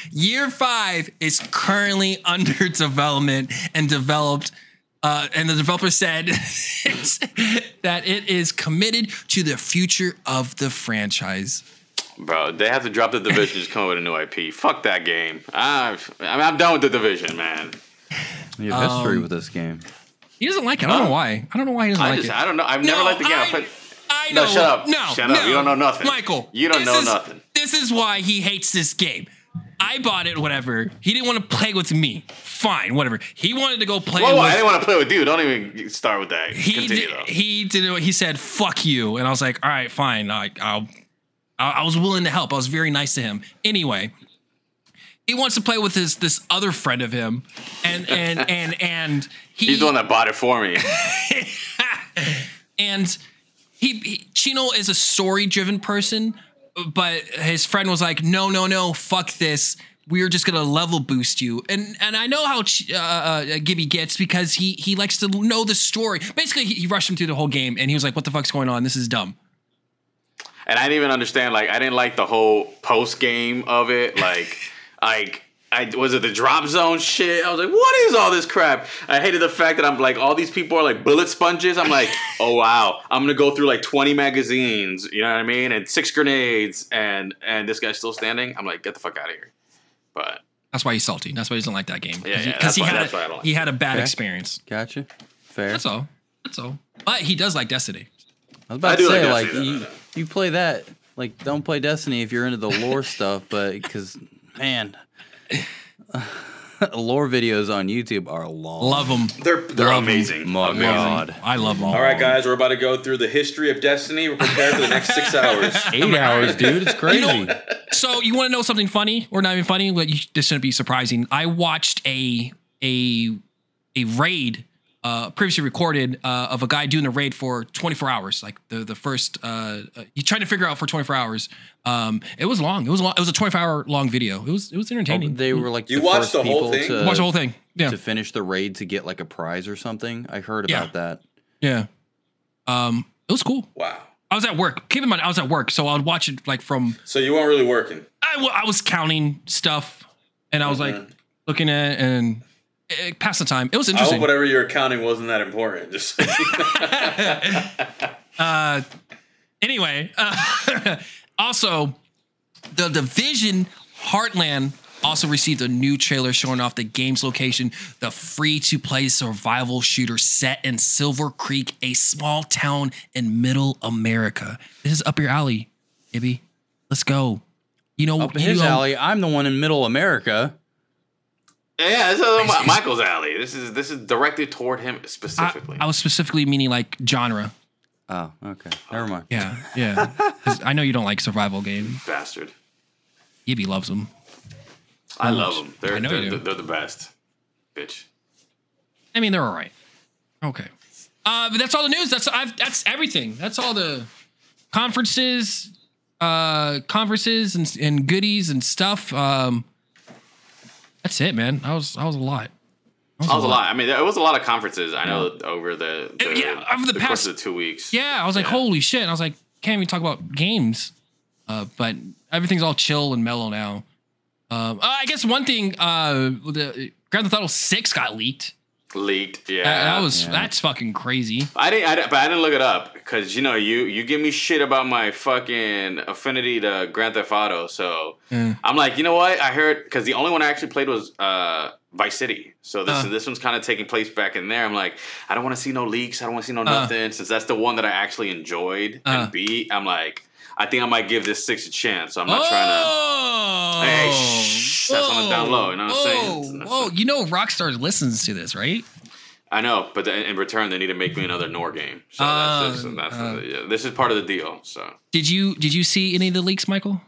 [SPEAKER 2] Year five is currently under development and developed. Uh, and the developer said that it is committed to the future of the franchise.
[SPEAKER 3] Bro, they have to drop the division. just come up with a new IP. Fuck that game. I've, I mean, I'm done with the division, man.
[SPEAKER 1] You have history
[SPEAKER 2] Um,
[SPEAKER 1] with this game.
[SPEAKER 2] He doesn't like it. I don't know why. I don't know why he doesn't
[SPEAKER 3] I
[SPEAKER 2] like
[SPEAKER 3] just,
[SPEAKER 2] it.
[SPEAKER 3] I don't know. I've never liked the game. I,
[SPEAKER 2] I,
[SPEAKER 3] put,
[SPEAKER 2] I know.
[SPEAKER 3] No, shut up.
[SPEAKER 2] No,
[SPEAKER 3] Shut up.
[SPEAKER 2] no.
[SPEAKER 3] You don't know nothing.
[SPEAKER 2] Michael,
[SPEAKER 3] You don't know
[SPEAKER 2] is-
[SPEAKER 3] nothing.
[SPEAKER 2] This is why he hates this game. I bought it, whatever. He didn't want to play with me. Fine, whatever. He wanted to go play
[SPEAKER 3] whoa, whoa,
[SPEAKER 2] with.
[SPEAKER 3] I didn't want to play with you. Don't even start with that.
[SPEAKER 2] he
[SPEAKER 3] Continue,
[SPEAKER 2] did,
[SPEAKER 3] though.
[SPEAKER 2] he did. He said, "Fuck you," and I was like, "All right, fine. I, I'll." I I was willing to help. I was very nice to him. Anyway, he wants to play with this this other friend of him, and and and and he,
[SPEAKER 3] He's the one that bought it for me.
[SPEAKER 2] and he, he Chino is a story driven person, but his friend was like, "No, no, no, fuck this. We're just gonna level boost you." And and I know how uh, uh, Gibby gets because he he likes to know the story. Basically, he, he rushed him through the whole game, and he was like, "What the fuck's going on? This is dumb."
[SPEAKER 3] And I didn't even understand. Like, I didn't like the whole post game of it. Like, like I was it the drop zone shit. I was like, what is all this crap? I hated the fact that I'm like, all these people are like bullet sponges. I'm like, oh wow, I'm gonna go through like 20 magazines. You know what I mean? And six grenades, and and this guy's still standing. I'm like, get the fuck out of here. But
[SPEAKER 2] That's why he's salty. That's why he doesn't like that game.
[SPEAKER 3] Yeah, yeah,
[SPEAKER 2] Because
[SPEAKER 3] that's
[SPEAKER 2] he
[SPEAKER 3] why-
[SPEAKER 2] had
[SPEAKER 3] that's why I
[SPEAKER 2] a,
[SPEAKER 3] don't like
[SPEAKER 2] he had a bad
[SPEAKER 1] Okay.
[SPEAKER 2] experience.
[SPEAKER 1] Gotcha. Fair.
[SPEAKER 2] That's all. That's all. But he does like Destiny.
[SPEAKER 1] I was about
[SPEAKER 3] I
[SPEAKER 1] to
[SPEAKER 3] do like
[SPEAKER 1] say, like,
[SPEAKER 3] Destiny,
[SPEAKER 1] you,
[SPEAKER 3] though.
[SPEAKER 1] You play that. Like, don't play Destiny if you're into the lore stuff, but because, man, lore videos on YouTube are long.
[SPEAKER 2] Love them.
[SPEAKER 3] they're they're
[SPEAKER 2] Love 'em.
[SPEAKER 3] amazing.
[SPEAKER 1] My
[SPEAKER 3] Amazing.
[SPEAKER 1] God.
[SPEAKER 2] I love him.
[SPEAKER 3] All right, guys, we're about to go through the history of Destiny. We're prepared for the next six hours.
[SPEAKER 1] Eight hours, dude. It's crazy.
[SPEAKER 2] You know- So you want to know something funny or not even funny? But you, this shouldn't be surprising. I watched a a a raid uh, previously recorded uh, of a guy doing a raid for 24 hours. Like the the first, uh, uh, he tried to figure out for 24 hours. Um, it was long. It was long. It was a 24 hour long video. It was it was entertaining.
[SPEAKER 1] they were like
[SPEAKER 3] You
[SPEAKER 1] the
[SPEAKER 3] watched
[SPEAKER 1] first
[SPEAKER 3] the whole
[SPEAKER 1] people
[SPEAKER 3] thing?
[SPEAKER 1] to,
[SPEAKER 2] Watch the whole thing. Yeah,
[SPEAKER 1] to finish the raid to get like a prize or something. I heard
[SPEAKER 2] Yeah.
[SPEAKER 1] about that.
[SPEAKER 2] yeah. Um, it was cool.
[SPEAKER 3] Wow.
[SPEAKER 2] I was at work. Keep in mind, I was at work, so I would watch it like from.
[SPEAKER 3] So you weren't really working.
[SPEAKER 2] I, wa- I was counting stuff, and I was like
[SPEAKER 3] Mhm.
[SPEAKER 2] looking at and it, passed the time. It was
[SPEAKER 3] I
[SPEAKER 2] interesting.
[SPEAKER 3] hope whatever your accounting wasn't that important. Just
[SPEAKER 2] uh, anyway, uh, also the division Heartland also received a new trailer showing off the game's location, the free-to-play survival shooter set in Silver Creek, a small town in Middle America. This is up your alley, Ibby. Let's go. You know,
[SPEAKER 1] Up
[SPEAKER 2] you
[SPEAKER 1] his
[SPEAKER 2] know-
[SPEAKER 1] alley, I'm the one in Middle America.
[SPEAKER 3] Yeah, this is Mi- Michael's alley. This is this is directed toward him specifically.
[SPEAKER 2] I was specifically meaning like genre.
[SPEAKER 1] Oh, okay. Never mind.
[SPEAKER 2] Yeah, yeah. 'Cause I know you don't like survival games.
[SPEAKER 3] Bastard.
[SPEAKER 2] Ibby loves them.
[SPEAKER 3] I love them. They're
[SPEAKER 2] I know
[SPEAKER 3] they're,
[SPEAKER 2] you do.
[SPEAKER 3] they're the best. Bitch.
[SPEAKER 2] I mean, they're all right. Okay. Uh, but that's all the news. That's I've, that's everything. That's all the conferences, uh, conferences and, and goodies and stuff. Um, that's it, man. That was that was a lot.
[SPEAKER 3] That was a lot. I mean, it was a lot of conferences. I know over the, the
[SPEAKER 2] Yeah, over the
[SPEAKER 3] course
[SPEAKER 2] past-
[SPEAKER 3] of the two weeks.
[SPEAKER 2] Yeah, I was like,
[SPEAKER 3] Yeah.
[SPEAKER 2] holy shit. And I was like, can't even talk about games. Uh, but everything's all chill and mellow now. Um, uh, I guess one thing, uh, the Grand Theft Auto Six got leaked.
[SPEAKER 3] Leaked. Yeah,
[SPEAKER 2] That, that was
[SPEAKER 1] Yeah.
[SPEAKER 2] that's fucking crazy.
[SPEAKER 3] I didn't, I didn't, but I didn't look it up because you know you you give me shit about my fucking affinity to Grand Theft Auto, so
[SPEAKER 2] Mm.
[SPEAKER 3] I'm like, you know what? I heard because the only one I actually played was uh, Vice City, so this
[SPEAKER 2] Uh.
[SPEAKER 3] this one's kind of taking place back in there. I'm like, I don't want to see no leaks. I don't want to see no
[SPEAKER 2] Uh.
[SPEAKER 3] nothing since that's the one that I actually enjoyed
[SPEAKER 2] Uh.
[SPEAKER 3] and beat. I'm like, I think I might give this six a chance. So I'm not trying to.
[SPEAKER 2] Oh,
[SPEAKER 3] Hey, shh, that's on the down low, you know what I'm saying?
[SPEAKER 2] Whoa, whoa, you know Rockstar listens to this, right?
[SPEAKER 3] I know, but then in return, they need to make me another Noire game. So
[SPEAKER 2] Uh,
[SPEAKER 3] that's, just, that's
[SPEAKER 2] uh.
[SPEAKER 3] yeah, this is part of the deal. So.
[SPEAKER 2] Did you did you see any of the leaks, Michael?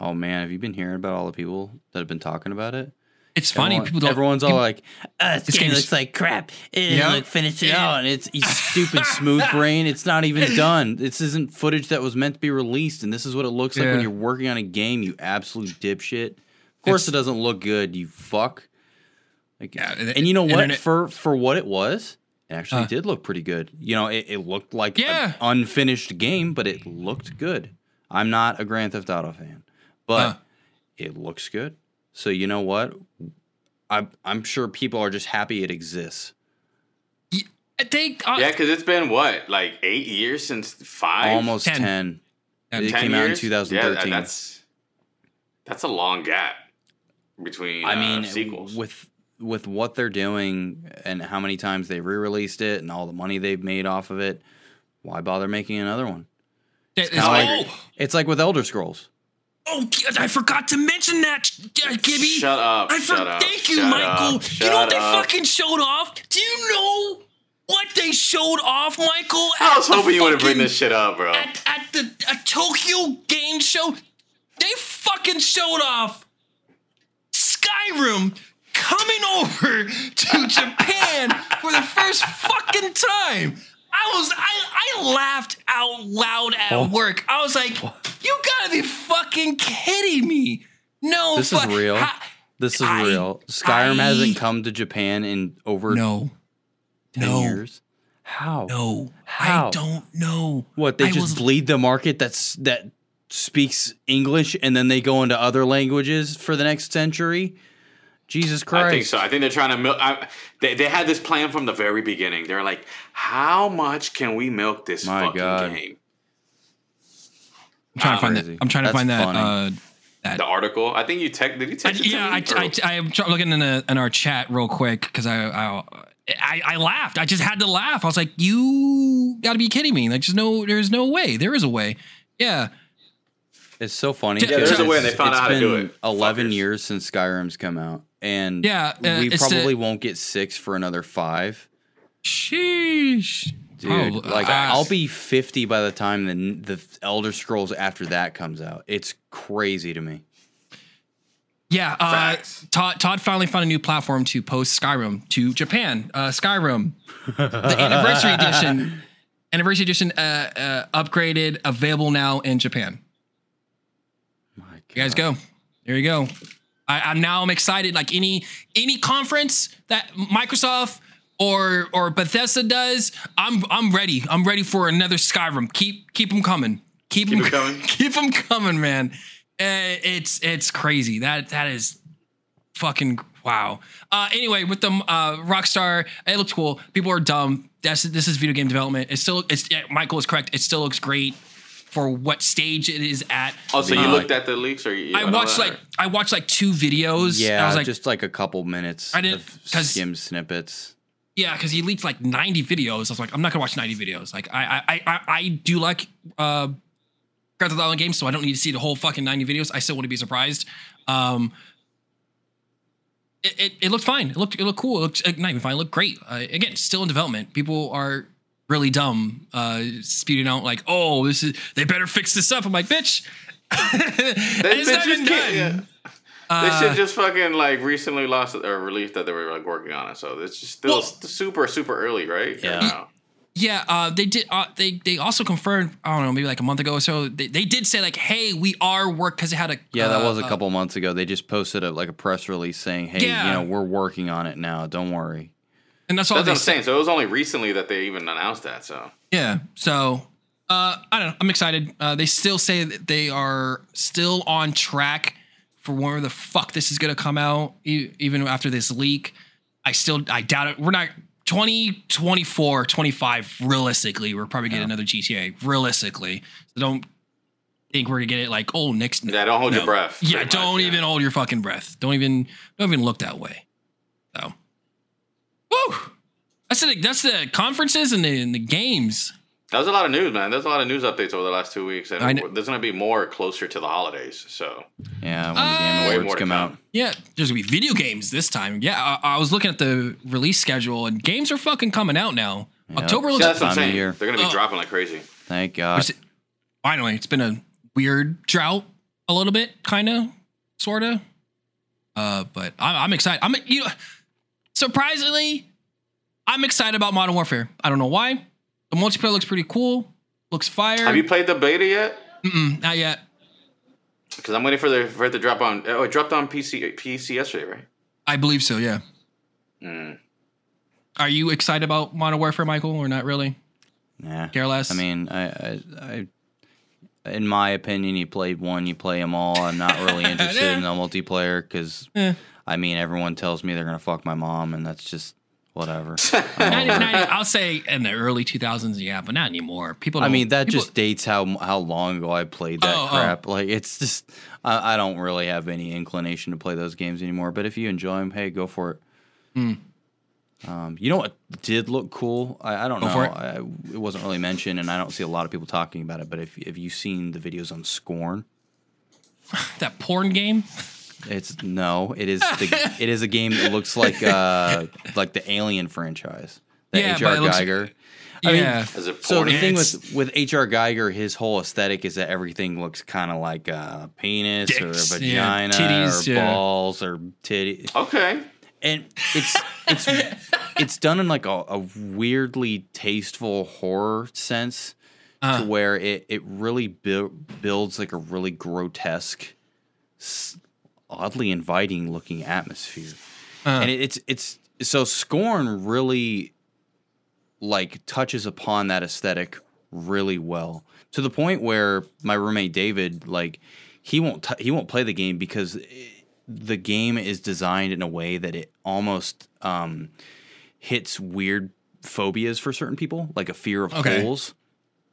[SPEAKER 1] Oh man, have you been hearing about all the people that have been talking about it?
[SPEAKER 2] It's funny. People don't.
[SPEAKER 1] everyone's all
[SPEAKER 2] people-
[SPEAKER 1] like, uh, "This
[SPEAKER 2] This
[SPEAKER 1] game looks like crap. It didn't
[SPEAKER 2] Yeah.
[SPEAKER 1] look finish it
[SPEAKER 2] Yeah.
[SPEAKER 1] all." And it's stupid smooth brain. It's not even done. This isn't footage that was meant to be released, and this is what it looks like
[SPEAKER 2] Yeah.
[SPEAKER 1] when you're working on a game. You absolute dipshit. Of course,
[SPEAKER 2] It's-
[SPEAKER 1] it doesn't look good. You fuck. Like,
[SPEAKER 2] Yeah,
[SPEAKER 1] and you know what?
[SPEAKER 2] internet-
[SPEAKER 1] For for what it was, it actually
[SPEAKER 2] Uh.
[SPEAKER 1] did look pretty good. You know, it, it looked like
[SPEAKER 2] Yeah.
[SPEAKER 1] an unfinished game, but it looked good. I'm not a Grand Theft Auto fan, but
[SPEAKER 2] Uh.
[SPEAKER 1] it looks good. So you know what? I'm I'm sure people are just happy it exists.
[SPEAKER 2] they uh,
[SPEAKER 3] Yeah, because it's been what, like eight years since five,
[SPEAKER 1] Almost
[SPEAKER 2] Ten.
[SPEAKER 1] 10.
[SPEAKER 2] Ten
[SPEAKER 1] It
[SPEAKER 3] ten
[SPEAKER 1] came out in 2013.
[SPEAKER 3] Yeah, that's that's a long gap between.
[SPEAKER 1] I
[SPEAKER 3] uh,
[SPEAKER 1] mean,
[SPEAKER 3] sequels.
[SPEAKER 1] with with what they're doing and how many times they re-released it and all the money they've made off of it, why bother making another one?
[SPEAKER 2] that is-
[SPEAKER 1] kinda like- It's like with Elder Scrolls.
[SPEAKER 2] Oh, I forgot to mention that, uh, Gibby.
[SPEAKER 3] shut up!
[SPEAKER 2] I
[SPEAKER 3] shut
[SPEAKER 2] for-
[SPEAKER 3] up!
[SPEAKER 2] thank you,
[SPEAKER 3] shut
[SPEAKER 2] Michael.
[SPEAKER 3] Up,
[SPEAKER 2] you know what they
[SPEAKER 3] up.
[SPEAKER 2] fucking showed off? Do you know what they showed off, Michael?
[SPEAKER 3] I was hoping you wouldn't bring this shit up, bro.
[SPEAKER 2] at, at the a Tokyo Game Show, they fucking showed off Skyrim coming over to Japan for the first fucking time. I was I, I laughed out loud at
[SPEAKER 1] Oh.
[SPEAKER 2] work. I was like, you gotta be fucking kidding me. No,
[SPEAKER 1] This is real. This is
[SPEAKER 2] I-
[SPEAKER 1] real. Skyrim
[SPEAKER 2] I-
[SPEAKER 1] hasn't come to Japan in over
[SPEAKER 2] no,
[SPEAKER 1] 10
[SPEAKER 2] no,
[SPEAKER 1] years. How?
[SPEAKER 2] no.
[SPEAKER 1] How?
[SPEAKER 2] I don't know.
[SPEAKER 1] What they
[SPEAKER 2] I
[SPEAKER 1] just
[SPEAKER 2] was-
[SPEAKER 1] bleed the market that's that speaks English and then they go into other languages for the next century? Jesus Christ.
[SPEAKER 3] I think so. I think they're trying to milk. I, they they had this plan from the very beginning. They're like, how much can we milk this
[SPEAKER 1] My
[SPEAKER 3] fucking
[SPEAKER 1] God.
[SPEAKER 3] game?
[SPEAKER 2] I'm trying to find that. I'm trying to
[SPEAKER 1] That's
[SPEAKER 2] find that.
[SPEAKER 1] funny.
[SPEAKER 2] Uh,
[SPEAKER 3] The article. I think you text. Did you
[SPEAKER 2] I,
[SPEAKER 3] text? it to
[SPEAKER 2] yeah,
[SPEAKER 3] me,
[SPEAKER 2] I,
[SPEAKER 3] or-
[SPEAKER 2] I, I am looking in, a, in our chat real quick because I, I I I laughed. I just had to laugh. I was like, "You got to be kidding me!" Like, there's no, there's no way. There is a way. Yeah,
[SPEAKER 1] It's so funny.
[SPEAKER 2] Yeah, there's a way
[SPEAKER 3] and they found out how to do
[SPEAKER 1] been
[SPEAKER 3] it.
[SPEAKER 1] Eleven
[SPEAKER 3] Fuckers.
[SPEAKER 1] years since Skyrim's come out, and
[SPEAKER 2] Yeah, uh,
[SPEAKER 1] we
[SPEAKER 2] it's the-
[SPEAKER 1] probably won't get six for another five.
[SPEAKER 2] sheesh,
[SPEAKER 1] Dude,
[SPEAKER 2] Oh,
[SPEAKER 1] like
[SPEAKER 2] uh,
[SPEAKER 1] I'll be fifty by the time the the Elder Scrolls after that comes out. It's crazy to me.
[SPEAKER 2] Yeah, uh, Todd, Todd finally found a new platform to post Skyrim to Japan. Uh, Skyrim, the anniversary edition, anniversary edition, uh, uh, upgraded, available now in Japan.
[SPEAKER 1] My
[SPEAKER 2] You guys go. There you go. I, I'm now I'm excited. Like any any conference that Microsoft or or Bethesda does, I'm I'm ready. I'm ready for another Skyrim. Keep keep them coming. Keep,
[SPEAKER 3] Keep
[SPEAKER 2] them
[SPEAKER 3] coming.
[SPEAKER 2] Keep them coming, man. Uh, it's it's crazy. That that is fucking wow. Uh, anyway, with the uh, Rockstar, it looks cool. People are dumb. That's this is video game development. It still it's yeah, Michael is correct. It still looks great for what stage it is at.
[SPEAKER 3] Oh, so you
[SPEAKER 2] Uh,
[SPEAKER 3] looked at the leaks, or you?
[SPEAKER 2] I
[SPEAKER 3] don't
[SPEAKER 2] watched like I watched like two videos. and
[SPEAKER 1] Yeah,
[SPEAKER 2] I was like,
[SPEAKER 1] just like a couple minutes.
[SPEAKER 2] I didn't-
[SPEAKER 1] of
[SPEAKER 2] 'cause-
[SPEAKER 1] skim snippets.
[SPEAKER 2] yeah, because he leaked like 90 videos. I was like, I'm not gonna watch 90 videos. Like I I I, I do like uh Grand Theft Auto games, so I don't need to see the whole fucking 90 videos. I still wouldn't be surprised. Um it, it, it looked fine. It looked it looked cool. It looked not even fine. It looked great. Uh, again, still in development. People are really dumb, uh, spewing out like, "Oh, this is they better fix this up." I'm like, "Bitch,
[SPEAKER 3] They,
[SPEAKER 2] it's
[SPEAKER 3] they
[SPEAKER 2] not even
[SPEAKER 3] just
[SPEAKER 2] done."
[SPEAKER 3] yeah. They
[SPEAKER 2] Uh,
[SPEAKER 3] should just fucking like recently lost or released that they were like working on it. So it's just still
[SPEAKER 2] Well-
[SPEAKER 3] super super early, right?
[SPEAKER 1] Yeah.
[SPEAKER 3] No?
[SPEAKER 2] Yeah, uh, they did. Uh, they they also confirmed. I don't know, maybe like a month ago or so. They, they did say like, "Hey, we are work," because it had a
[SPEAKER 1] Yeah, that
[SPEAKER 2] uh,
[SPEAKER 1] was a
[SPEAKER 2] uh,
[SPEAKER 1] couple months ago. They just posted a, like a press release saying, "Hey,
[SPEAKER 2] Yeah.
[SPEAKER 1] you know, we're working on it now. Don't worry."
[SPEAKER 2] And that's all
[SPEAKER 3] That's
[SPEAKER 2] they
[SPEAKER 3] what I'm saying. So it was only recently that they even announced that. So
[SPEAKER 2] Yeah. So uh, I don't know. I'm excited. Uh, they still say that they are still on track for where the fuck this is gonna come out, e- even after this leak. I still I doubt it. We're not 2024, 25. Realistically, we're probably getting another GTA. Realistically, so don't think we're gonna get it like oh next.
[SPEAKER 3] yeah, don't hold your breath.
[SPEAKER 2] Yeah, don't
[SPEAKER 3] much, yeah.
[SPEAKER 2] even hold your fucking breath. Don't even don't even look that way. So, woo. That's the that's the conferences and the, and the games.
[SPEAKER 3] That was a lot of news, man. There's a lot of news updates over the last two weeks, and
[SPEAKER 2] I
[SPEAKER 3] there's going to be more closer to the holidays. So
[SPEAKER 1] Yeah, when
[SPEAKER 2] Uh,
[SPEAKER 1] the
[SPEAKER 3] way
[SPEAKER 1] Game
[SPEAKER 3] more
[SPEAKER 1] Awards
[SPEAKER 3] to
[SPEAKER 1] come
[SPEAKER 3] come.
[SPEAKER 1] out.
[SPEAKER 2] Yeah, there's gonna be video games this time. Yeah, I, I was looking at the release schedule and games are fucking coming out now.
[SPEAKER 1] Yeah.
[SPEAKER 2] October
[SPEAKER 3] yeah,
[SPEAKER 2] looks
[SPEAKER 3] that's what I'm
[SPEAKER 1] time of
[SPEAKER 3] saying.
[SPEAKER 1] year.
[SPEAKER 3] They're going to be
[SPEAKER 2] Oh.
[SPEAKER 3] dropping like crazy.
[SPEAKER 1] Thank God.
[SPEAKER 2] Which- finally. It's been a weird drought, a little bit, kind of, sort of. Uh, but I'm, I'm excited. I'm you know, surprisingly, I'm excited about Modern Warfare. I don't know why. The multiplayer looks pretty cool. Looks fire.
[SPEAKER 3] Have you played the beta yet?
[SPEAKER 2] Mm-mm, not yet.
[SPEAKER 3] Because I'm waiting for the for it to drop on. Oh, it dropped on PC PC yesterday, right?
[SPEAKER 2] I believe so. Yeah.
[SPEAKER 3] Mm.
[SPEAKER 2] Are you excited about Modern Warfare, Michael, or not really?
[SPEAKER 1] yeah.
[SPEAKER 2] Care less.
[SPEAKER 1] I mean, I, I, I, in my opinion, you played one, you play them all. I'm not really interested in the multiplayer because,
[SPEAKER 2] Eh.
[SPEAKER 1] I mean, everyone tells me they're gonna fuck my mom, and that's just whatever.
[SPEAKER 2] Not-
[SPEAKER 1] Um,
[SPEAKER 2] not- I'll say in the early 2000s, yeah, but not anymore. People.
[SPEAKER 1] I
[SPEAKER 2] don't-
[SPEAKER 1] mean, that
[SPEAKER 2] people-
[SPEAKER 1] just dates how how long ago I played that
[SPEAKER 2] Oh, oh.
[SPEAKER 1] crap. Like, it's just I, I don't really have any inclination to play those games anymore. But if you enjoy them, hey, go for it.
[SPEAKER 2] Hmm.
[SPEAKER 1] Um, you know what did look cool? I, I don't
[SPEAKER 2] Go
[SPEAKER 1] know.
[SPEAKER 2] it.
[SPEAKER 1] I, it wasn't really mentioned, and I don't see a lot of people talking about it. But if if you've seen the videos on Scorn,
[SPEAKER 2] that porn game.
[SPEAKER 1] it's no, it is the, it is a game that looks like uh like the Alien franchise. The
[SPEAKER 2] Yeah,
[SPEAKER 1] H.R.
[SPEAKER 2] it looks-
[SPEAKER 1] Geiger. I mean,
[SPEAKER 2] yeah.
[SPEAKER 3] Is it
[SPEAKER 1] So
[SPEAKER 3] porn?
[SPEAKER 1] the thing with with H.R. Giger, his whole aesthetic is that everything looks kind of like a penis
[SPEAKER 2] Dicks,
[SPEAKER 1] or a
[SPEAKER 2] yeah,
[SPEAKER 1] vagina
[SPEAKER 2] titties,
[SPEAKER 1] or
[SPEAKER 2] yeah.
[SPEAKER 1] balls or titty,
[SPEAKER 3] okay.
[SPEAKER 1] and it's it's it's done in like a, a weirdly tasteful horror sense
[SPEAKER 2] Uh.
[SPEAKER 1] to where it it really bu- builds like a really grotesque, s- oddly inviting looking atmosphere
[SPEAKER 2] Uh.
[SPEAKER 1] and it, it's it's so scorn really like touches upon that aesthetic really well to the point where my roommate David like he won't t- he won't play the game because i the game is designed in a way that it almost um, hits weird phobias for certain people, like a fear of
[SPEAKER 2] Okay.
[SPEAKER 1] holes.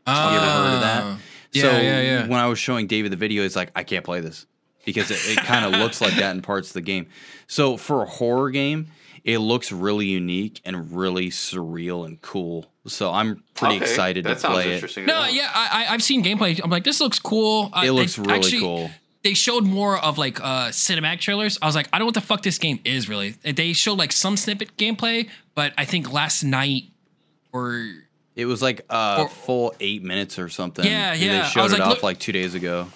[SPEAKER 1] Have you ever heard of that?
[SPEAKER 2] Ah. Yeah,
[SPEAKER 1] so
[SPEAKER 2] yeah, yeah.
[SPEAKER 1] when I was showing David the video, he's like, I can't play this because it, it kind of looks like that in parts of the game. So for a horror game, it looks really unique and really surreal and cool. So I'm pretty
[SPEAKER 3] Okay,
[SPEAKER 1] excited
[SPEAKER 3] that
[SPEAKER 1] to play it.
[SPEAKER 3] interesting.
[SPEAKER 2] No,
[SPEAKER 3] to know.
[SPEAKER 2] yeah, I, I- I've seen gameplay. I'm like, this looks cool. Uh,
[SPEAKER 1] It
[SPEAKER 2] they
[SPEAKER 1] looks really
[SPEAKER 2] actually-
[SPEAKER 1] cool.
[SPEAKER 2] They showed more of like uh, cinematic trailers. I was like, I don't know what the fuck this game is really. They showed like some snippet gameplay, but I think last night or
[SPEAKER 1] It was like a
[SPEAKER 2] Or-
[SPEAKER 1] full eight minutes or something.
[SPEAKER 2] Yeah, yeah.
[SPEAKER 1] They showed
[SPEAKER 2] was
[SPEAKER 1] it
[SPEAKER 2] like,
[SPEAKER 1] off
[SPEAKER 2] look-
[SPEAKER 1] like two days ago.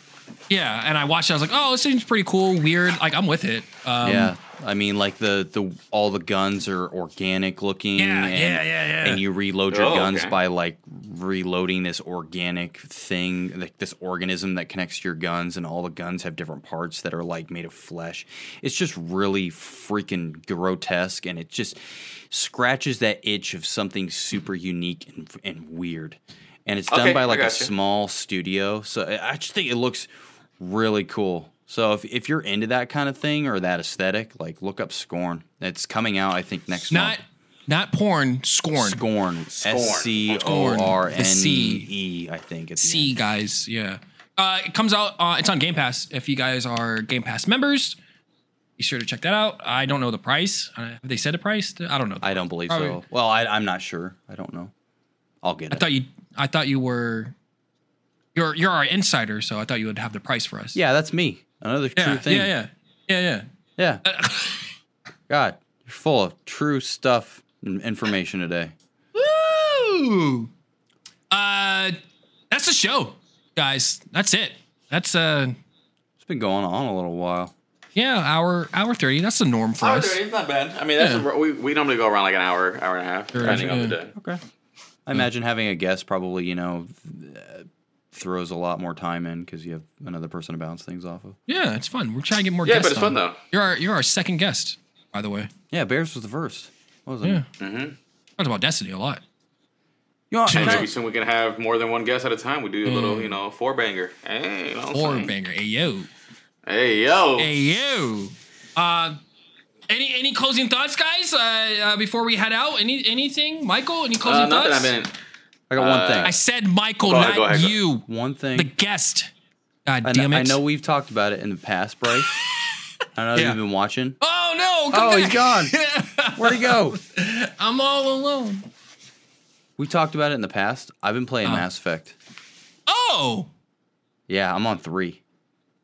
[SPEAKER 2] Yeah, and I watched it. I was like, oh, this seems pretty cool, weird. Like I'm with it. Um,
[SPEAKER 1] yeah, I mean, like the the all the guns are organic looking.
[SPEAKER 2] Yeah,
[SPEAKER 1] and,
[SPEAKER 2] yeah, yeah, yeah.
[SPEAKER 1] And you reload your
[SPEAKER 3] Oh,
[SPEAKER 1] guns
[SPEAKER 3] okay.
[SPEAKER 1] by like reloading this organic thing, like this organism that connects to your guns, and all the guns have different parts that are like made of flesh. It's just really freaking grotesque, and it just scratches that itch of something super unique and, and weird. And it's done
[SPEAKER 3] Okay,
[SPEAKER 1] by like a small studio, so I I just think it looks really cool. So if, if you're into that kind of thing or that aesthetic, like look up Scorn. It's coming out, I think, next
[SPEAKER 2] not
[SPEAKER 1] month.
[SPEAKER 2] not porn, scorn.
[SPEAKER 1] Scorn. S C O R N E. I think. At the
[SPEAKER 2] C
[SPEAKER 1] end.
[SPEAKER 2] guys, yeah. Uh, it comes out. Uh, it's on Game Pass. If you guys are Game Pass members, be sure to check that out. I don't know the price. Uh, have they said a price? I don't know.
[SPEAKER 1] I don't believe
[SPEAKER 2] Probably.
[SPEAKER 1] so. Well, I, I'm not sure. I don't know. I'll get
[SPEAKER 2] I
[SPEAKER 1] it.
[SPEAKER 2] I thought you. I thought you were. You're you're our insider, so I thought you would have the price for us.
[SPEAKER 1] yeah, that's me. Another
[SPEAKER 2] yeah,
[SPEAKER 1] true thing.
[SPEAKER 2] yeah, yeah, yeah, yeah.
[SPEAKER 1] Yeah. God, you're full of true stuff and information today.
[SPEAKER 2] Woo! Uh, that's the show, guys. That's it. That's uh,
[SPEAKER 1] It's been going on a little while.
[SPEAKER 2] yeah, hour hour thirty. That's the norm for
[SPEAKER 3] Hour
[SPEAKER 2] us.
[SPEAKER 3] 30, it's not bad. I mean, that's
[SPEAKER 2] Yeah.
[SPEAKER 3] we, we normally go around like an hour, hour and a half, depending on the day.
[SPEAKER 1] Okay. I imagine having a guest probably, you know, uh, throws a lot more time in because you have another person to bounce things off of.
[SPEAKER 2] Yeah, it's fun. We're trying to get more guests.
[SPEAKER 3] Yeah,
[SPEAKER 2] guests.
[SPEAKER 3] but it's fun though.
[SPEAKER 2] You're our you're our second guest, by the way.
[SPEAKER 1] Yeah, Bears was the first. What was it?
[SPEAKER 2] Yeah.
[SPEAKER 3] Mm-hmm.
[SPEAKER 2] Talked about Destiny a lot.
[SPEAKER 1] You know,
[SPEAKER 3] And maybe soon we can have more than one guest at a time. We do a little, you know, four banger. Hey, you know what I'm
[SPEAKER 2] Or
[SPEAKER 3] saying?
[SPEAKER 2] banger. Hey yo.
[SPEAKER 3] Hey, yo.
[SPEAKER 2] Hey yo. Uh any any closing thoughts, guys? Uh, uh before we head out, any anything? Michael, any closing
[SPEAKER 3] Uh, nothing.
[SPEAKER 2] thoughts?
[SPEAKER 3] I've been.
[SPEAKER 1] I got one thing.
[SPEAKER 2] I said Michael,
[SPEAKER 3] Go ahead,
[SPEAKER 2] not
[SPEAKER 3] go ahead, go-
[SPEAKER 2] you.
[SPEAKER 1] one thing.
[SPEAKER 2] The guest. God
[SPEAKER 1] I,
[SPEAKER 2] damn
[SPEAKER 1] know,
[SPEAKER 2] it.
[SPEAKER 1] I know we've talked about it in the past, Bryce. I know
[SPEAKER 2] Yeah.
[SPEAKER 1] you've been watching.
[SPEAKER 2] Oh no! Come
[SPEAKER 1] Oh,
[SPEAKER 2] back.
[SPEAKER 1] he's gone. Where'd he go?
[SPEAKER 2] I'm all alone.
[SPEAKER 1] We talked about it in the past. I've been playing
[SPEAKER 2] Oh.
[SPEAKER 1] Mass Effect.
[SPEAKER 2] Oh.
[SPEAKER 1] Yeah, I'm on three.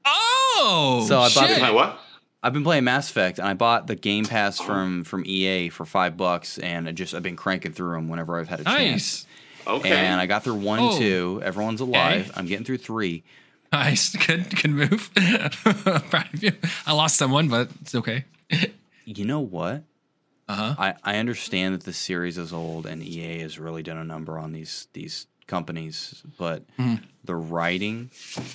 [SPEAKER 2] Oh.
[SPEAKER 1] So I bought
[SPEAKER 2] shit.
[SPEAKER 1] the-
[SPEAKER 3] Wait, what?
[SPEAKER 1] I've been playing Mass Effect, and I bought the Game Pass from from EA for five bucks, and I just I've been cranking through them whenever I've had a chance.
[SPEAKER 2] Nice.
[SPEAKER 3] Okay.
[SPEAKER 1] And I got through one
[SPEAKER 2] Oh.
[SPEAKER 1] two. Everyone's alive.
[SPEAKER 2] Okay.
[SPEAKER 1] I'm getting through three.
[SPEAKER 2] Nice. Good. Good move. Proud of you. I lost someone, but it's okay.
[SPEAKER 1] You know what?
[SPEAKER 2] Uh huh.
[SPEAKER 1] I, I understand that the series is old and EA has really done a number on these these companies, but
[SPEAKER 2] Mm-hmm.
[SPEAKER 1] the writing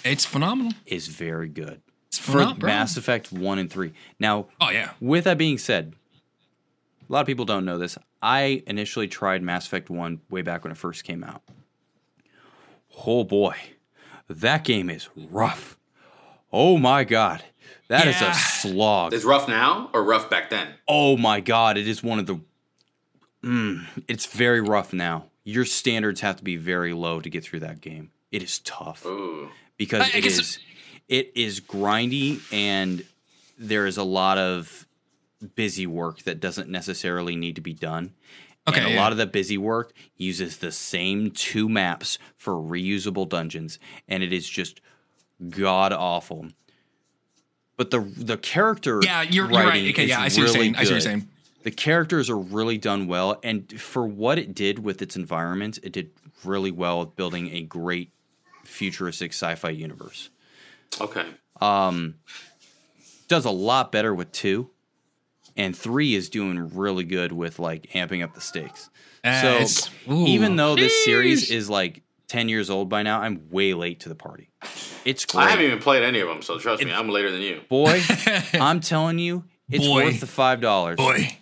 [SPEAKER 2] It's phenomenal.
[SPEAKER 1] is very good for
[SPEAKER 2] phenomenal. bro.
[SPEAKER 1] Mass Effect one and three. Now,
[SPEAKER 2] Oh yeah.
[SPEAKER 1] with that being said, a lot of people don't know this. I initially tried Mass Effect one way back when it first came out. Oh boy, that game is rough. Oh my god, that is
[SPEAKER 2] Yeah.
[SPEAKER 1] a slog.
[SPEAKER 3] Is rough now or rough back then?
[SPEAKER 1] Oh my god, it is one of the. Mm, it's very rough now. Your standards have to be very low to get through that game. It is tough
[SPEAKER 3] Ooh.
[SPEAKER 1] because
[SPEAKER 2] I- I
[SPEAKER 1] it
[SPEAKER 2] guess-
[SPEAKER 1] is it is grindy and there is a lot of busy work that doesn't necessarily need to be done.
[SPEAKER 2] Okay,
[SPEAKER 1] and a
[SPEAKER 2] yeah.
[SPEAKER 1] lot of the busy work uses the same two maps for reusable dungeons, and it is just god awful. But the the character
[SPEAKER 2] Yeah, you're, you're right. Okay, yeah, I see what
[SPEAKER 1] really
[SPEAKER 2] saying. I see what you're saying.
[SPEAKER 1] The characters are really done well, and for what it did with its environment, it did really well with building a great futuristic sci-fi universe.
[SPEAKER 3] Okay.
[SPEAKER 1] Um, does a lot better with two, and three is doing really good with like amping up the stakes.
[SPEAKER 2] Uh,
[SPEAKER 1] so
[SPEAKER 2] ooh.
[SPEAKER 1] even though this series is like ten years old by now, I'm way late to the party. It's great,
[SPEAKER 3] I haven't even played any of them, so trust me, I'm later than you.
[SPEAKER 1] boy. I'm telling you, it's
[SPEAKER 2] Boy.
[SPEAKER 1] worth the five dollars.
[SPEAKER 2] boy.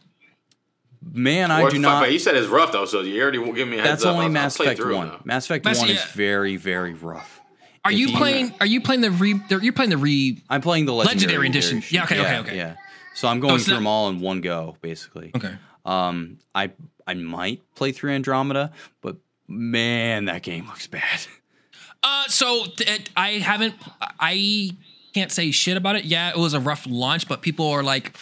[SPEAKER 1] Man, I
[SPEAKER 3] Worth
[SPEAKER 1] do not.
[SPEAKER 3] But you said it's rough though, so you already will give me a heads
[SPEAKER 1] That's
[SPEAKER 3] up.
[SPEAKER 1] only
[SPEAKER 3] I'll- I'll
[SPEAKER 1] Mass
[SPEAKER 3] play
[SPEAKER 1] Effect one.
[SPEAKER 3] now.
[SPEAKER 1] Mass Effect
[SPEAKER 2] Mass-
[SPEAKER 1] one is very, very rough,
[SPEAKER 2] Are you
[SPEAKER 1] you-
[SPEAKER 2] playing? Are you playing the re? You're playing the re.
[SPEAKER 1] I'm playing the legendary,
[SPEAKER 2] Legendary edition. Yeah, okay, okay, okay.
[SPEAKER 1] Yeah. So I'm going
[SPEAKER 2] it's
[SPEAKER 1] through
[SPEAKER 2] not-
[SPEAKER 1] them all in one go, basically.
[SPEAKER 2] Okay.
[SPEAKER 1] Um, I I might play through Andromeda, but man, that game looks bad.
[SPEAKER 2] Uh, so th- I haven't. I can't say shit about it. Yeah, it was a rough launch, but people are like,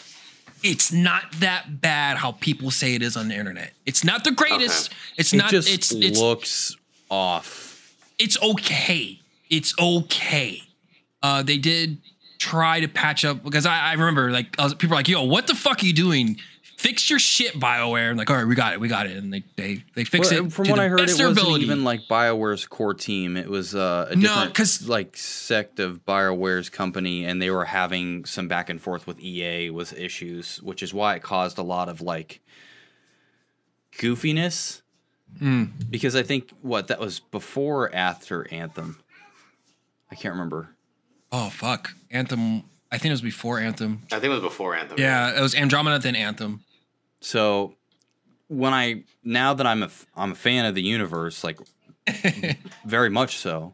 [SPEAKER 2] it's not that bad how people say it is on the internet. It's not the greatest.
[SPEAKER 3] Okay.
[SPEAKER 2] It's
[SPEAKER 1] it
[SPEAKER 2] not.
[SPEAKER 1] just
[SPEAKER 2] It's it's
[SPEAKER 1] looks off.
[SPEAKER 2] it's okay. It's okay. Uh, they did try to patch up because I, I remember like I was, people were like, "Yo, what the fuck are you doing? Fix your shit, Bioware." I'm like, "All right, we got it, we got it," and they they they fix
[SPEAKER 1] Well,
[SPEAKER 2] it.
[SPEAKER 1] from what I heard, it wasn't
[SPEAKER 2] ability.
[SPEAKER 1] even like Bioware's core team. It was uh, a
[SPEAKER 2] No,
[SPEAKER 1] different
[SPEAKER 2] 'cause-
[SPEAKER 1] like sect of Bioware's company, and they were having some back and forth with EA with issues, which is why it caused a lot of like goofiness.
[SPEAKER 2] Hmm.
[SPEAKER 1] Because I think what that was before after Anthem. I can't remember.
[SPEAKER 2] Oh fuck, Anthem. I think it was before Anthem.
[SPEAKER 3] I think it was before Anthem.
[SPEAKER 2] Yeah, it was Andromeda then Anthem.
[SPEAKER 1] So when I now that I'm a f- I'm a fan of the universe, like very much so.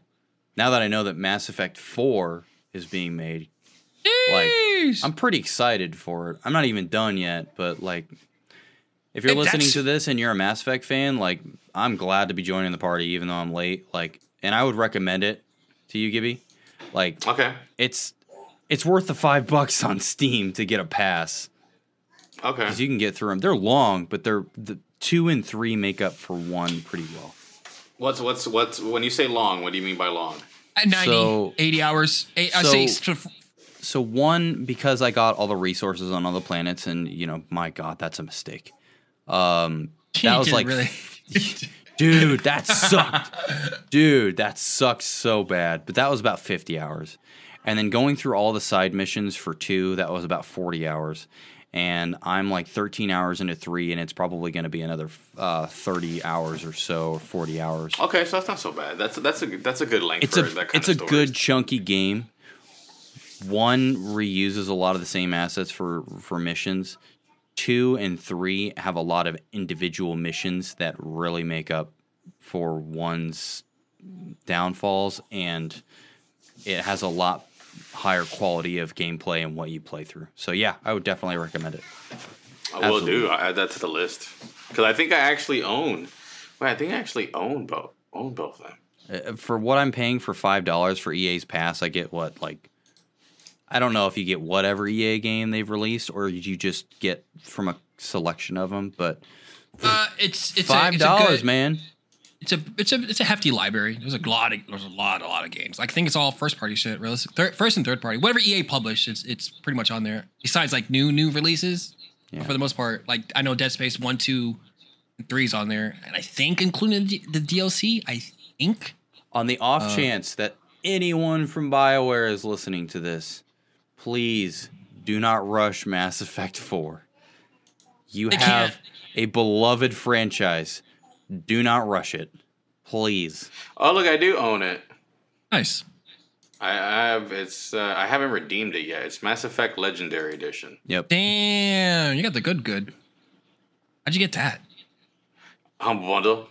[SPEAKER 1] Now that I know that Mass Effect Four is being made, like I'm pretty excited for it. I'm not even done yet, but like if you're
[SPEAKER 2] Hey,
[SPEAKER 1] listening to this and you're a Mass Effect fan, like I'm glad to be joining the party, even though I'm late. Like, and I would recommend it to you, Gibby. Like,
[SPEAKER 3] Okay.
[SPEAKER 1] it's it's worth the five bucks on Steam to get a pass.
[SPEAKER 3] Okay.
[SPEAKER 1] because you can get through them. They're long, but they're the two and three make up for one pretty well.
[SPEAKER 3] What's what's what's when you say long? What do you mean by long?
[SPEAKER 2] At 90,
[SPEAKER 1] so-
[SPEAKER 2] 80 hours. Eight, I
[SPEAKER 1] so-
[SPEAKER 2] say
[SPEAKER 1] So one because I got all the resources on all the planets, and you know, my God, that's a mistake. Um,
[SPEAKER 2] You
[SPEAKER 1] that was like,
[SPEAKER 2] really-
[SPEAKER 1] dude, that sucked, dude, that sucked so bad. But that was about fifty hours, and then going through all the side missions for two, that was about forty hours. And I'm like 13 hours into three, and it's probably going to be another uh, 30 hours or so, or 40 hours.
[SPEAKER 3] Okay, so that's not so bad. That's that's a that's a good length
[SPEAKER 1] it's
[SPEAKER 3] for
[SPEAKER 1] a
[SPEAKER 3] that kind
[SPEAKER 1] it's a
[SPEAKER 3] story.
[SPEAKER 1] good chunky game. One reuses a lot of the same assets for for missions. Two and three have a lot of individual missions that really make up for one's downfalls, and it has a lot higher quality of gameplay and what you play through. So yeah, I would definitely recommend it.
[SPEAKER 3] I will
[SPEAKER 1] absolutely.
[SPEAKER 3] do. I add that to the list because I think I actually own. Wait, I think I actually own both. Own both of them.
[SPEAKER 1] Uh, For what I'm paying for five dollars for EA's pass, I get what like I don't know if you get whatever EA game they've released or you just get from a selection of them, but
[SPEAKER 2] uh, it's it's
[SPEAKER 1] five
[SPEAKER 2] a,
[SPEAKER 1] dollars, man.
[SPEAKER 2] It's a it's a it's a hefty library. There's a lot of there's a lot a lot of games. Like, I think it's all first party shit. Realistic, third, first and third party. Whatever EA published, it's it's pretty much on there. Besides like new new releases,
[SPEAKER 1] Yeah.
[SPEAKER 2] for the most part. Like I know Dead Space one, two, three's on there, and I think including the, the DLC. I think
[SPEAKER 1] On the off
[SPEAKER 2] Uh,
[SPEAKER 1] chance that anyone from BioWare is listening to this, please do not rush Mass Effect 4. You
[SPEAKER 2] They
[SPEAKER 1] have
[SPEAKER 2] can't.
[SPEAKER 1] a beloved franchise. Do not rush it. Please.
[SPEAKER 3] Oh look, I do own it.
[SPEAKER 2] nice.
[SPEAKER 3] I, I have. It's. Uh, I haven't redeemed it yet. It's Mass Effect Legendary Edition.
[SPEAKER 1] Yep.
[SPEAKER 2] Damn, you got the good good. How'd you get that?
[SPEAKER 3] Humble bundle.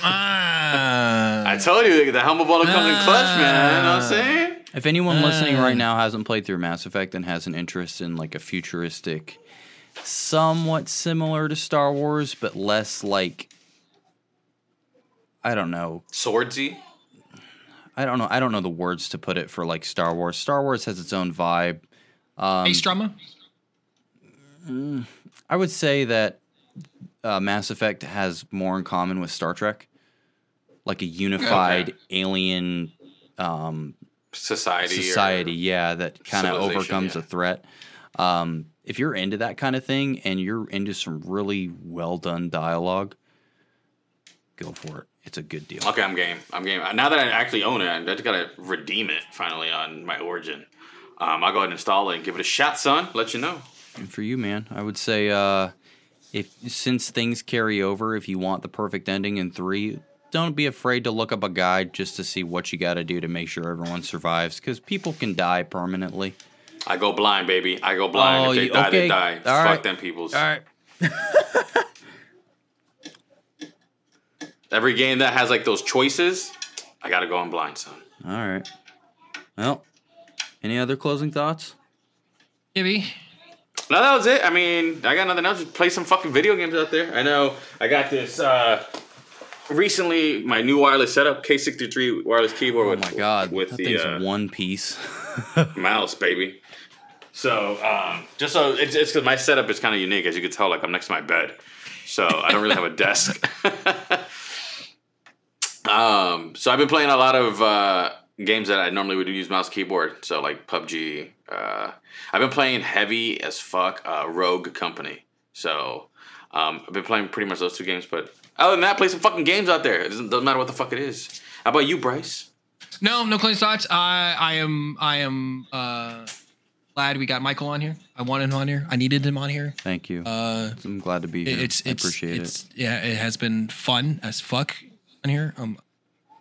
[SPEAKER 2] Ah,
[SPEAKER 3] I told you the humble bundle comes in clutch, man. You know what I'm
[SPEAKER 2] Ah.
[SPEAKER 3] saying?
[SPEAKER 1] If anyone listening
[SPEAKER 2] Uh.
[SPEAKER 1] right now hasn't played through Mass Effect and has an interest in like a futuristic, somewhat similar to Star Wars, but less like I don't know.
[SPEAKER 3] Swordsy.
[SPEAKER 1] I don't know. I don't know the words to put it for like Star Wars. Star Wars has its own vibe. Um,
[SPEAKER 2] Space drama.
[SPEAKER 1] I would say that uh, Mass Effect has more in common with Star Trek, like a unified
[SPEAKER 3] Okay.
[SPEAKER 1] alien um,
[SPEAKER 3] Society.
[SPEAKER 1] society, yeah, that kind of overcomes
[SPEAKER 3] yeah.
[SPEAKER 1] a threat. Um, if you're into that kind of thing and you're into some really well done dialogue, go for it. It's a good deal.
[SPEAKER 3] Okay, I'm game. I'm game. Now that I actually own it, I just gotta redeem it finally on my Origin. Um, I'll go ahead and install it and give it a shot, son. Let you know.
[SPEAKER 1] And for you, man, I would say uh, if since things carry over, if you want the perfect ending in three, don't be afraid to look up a guide just to see what you got to do to make sure everyone survives, because people can die permanently.
[SPEAKER 3] I go blind, baby. I go blind.
[SPEAKER 1] Oh,
[SPEAKER 3] if they
[SPEAKER 1] you-
[SPEAKER 3] die,
[SPEAKER 1] okay.
[SPEAKER 3] they die.
[SPEAKER 1] All
[SPEAKER 3] Fuck
[SPEAKER 1] right.
[SPEAKER 3] them peoples.
[SPEAKER 1] All right.
[SPEAKER 3] Every game that has like those choices, I gotta go in blind, son.
[SPEAKER 1] All right. Well, any other closing thoughts?
[SPEAKER 2] Gibby.
[SPEAKER 3] No, that was it. I mean, I got nothing else. Just play some fucking video games out there. I know. I got this. uh Recently, my new wireless setup, K63 wireless keyboard
[SPEAKER 1] Oh
[SPEAKER 3] with
[SPEAKER 1] my god,
[SPEAKER 3] with
[SPEAKER 1] that
[SPEAKER 3] the
[SPEAKER 1] thing's
[SPEAKER 3] uh,
[SPEAKER 1] one piece.
[SPEAKER 3] mouse, baby. So, um, just so it's it's because my setup is kind of unique, as you can tell. Like I'm next to my bed, so I don't really have a desk. um, so I've been playing a lot of uh, games that I normally would use mouse keyboard. So like PUBG. Uh, I've been playing heavy as fuck. Uh, Rogue Company. So um, I've been playing pretty much those two games. But other than that, play some fucking games out there. It doesn't, doesn't matter what the fuck it is. How about you, Bryce?
[SPEAKER 2] No, no closing thoughts. I I am I am uh glad we got Michael on here. I wanted him on here. I needed him on here.
[SPEAKER 1] Thank you.
[SPEAKER 2] Uh
[SPEAKER 1] I'm glad to be here.
[SPEAKER 2] it's
[SPEAKER 1] I
[SPEAKER 2] it's
[SPEAKER 1] appreciate
[SPEAKER 2] it's,
[SPEAKER 1] it.
[SPEAKER 2] Yeah, it has been fun as fuck on here. Um,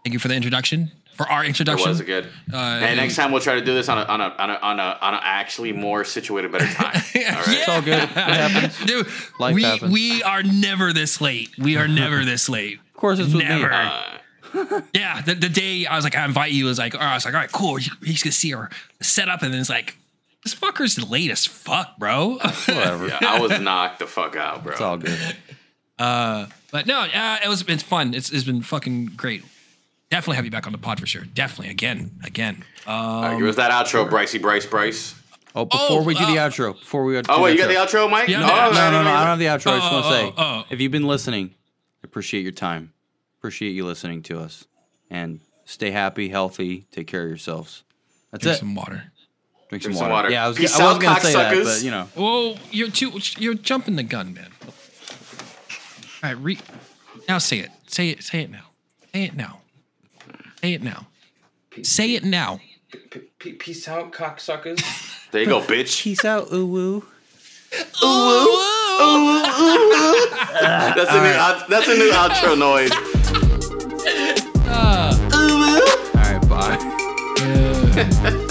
[SPEAKER 2] thank you for the introduction. For our introduction.
[SPEAKER 3] It
[SPEAKER 2] introduction.
[SPEAKER 3] was good.
[SPEAKER 2] Uh,
[SPEAKER 3] and next time we'll try to do this on a on a on a on a, on a actually more situated, better time. All right.
[SPEAKER 1] It's all good. It happens.
[SPEAKER 2] Dude,
[SPEAKER 1] Life
[SPEAKER 2] we
[SPEAKER 1] happens.
[SPEAKER 2] we are never this late. We are never this late.
[SPEAKER 1] Of course, it's with
[SPEAKER 2] Never.
[SPEAKER 1] me.
[SPEAKER 3] Uh,
[SPEAKER 2] Yeah, the, the day I was like, I invite you, I was like, oh, I was like, all right, cool. He's gonna see our setup, and then it's like, this fucker's late as fuck, bro.
[SPEAKER 1] Whatever.
[SPEAKER 3] yeah, I was knocked the fuck out, bro.
[SPEAKER 1] It's all good.
[SPEAKER 2] Uh, but no, uh, it was it's fun. It's it's been fucking great. Definitely have you back on the pod for sure. Definitely again, again. Um,
[SPEAKER 3] All right, give us that outro, Bricey, Bryce, Bryce.
[SPEAKER 1] Oh, before we do the
[SPEAKER 2] uh,
[SPEAKER 1] outro, before we do
[SPEAKER 3] Oh wait, you got
[SPEAKER 1] the
[SPEAKER 3] the outro, Mike?
[SPEAKER 2] Yeah,
[SPEAKER 3] no,
[SPEAKER 2] the-
[SPEAKER 1] No, no, no,
[SPEAKER 3] no,
[SPEAKER 1] I don't have the outro. I just
[SPEAKER 2] Oh,
[SPEAKER 1] want to say,
[SPEAKER 2] oh, oh.
[SPEAKER 1] if you've been listening, appreciate your time. Appreciate you listening to us. And stay happy, healthy, take care of yourselves. That's it.
[SPEAKER 2] drink
[SPEAKER 1] it.
[SPEAKER 2] some water.
[SPEAKER 1] Drink some
[SPEAKER 3] Drink some
[SPEAKER 1] water.
[SPEAKER 3] water.
[SPEAKER 1] Yeah, I was,
[SPEAKER 3] Peace
[SPEAKER 1] I was
[SPEAKER 3] out,
[SPEAKER 1] going to say that, but you know.
[SPEAKER 2] Whoa, you're too you're jumping the gun, man. All right, re- now say it. Say it. Say it now. Say it now. Say it now. Say it now.
[SPEAKER 3] Peace out, cocksuckers. there you go, bitch.
[SPEAKER 1] Peace out, ooh woo.
[SPEAKER 3] That's a new out- that's a new outro noise. Uh.
[SPEAKER 1] All right, bye.